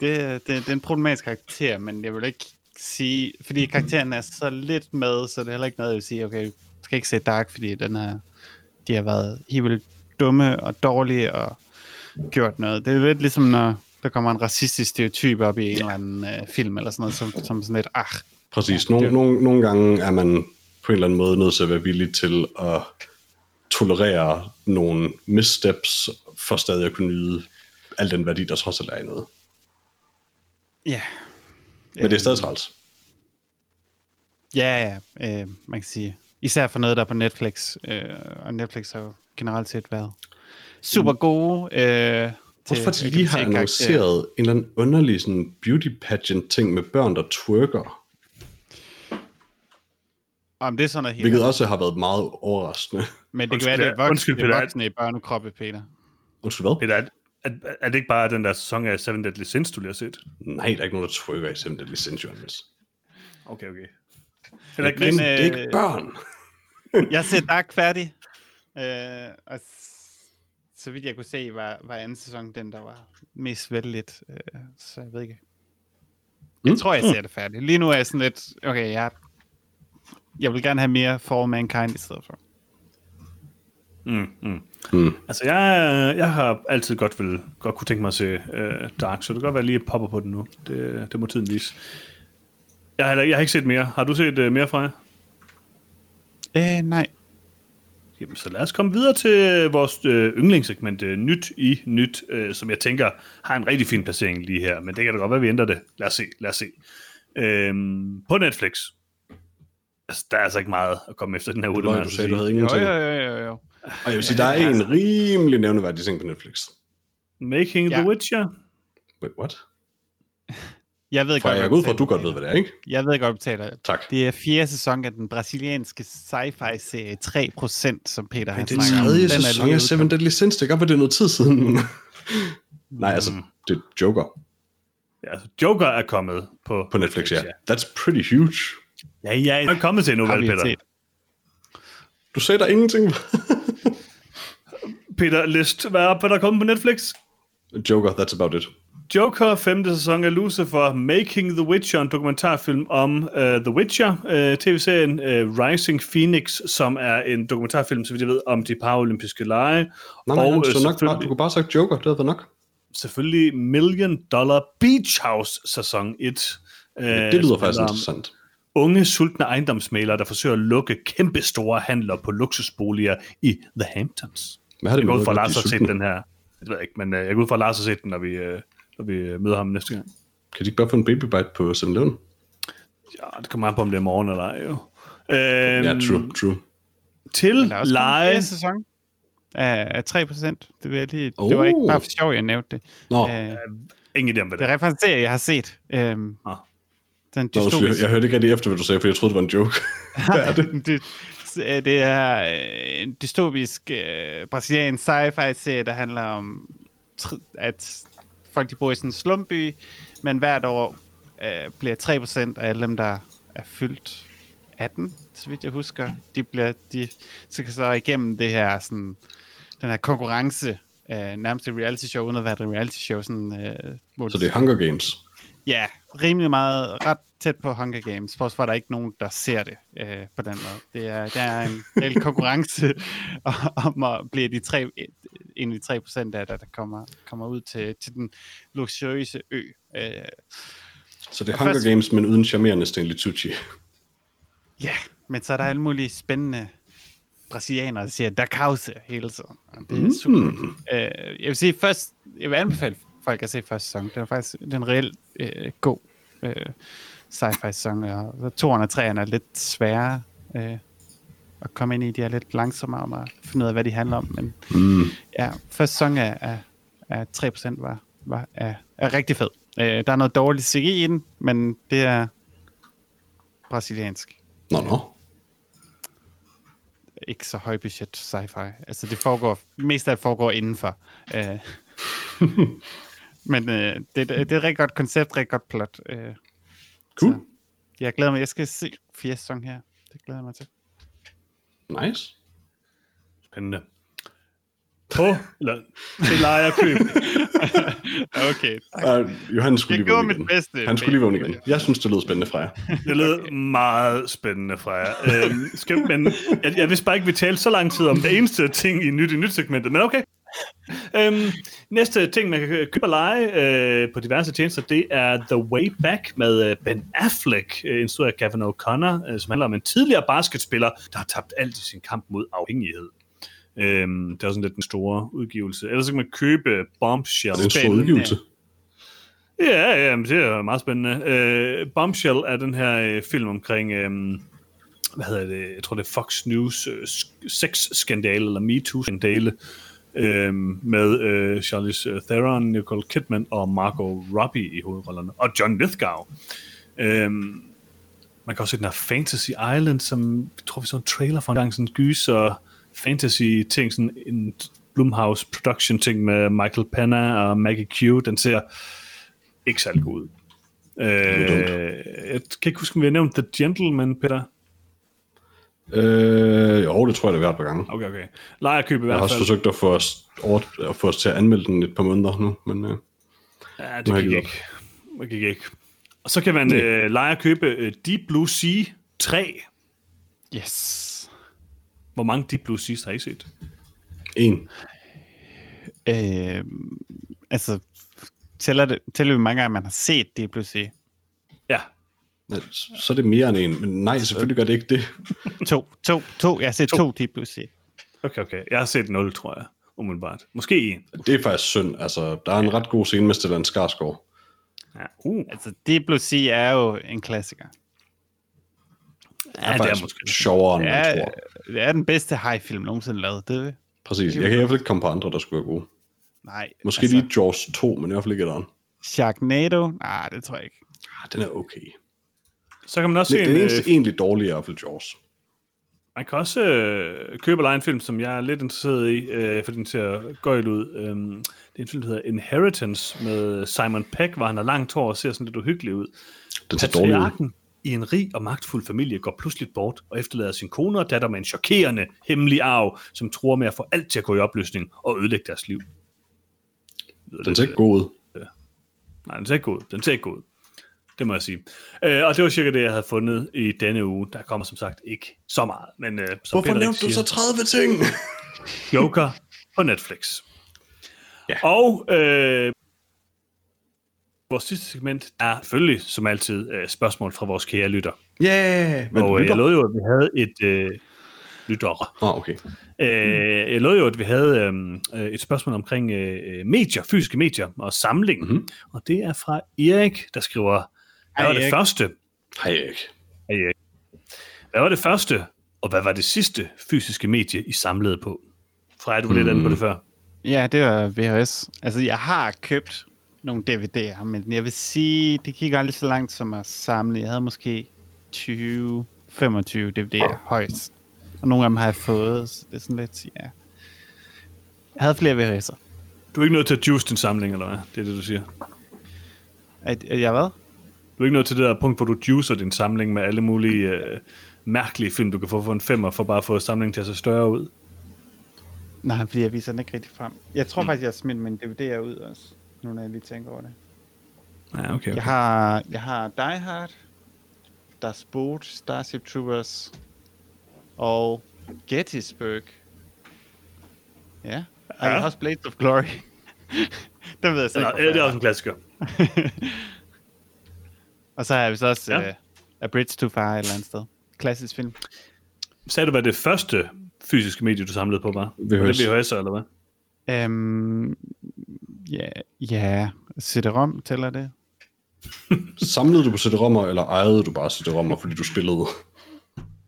Det, det, det er en problematisk karakter, men jeg vil ikke sige... Fordi karakteren er så lidt med, så det er heller ikke noget, jeg vil sige, okay, du skal ikke se Dark, fordi den her, de har været helt dumme og dårlige og gjort noget. Det er lidt ligesom, når der kommer en racistisk stereotyp op i en eller anden øh, film eller sådan noget, som, som sådan lidt, ah, Præcis. Ja, Nogle, det- nogle, nogle gange er man på en eller anden måde nødt til at være villig til at tolerere nogle missteps, for stadig at kunne nyde al den værdi, der trods alt er i noget. ja. Men det er stadig træls. Ja, ja, øh, man kan sige. Især for noget, der er på Netflix, øh, og Netflix har jo generelt set været super gode. Øh, Hvorfor de lige har annonceret en eller anden underlig sådan beauty pageant ting med børn, der twerker, Om det er sådan noget helt hvilket også har været meget overraskende. Men det Undskyld, kan være, det er voksne, Undskyld, det er Peter. voksne i børnekroppe, Peter. Undskyld hvad? Peter, er, er, er det ikke bare den der sæson af Seven Deadly Sins, du lige har set? Nej, der er ikke nogen, der twerker i Seven Deadly Sins, Johannes. Okay, okay. Eller Men ikke, Men, det er ikke øh, børn. Jeg ser Dark færdig. Øh, og så vidt jeg kunne se, var, var anden sæson den, der var mest vældigt. Øh, så jeg ved ikke. Jeg Mm. tror, jeg ser det færdigt. Lige nu er jeg sådan lidt, okay, jeg, jeg vil gerne have mere For Mankind i stedet for. Mm, mm. Mm. Altså, jeg, jeg har altid godt, vil, godt kunne tænke mig at se uh, Dark, så det kan godt være, at jeg lige popper på den nu. Det, det må tiden vise. Jeg har, jeg har ikke set mere. Har du set uh, mere fra jer? Øh, nej. Jamen, så lad os komme videre til vores øh, yndlingssegment, øh, Nyt i Nyt, øh, som jeg tænker har en rigtig fin placering lige her, men det kan da godt være, at vi ændrer det. Lad os se, lad os se. Øhm, på Netflix, altså, der er altså ikke meget at komme efter den her uge. Løgn, du sagde, du havde Jo, ingenting. jo, jo, jo, jo. Og jeg vil sige, der er en rimelig nævneværdig ting på Netflix. Making Ja. the Witcher. Wait, what? Jeg ved For godt, jeg går ud fra, du at du godt ved, hvad det er, ikke? Jeg ved godt, hvad du betaler. Tak. Det er fjerde sæson af den brasilianske sci-fi-serie 3%, som Peter har Det er snakket om. tredje Den er sæson lige af Seven Deadly Sins. Det kan godt være, det er noget tid siden. Nej, altså, Mm. det er Joker Ja, altså, Joker er kommet på, på Netflix, ja. That's pretty huge. Ja, ja, jeg er kommet til nu, vel, Peter. set. Du sagde der ingenting. Peter, list, hvad er, der er kommet på Netflix? Joker, that's about it. Joker, femte sæson af Lucifer, Making the Witcher, en dokumentarfilm om uh, The Witcher, uh, tv-serien uh, Rising Phoenix, som er en dokumentarfilm, så vidt jeg ved, om de paralympiske lege. Nej, nej, og øh, så nok bare, du kunne bare sagt Joker, det havde nok. selvfølgelig Million Dollar Beach House sæson 1. Uh, Ja, det lyder faktisk interessant. Unge, sultne ejendomsmalere, der forsøger at lukke kæmpe store handler på luksusboliger i The Hamptons. Hvad har Jeg det går ud fra, at Lars har set den her. Det ved jeg ikke, men uh, jeg går ud fra, at Lars har set den, når vi, uh, når vi øh, møder ham næste gang. Kan de ikke bare få en baby bite på 7-Eleven? Ja, det kommer an på, om det er morgen eller ej, jo. Øhm, Ja, true, true. Til er fjerde sæson af, af 3%. Det, jeg lige, oh. det var ikke Oh. bare for sjov, jeg nævnte det. Nå, Øh, Ingen idé om, hvad det det er. er referencerer, jeg har set. Øhm, Ah. Den Nå, undskyld, dystopiske... jeg hørte ikke rigtig efter, hvad du sagde, for jeg troede, det var en joke. Hvad er det? det, øh, det er øh, en dystopisk øh, brasiliansk sci-fi-serie, der handler om, at folk de bor i sådan en slumby, men hvert år øh, bliver 3% af alle dem, der er fyldt 18, så vidt jeg husker, de bliver, de skal så igennem det her, sådan, den her konkurrence, øh, nærmest et reality show, uden at være et reality show, sådan, øh, hvor Så det er Hunger Games. Ja, rimelig meget, ret tæt på Hunger Games, for for der er ikke nogen, der ser det øh, på den måde. Det er, der er en reel konkurrence om at blive de tre, en af de 3 procent af der, der kommer, kommer ud til, til den luksuriøse ø. Øh, Så det er Hunger først- Games, men uden charmerende Stanley Tucci. ja, men så er der alle mulige spændende brasilianere, der siger, der kause hele tiden. Det er super. Mm. Øh, jeg vil sige først, jeg vil anbefale folk at se første sæson. Den er faktisk den reelt øh, god øh, sci-fi sæson, og så toerne og treerne er lidt svære øh, at komme ind i. De er lidt langsommere om at finde ud af, hvad de handler om. Men Mm. ja, første sæson af, af, af 3% var, var, er, er rigtig fed. Øh, der er noget dårligt CGI i den, men det er brasiliansk. Nå, nå. Ikke så høj budget sci-fi. Altså det foregår, mest af det foregår indenfor. Øh, men øh, det, det er et rigtig godt koncept, rigtig godt plot. Øh, Cool. Så jeg glæder mig. Jeg skal se fire sæson her. Det glæder jeg mig til. Nice. Spændende. På, eller til lejerkøb. Okay. Uh, Johan skulle Jeg lige vågne igen. bedste. Han skulle lige vågne igen. Jeg synes, det lød spændende fra jer. Det lød meget spændende fra jer. Øhm, skal, men jeg, jeg vidste bare ikke, vi talte så lang tid om det eneste ting i nyt i nyt segmentet, men okay. Øhm, næste ting, man kan købe og lege øh, på diverse tjenester, det er The Way Back med øh, Ben Affleck, øh, instrueret af Kevin O'Connor, øh, som handler om en tidligere basketspiller, der har tabt alt i sin kamp mod afhængighed. Øhm, det er sådan lidt den store udgivelse. Ellers så kan man købe Bombshell. Det er en stor udgivelse. Ja, ja, men det er meget spændende. Øh, Bombshell er den her øh, film omkring, øh, hvad hedder det, jeg tror det er Fox News øh, sk- sex-skandale, eller MeToo-skandale, øh, med øh, Charlize Theron, Nicole Kidman og Margot Robbie i hovedrollerne, og John Lithgow. Øh, man kan også se den her Fantasy Island, som jeg tror, vi så en trailer for en gang, sådan en gyser fantasy-ting, sådan en Blumhouse production-ting med Michael Pena og Maggie Q. Den ser ikke særlig god ud. Øh, jeg kan ikke huske, om vi har nævnt The Gentleman, Peter. Øh, jo, det tror jeg, det er værd på gange. Okay, okay. Lejerkøb i Jeg har hvert også fald. forsøgt at få os, over, at få os til at anmelde den et par måneder nu, men øh, Ja, det gik ikke. Det gik ikke. Og så kan man øh, lege og købe øh, Deep Blue Sea 3. Yes. Hvor mange Deep Blue Seas har I set? en. Øh, altså, tæller, det, tæller vi mange gange, man har set det pludselig? Ja. Så er det mere end en, men nej, selvfølgelig gør det ikke det. To, to, to. Jeg har set to, to de pludselig. Okay, okay. Jeg har set 0, tror jeg. Umiddelbart. Måske en. Det er faktisk synd. Altså, der er en ret god scene med Stellan Skarsgård. Ja. Uh. Altså, det pludselig er jo en klassiker. Ja, Ja, det det er er måske sjovere, end er, tror. det er den bedste high-film nogensinde lavet. Det, Præcis. Jeg kan i hvert fald ikke komme på andre, der skulle være gode. nej. Måske altså, lige Jaws 2, men i hvert fald ikke etteren. Sharknado? Nej, det tror jeg ikke. Ah, den er okay. Så kan man også se Den en, eneste øh, egentlig dårlige er i hvert fald Jaws. Man kan også øh, købe lege en film, som jeg er lidt interesseret i, øh, for den ser gøjl ud. Øhm, det er en film, der hedder Inheritance med Simon Peck, hvor han har langt hår og ser sådan lidt uhyggelig ud. Den ser dårlig ud. I en rig og magtfuld familie går pludselig bort og efterlader sin kone og datter med en chokerende, hemmelig arv, som tror med at få alt til at gå i opløsning og ødelægge deres liv. Den ser ikke god ud. Nej, den ser ikke god ud. Den ser ikke god ud. Det må jeg sige. Øh, og det var cirka det, jeg havde fundet i denne uge. Der kommer som sagt ikke så meget. Men øh, som Hvorfor Peter nævnte du rigtig så siger, 30 ting? Joker på Netflix. Ja. Og øh, vores sidste segment er selvfølgelig, som altid, øh, spørgsmål fra vores kære lytter. Ja, yeah, men og øh, lytter? jeg lovede jo, at vi havde et øh, lytter. Ah, okay. Øh, jeg lovede jo, at vi havde øh, et spørgsmål omkring øh, medier, fysiske medier og samling. Mhm. Mm-hmm. Og det er fra Erik, der skriver, hvad var det Erik. første? Hej ikke. Hej, Erik. Hvad var det første, og hvad var det sidste fysiske medie, I samlede på? Freja, du var lidt Mm. inde på det før. Ja, det var VHS. Altså, jeg har købt nogle DVD'er, men jeg vil sige, det gik aldrig så langt som at samle. Jeg havde måske 20, 25 DVD'er højst. Og nogle af dem har jeg fået, så det er sådan lidt, ja. Jeg havde flere VHS'er. Du er ikke nødt til at juice din samling, eller hvad? Det er det, du siger. At, at jeg hvad? Du er ikke nødt til det der punkt, hvor du juicer din samling med alle mulige øh, mærkelige film, du kan få for en femmer, for bare at få samlingen til at se større ud. Nej, fordi jeg viser den ikke rigtig frem. Jeg tror mm. faktisk, jeg smidt min DVD'er ud også, nu når jeg lige tænker over det. Ja, okay. okay. Jeg har, jeg har Die Hard, Das Boot, Starship Troopers og Gettysburg. Ja, og har også Blades of Glory. den ved jeg så Ja, ikke, det er også en klassiker. Og så har jeg vist også Ja. uh, A Bridge Too Far et eller andet sted. Klassisk film. Sagde du, hvad det første fysiske medie, du samlede på, var? Var VHS. det VHS, eller hvad? Um, ja, ja. CD-ROM tæller det. Samlede du på CD-rommer, eller ejede du bare CD-rommer, fordi du spillede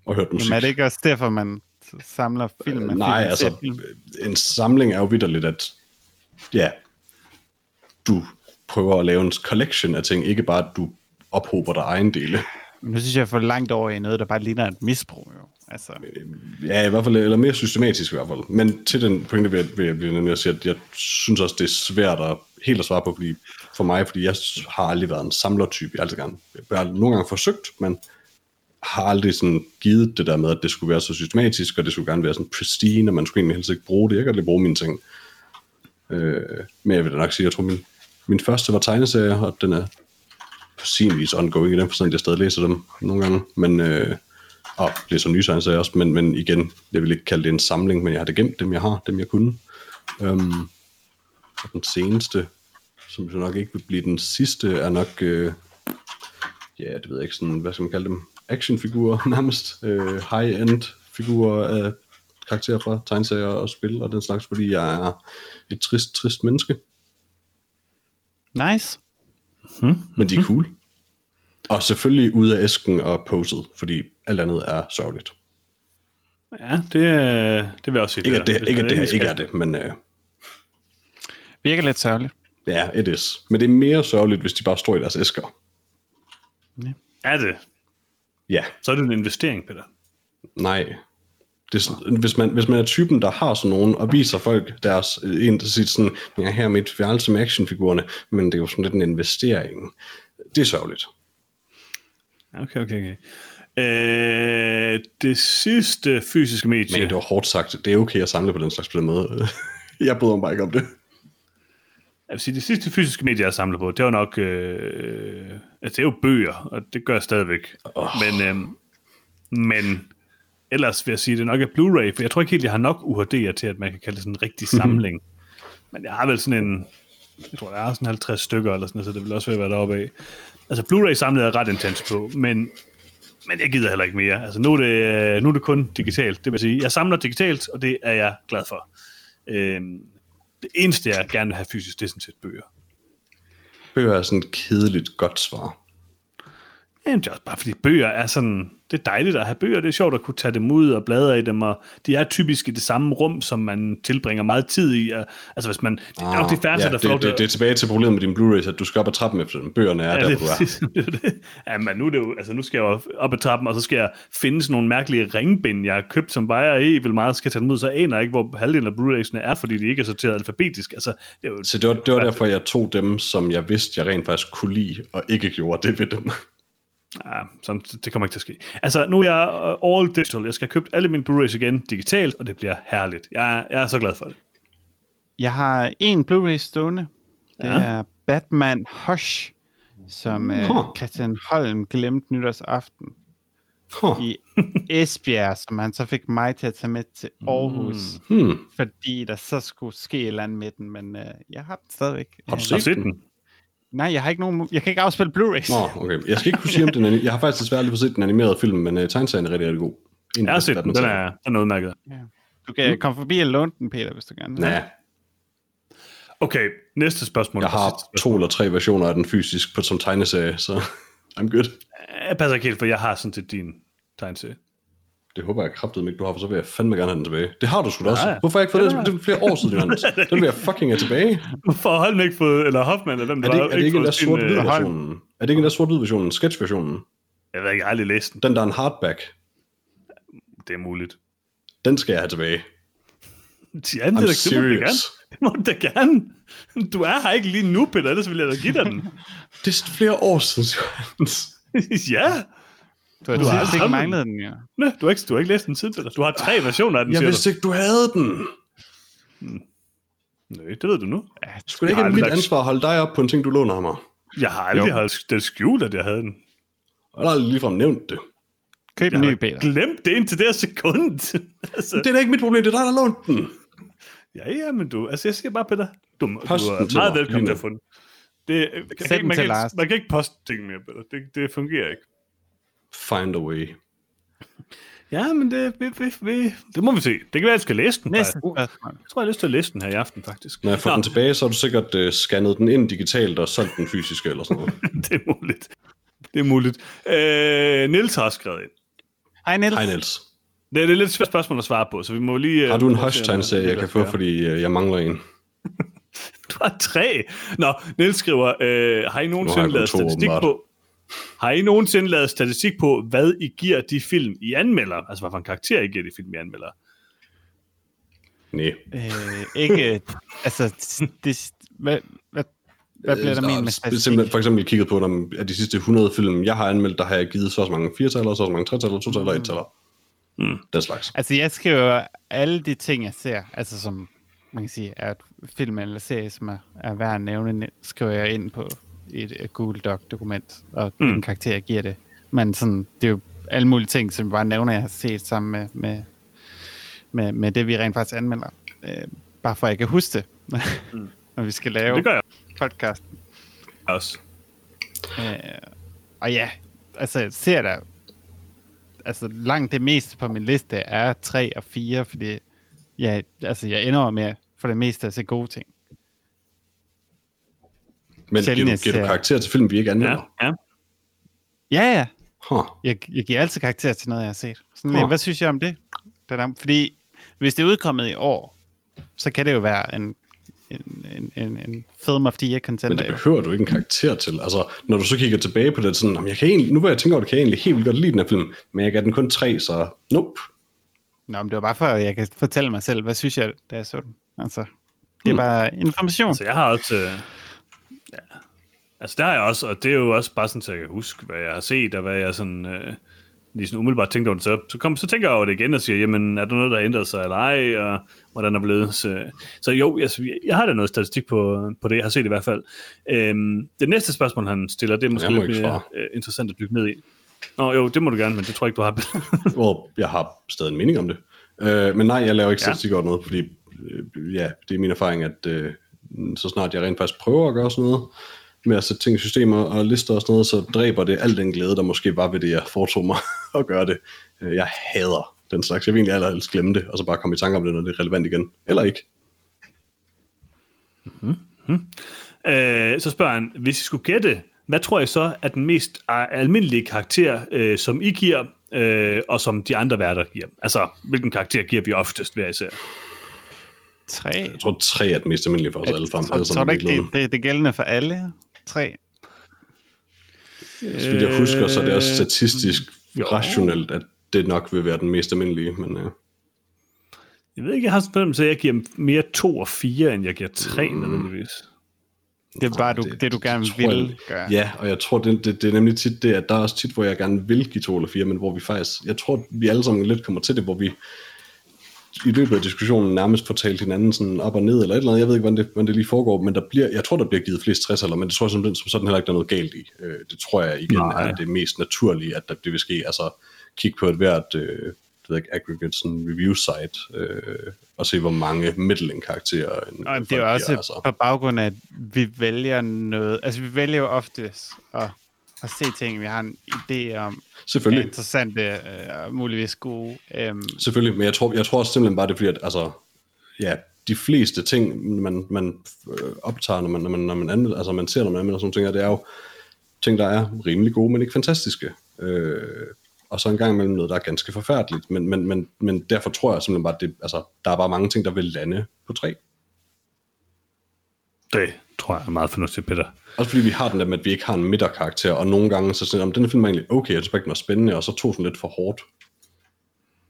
og hørte musik? Jamen er det ikke også derfor, man samler film? Man Nej, film, altså, film? en samling er jo vidderligt, at ja, du prøver at lave en collection af ting, ikke bare, at du ophober dig egen dele. Nu synes jeg, jeg for langt over i noget, der bare ligner et misbrug. Jo. Altså, Ja, i hvert fald, eller mere systematisk i hvert fald. Men til den pointe vil jeg, vil jeg, jeg nemlig sige, at jeg synes også, det er svært at helt at svare på, fordi, for mig, fordi jeg har aldrig været en samlertype. Jeg altid gerne, jeg har nogle gange forsøgt, men har aldrig sådan givet det der med, at det skulle være så systematisk, og det skulle gerne være sådan pristine, og man skulle egentlig helst ikke bruge det. Jeg kan aldrig bruge mine ting. Øh, men jeg vil da nok sige, at jeg tror, min, min første var tegneserier, og den er på sin vis ongoing i den forstand, jeg stadig læser dem nogle gange. Men, øh, og læser nye science også, men, men igen, jeg vil ikke kalde det en samling, men jeg har det gemt, dem jeg har, dem jeg kunne. Øhm, og den seneste, som så nok ikke vil blive den sidste, er nok, øh, ja, det ved jeg ikke, sådan, hvad skal man kalde dem, actionfigurer nærmest, øh, high-end figurer af karakterer fra tegneserier og spil og den slags, fordi jeg er et trist, trist menneske, nice men de er cool. Og selvfølgelig ude af æsken og poset, fordi alt andet er sørgeligt. Ja, det, er- det vil jeg også sige. Ikke at det, Hvis ikke, det endelig ikke er det, men øh, Virker lidt sørgeligt. ja, it is. Men det er mere sørgeligt, hvis de bare står i deres æsker. Er det? Ja, Så er det en investering, Peter. nej. Det hvis, man, hvis man er typen, der har sådan nogen, og viser folk deres, en, der siger sådan, jeg er her med et værelse med actionfigurerne, men det er jo sådan lidt en investering. Det er sørgeligt. Okay, okay, okay. Øh, det sidste fysiske medie... Men det var hårdt sagt. Det er okay at samle på den slags på den måde. jeg bryder mig bare ikke om det. Jeg vil sige, det sidste fysiske medie, jeg har samlet på, det var nok... Øh, altså, det er jo bøger, og det gør jeg stadigvæk. Oh. Men, øh, men ellers vil jeg sige, det nok er Blu-ray, for jeg tror ikke helt, jeg har nok UHD'er til, at man kan kalde det sådan en rigtig samling. men jeg har vel sådan en... Jeg tror, jeg har sådan 50 stykker, eller sådan så det vil også være deroppe af. Altså, Blu-ray samlet er jeg ret intens på, men, men jeg gider heller ikke mere. Altså, nu er, det, nu er det kun digitalt. Det vil sige, jeg samler digitalt, og det er jeg glad for. Øhm, det eneste, jeg gerne vil have fysisk, det er sådan set bøger. Bøger er sådan et kedeligt godt svar. Jamen, det er også bare fordi bøger er sådan, det er dejligt at have bøger, det er sjovt at kunne tage dem ud og bladre i dem, og de er typisk i det samme rum, som man tilbringer meget tid i. og- Altså hvis man, det er nok de færreste, ja, der får det, det, det, er tilbage til problemet med din Blu-rays, at du skal op ad trappen efter dem. Bøgerne er Ja, der, det, hvor du er. det. Ja, men nu, er det jo, altså, nu skal jeg jo op ad trappen, og så skal jeg finde sådan nogle mærkelige ringbind, jeg har købt, som vejer helt vildt meget, skal tage dem ud, så aner jeg ikke, hvor halvdelen af Blu-raysene er, fordi de ikke er sorteret alfabetisk. Altså, det er jo, Så det var, det var derfor, jeg tog dem, som jeg vidste, jeg rent faktisk kunne lide, og ikke gjorde det ved dem. Ja, sådan, det kommer ikke til at ske. Altså, nu er jeg uh, all digital. Jeg skal have købt alle mine Blu-rays igen digitalt, og det bliver herligt. Jeg, er- jeg er så glad for det. Jeg har en Blu-ray stående. Det Ja. er Batman Hush, som uh, Huh. Christian Holm glemte nytårsaften Huh. i Esbjerg, som han så fik mig til at tage med til Aarhus, mm. Hmm. fordi der så skulle ske et eller andet med den, men uh, jeg har den stadigvæk. Har du Øh, set den? Nej, jeg har ikke nogen, jeg kan ikke afspille Blu-rays. Nå, okay. Jeg skal ikke kunne sige, om den er, Jeg har faktisk desværre fået set den animerede film, men uh, tegneserien er rigtig, rigtig god. En Jeg har set den. Den er, den er udmærket. Ja. Du kan komme forbi og låne den, Peter, hvis du gerne vil. Ja, Okay, næste spørgsmål. jeg har to eller tre versioner af den fysisk på, som tegneserie, så I'm good. Jeg passer ikke helt, for jeg har sådan set din tegneserie. Det håber jeg kraftigt ikke, du har, for så vil jeg fandme gerne have den tilbage. Det har du sgu da også. Hvorfor har jeg ikke fået Ja, det? Det er flere år siden, Johannes. Den vil jeg fucking have tilbage. Hvorfor har Holm ikke fået, eller Hoffman, eller dem, Er det, ikke- er det ikke den der sort-hvid øh, versionen? Er det ikke den der sort-hvid versionen? Sketch-versionen? Jeg ved ikke, jeg har aldrig læst den. Den, der er en hardback. Det er muligt. Den skal jeg have tilbage. Ja, det, I'm det, må du gerne. Det må du gerne. Du er her ikke lige nu, Peter, ellers vil jeg da give dig den. Det er flere år siden, Johannes. ja. Du har, Du har du aldrig ikke den. manglet den, ja. Nå, du har ikke, du har ikke læst den siden, Peter. Du har tre versioner af den, Jeg vidste ikke, du havde den. du. Nej, det ved du nu. ja Skulle det ikke Jeg har være mit ansvar at holde dig op på en ting, du låner af mig? Jeg har aldrig Jo. holdt det skjult, at jeg havde den. Jeg har aldrig ligefrem nævnt det. køb en ny, har Peter. glemt det indtil det her sekund. altså, Det er da ikke mit problem, det er dig, der har lånt den. ja, ja, men du, altså jeg siger bare, Peter, du, du Post den er meget velkommen til at få den. Det, man, kan, Send ikke, man, kan, ikke, man kan ikke poste ting mere, Peter. Det, det fungerer ikke. Find a way. Ja, men det, vi, vi, vi, det må vi se. Det kan være, at jeg skal læse den. Næste. Jeg tror, jeg har lyst til at læse den her i aften, faktisk. Når jeg får Nå, den tilbage, så har du sikkert uh, scannet den ind digitalt og solgt den fysisk eller sådan noget. det er muligt. Det er muligt. Øh, Niels har skrevet ind. Hej, Niels. Hej Niels. Det er, det er lidt et svært spørgsmål at svare på, så vi må lige... øh, Har du en øh, jeg kan få, fordi uh, jeg mangler en? Du har tre. Nå, Niels skriver, øh, har I nogensinde lavet statistik åbenbart. på... Har I nogensinde lavet statistik på, hvad I giver de film, I anmelder? Altså, hvad for en karakter I giver de film, I anmelder? Nej. Øh, ikke, altså, det, hvad, hvad, hvad bliver der Øh, ment med statistik? simpelthen for eksempel kigget på, om af de sidste 100 film, jeg har anmeldt, der har jeg givet så mange firetaller, så mange tretaller, totaller, ettaller. Mm. Den slags. Altså, jeg skriver alle de ting, jeg ser, altså som man kan sige, er et film eller serie, som er, er værd at nævne, skriver jeg ind på et, et Google Doc-dokument, og Mm. en karakter, jeg giver det. Men sådan, det er jo alle mulige ting, som jeg bare nævner, jeg har set sammen med, med, med, med det, vi rent faktisk anmelder. Øh, bare for at jeg kan huske det, mm. når vi skal lave Det gør jeg podcast. også. Øh, og ja, altså jeg ser der, altså langt det meste på min liste er 3 og 4, fordi ja, altså jeg ender med for det meste at se gode ting. Men giver jeg du, giver du karakter til film, vi ikke Ja, anmelder? ja. Ja, ja, Huh. jeg, jeg giver altid karakter til noget, jeg har set. Sådan, oh. Hvad synes jeg om det? det fordi hvis det er udkommet i år, så kan det jo være en, en, en, en, en film of the year Men contender. det jo. behøver du ikke en karakter til. Altså, når du så kigger tilbage på det, sådan, "Jamen, jeg kan egentlig, nu hvor jeg tænker over det, kan jeg egentlig helt vildt godt lide den her film, men jeg gav den kun tre, så nope. Nå, men det var bare for, at jeg kan fortælle mig selv, hvad synes jeg, da jeg så den. Altså, det er Hmm. bare information. Altså, jeg har også... Altså, der har jeg også, og det er jo også bare sådan, så jeg kan huske, hvad jeg har set, og hvad jeg sådan... Øh, lige sådan umiddelbart tænkte over det, så, så, kom, så tænker jeg over det igen og siger, jamen, er der noget, der har ændret sig eller ej, og hvordan er blevet? Så, så jo, altså, jeg, jeg har da noget statistik på, på det, jeg har set i hvert fald. Øhm, det næste spørgsmål, han stiller, det er måske lidt mere øh, interessant at dykke ned i. Nå, jo, det må du gerne, men det tror jeg ikke, du har. Hvor jeg har stadig en mening om det. Øh, men nej, jeg laver ikke Ja. statistik over noget, fordi øh, ja, det er min erfaring, at øh, så snart jeg rent faktisk prøver at gøre sådan noget, med at sætte ting i systemer og lister og sådan noget, så dræber det al den glæde, der måske var ved det, jeg foretog mig at gøre det. Øh, Jeg hader den slags. Jeg vil egentlig allerhelst glemme det, og så bare komme i tanke om det, når det er relevant igen. Eller ikke. Øh, så spørger han, hvis I skulle gætte, hvad tror I så er den mest almindelige karakter, øh, som I giver, øh, og som de andre værter giver? Altså, hvilken karakter giver vi oftest hver især? Tre. Jeg tror, tre er det mest almindelige for os alle sammen. Tror, alle tror du ikke, det, det, det er gældende for alle? Tre. Så vidt jeg husker, så er det også Øh, statistisk jo. rationelt, at det nok vil være den mest almindelige, men øh, Jeg ved ikke, jeg har sådan en at jeg giver mere to og fire, end jeg giver tre mm. nødvendigvis. Det er bare du, det, det, du gerne jeg- vil gøre. Ja, og jeg tror, det, det, det er nemlig tit det, at der er også tit, hvor jeg gerne vil give to eller fire, men hvor vi faktisk, jeg tror, vi alle sammen lidt kommer til det, hvor vi i løbet af diskussionen nærmest får talt hinanden sådan op og ned, eller et eller andet, jeg ved ikke, hvordan det, hvordan det lige foregår, men der bliver, jeg tror, der bliver givet flest 60 eller, men det tror jeg simpelthen som sådan heller ikke, der er noget galt i. Øh, det tror jeg igen Nej. er det mest naturlige, at der, det vil ske, altså kigge på et hvert, øh, det ved ikke, aggregate sådan review site, øh, og se, hvor mange middling karakterer en, Og det er jo også giver, altså. på baggrund af, at vi vælger noget. Altså, vi vælger jo oftest at, at se ting, vi har en idé om, er Selvfølgelig. interessante øh, muligvis gode. Øhm, Selvfølgelig, men jeg tror, jeg tror også simpelthen bare, det er fordi, at altså, ja, de fleste ting, man, man øh, optager, når man, når man, når man anmelder, altså man ser, når man anmelder sådan ting, det er jo ting, der er rimelig gode, men ikke fantastiske. Øh, og så en gang imellem noget, der er ganske forfærdeligt. Men, men, men, men derfor tror jeg simpelthen bare, at det, altså, der er bare mange ting, der vil lande på tre. Det tror jeg er meget fornuftigt, Peter. Også fordi vi har den der med, at vi ikke har en midterkarakter, og nogle gange så sådan, om den film er egentlig okay, jeg synes ikke, den var spændende, og så tog sådan lidt for hårdt,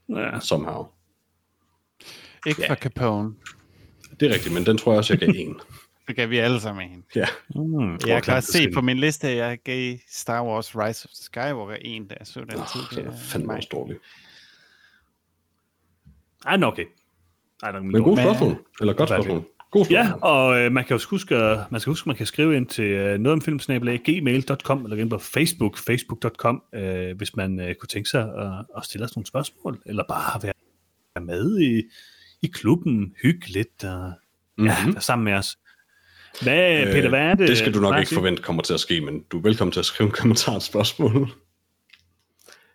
Ja. somehow. Ikke for Capone. Det er rigtigt, men den tror jeg også, jeg gav en. Det gav vi alle sammen en. Ja, Mm, Jeg kan også se på min liste, at jeg gav Star Wars Rise of the Skywalker en, da jeg så den tid. så er det fandme også dårligt. Ej, nå, okay. Ej, nok Men god spørgsmål. Eller godt spørgsmål. God spørgsmål. Ja, og øh, man kan jo huske, at- man skal huske, man kan skrive ind til øh, nogetomfilmsnabelag.gmail.com eller gå ind på Facebook, facebook.com, øh, hvis man øh, kunne tænke sig at, at stille os nogle spørgsmål, eller bare være med i, i klubben, hygge lidt og ja, Mhm. være sammen med os. Hvad, Øh, Peter, hvad er det? Det skal du nok ikke forvente kommer til at ske, men du er velkommen til at skrive en kommentar og spørgsmål.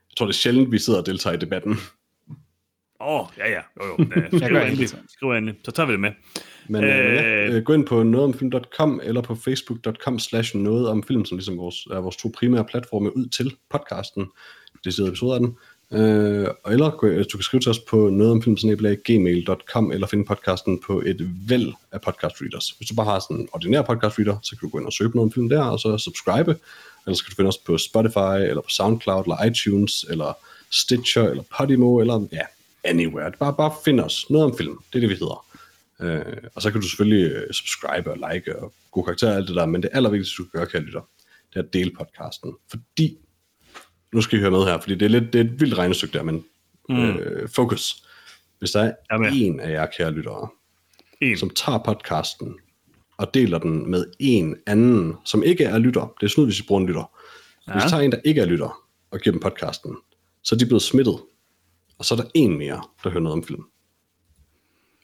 Jeg tror, det er sjældent, vi sidder og deltager i debatten. Åh, oh, ja, ja. Jo, jo. Øh, skriv endelig. det. Skriv endelig. Så tager vi det med. Men øh, ja, Øh. øh, gå ind på nogetomfilm.com eller på facebook.com slash noget om film, som ligesom vores, er vores to primære platforme ud til podcasten, deciderede episoder af den. Øh, eller gå- du kan skrive til os på nogetomfilm.gmail.com eller finde podcasten på et væld af podcast readers. Hvis du bare har sådan en ordinær podcast reader, så kan du gå ind og søge på noget om film der, og så subscribe. Eller så kan du finde os på Spotify, eller på SoundCloud, eller iTunes, eller Stitcher, eller Podimo, eller ja, anywhere. Bare, bare find os. Noget om film. Det er det, vi hedder. Øh, og så kan du selvfølgelig øh, subscribe og like og gode karakterer og alt det der, men det allervigtigste, du kan gøre, kære lytter, det er at dele podcasten. Fordi, nu skal I høre med her, fordi det er, lidt, det er et vildt regnestykke der, men mm. øh, focus. Hvis der er Jamen. en af jer, kære lyttere, En. som tager podcasten og deler den med en anden, som ikke er lytter, det er snyd, hvis I bruger en lytter. Ja. Hvis I tager en, der ikke er lytter, og giver dem podcasten, så er de blevet smittet, og så er der en mere, der hører noget om film.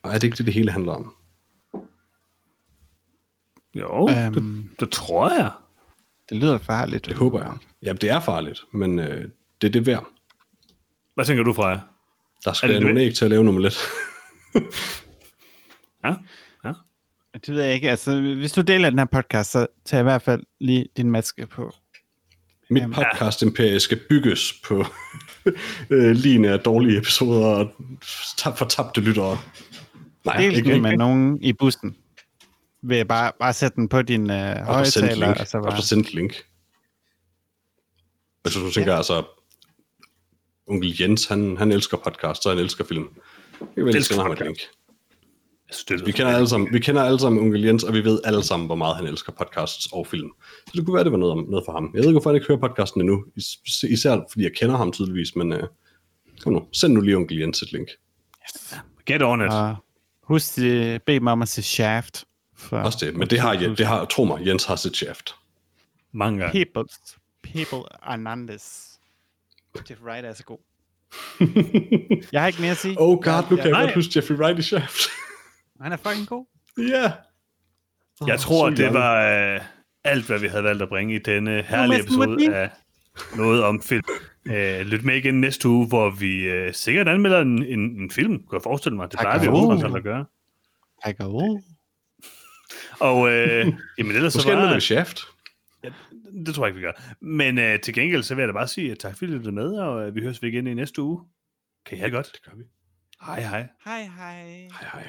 Og er det ikke det, det hele handler om? Jo, Øhm. det, det tror jeg. Det lyder farligt. Det håber jeg. Ja, det er farligt, men øh, det er det værd. Hvad tænker du, Freja? Der Er skal det nogle æg til at lave nummer lidt. Ja? Ja? Det ved jeg ikke. Altså, hvis du deler den her podcast, så tag i hvert fald lige din maske på. Mit Jamen. podcast imperie skal bygges på øh, lige af dårlige episoder og tab- fortabte lyttere. Nej, Del ikke, den med ikke. nogen i bussen. Ved bare, bare sætte den på din uh, Og så sendt højtaler, link. og så Og bare... så sendt link. Altså, du tænker ja. altså, onkel Jens, han, han elsker podcast, og han elsker film. Det kan vel Elsker ham et link. Lyder Vi kender, alle sammen, vi kender alle sammen onkel Jens, og vi ved alle sammen, hvor meget han elsker podcasts og film. Så det kunne være, det var noget, om- noget for ham. Jeg ved ikke, hvorfor han ikke hører podcasten endnu. Is- Især fordi jeg kender ham tydeligvis, men uh, kom nu, send nu lige onkel Jens et link. Get on it. Og husk, bed mig om at se Shaft. For Også det, men det har, det har, tro mig, Jens har sit shaft. Mange gange. People, people Hernandez. Jeff Wright er så god. jeg har ikke mere at sige. Oh god, nu kan jeg Nej. godt huske Jeffrey Wright i shaft. Han er fucking god. Ja. Jeg tror, det langt. var øh, alt, hvad vi havde valgt at bringe i denne herlige episode af noget om film. Øh, lyt med igen næste uge, hvor vi øh, sikkert anmelder en, en, en film, kunne jeg forestille mig. Det Tak. plejer vi jo at gøre. Tiger Woods. Og øh, jamen ellers så Måske ender var, med shaft. det tror jeg ikke, vi gør. Men øh, til gengæld, så vil jeg da bare sige, at tak fordi I lyttede med, og øh, vi høres ved igen i næste uge. Kan I have det godt? Det gør vi. Hej hej. Hej hej. Hej hej.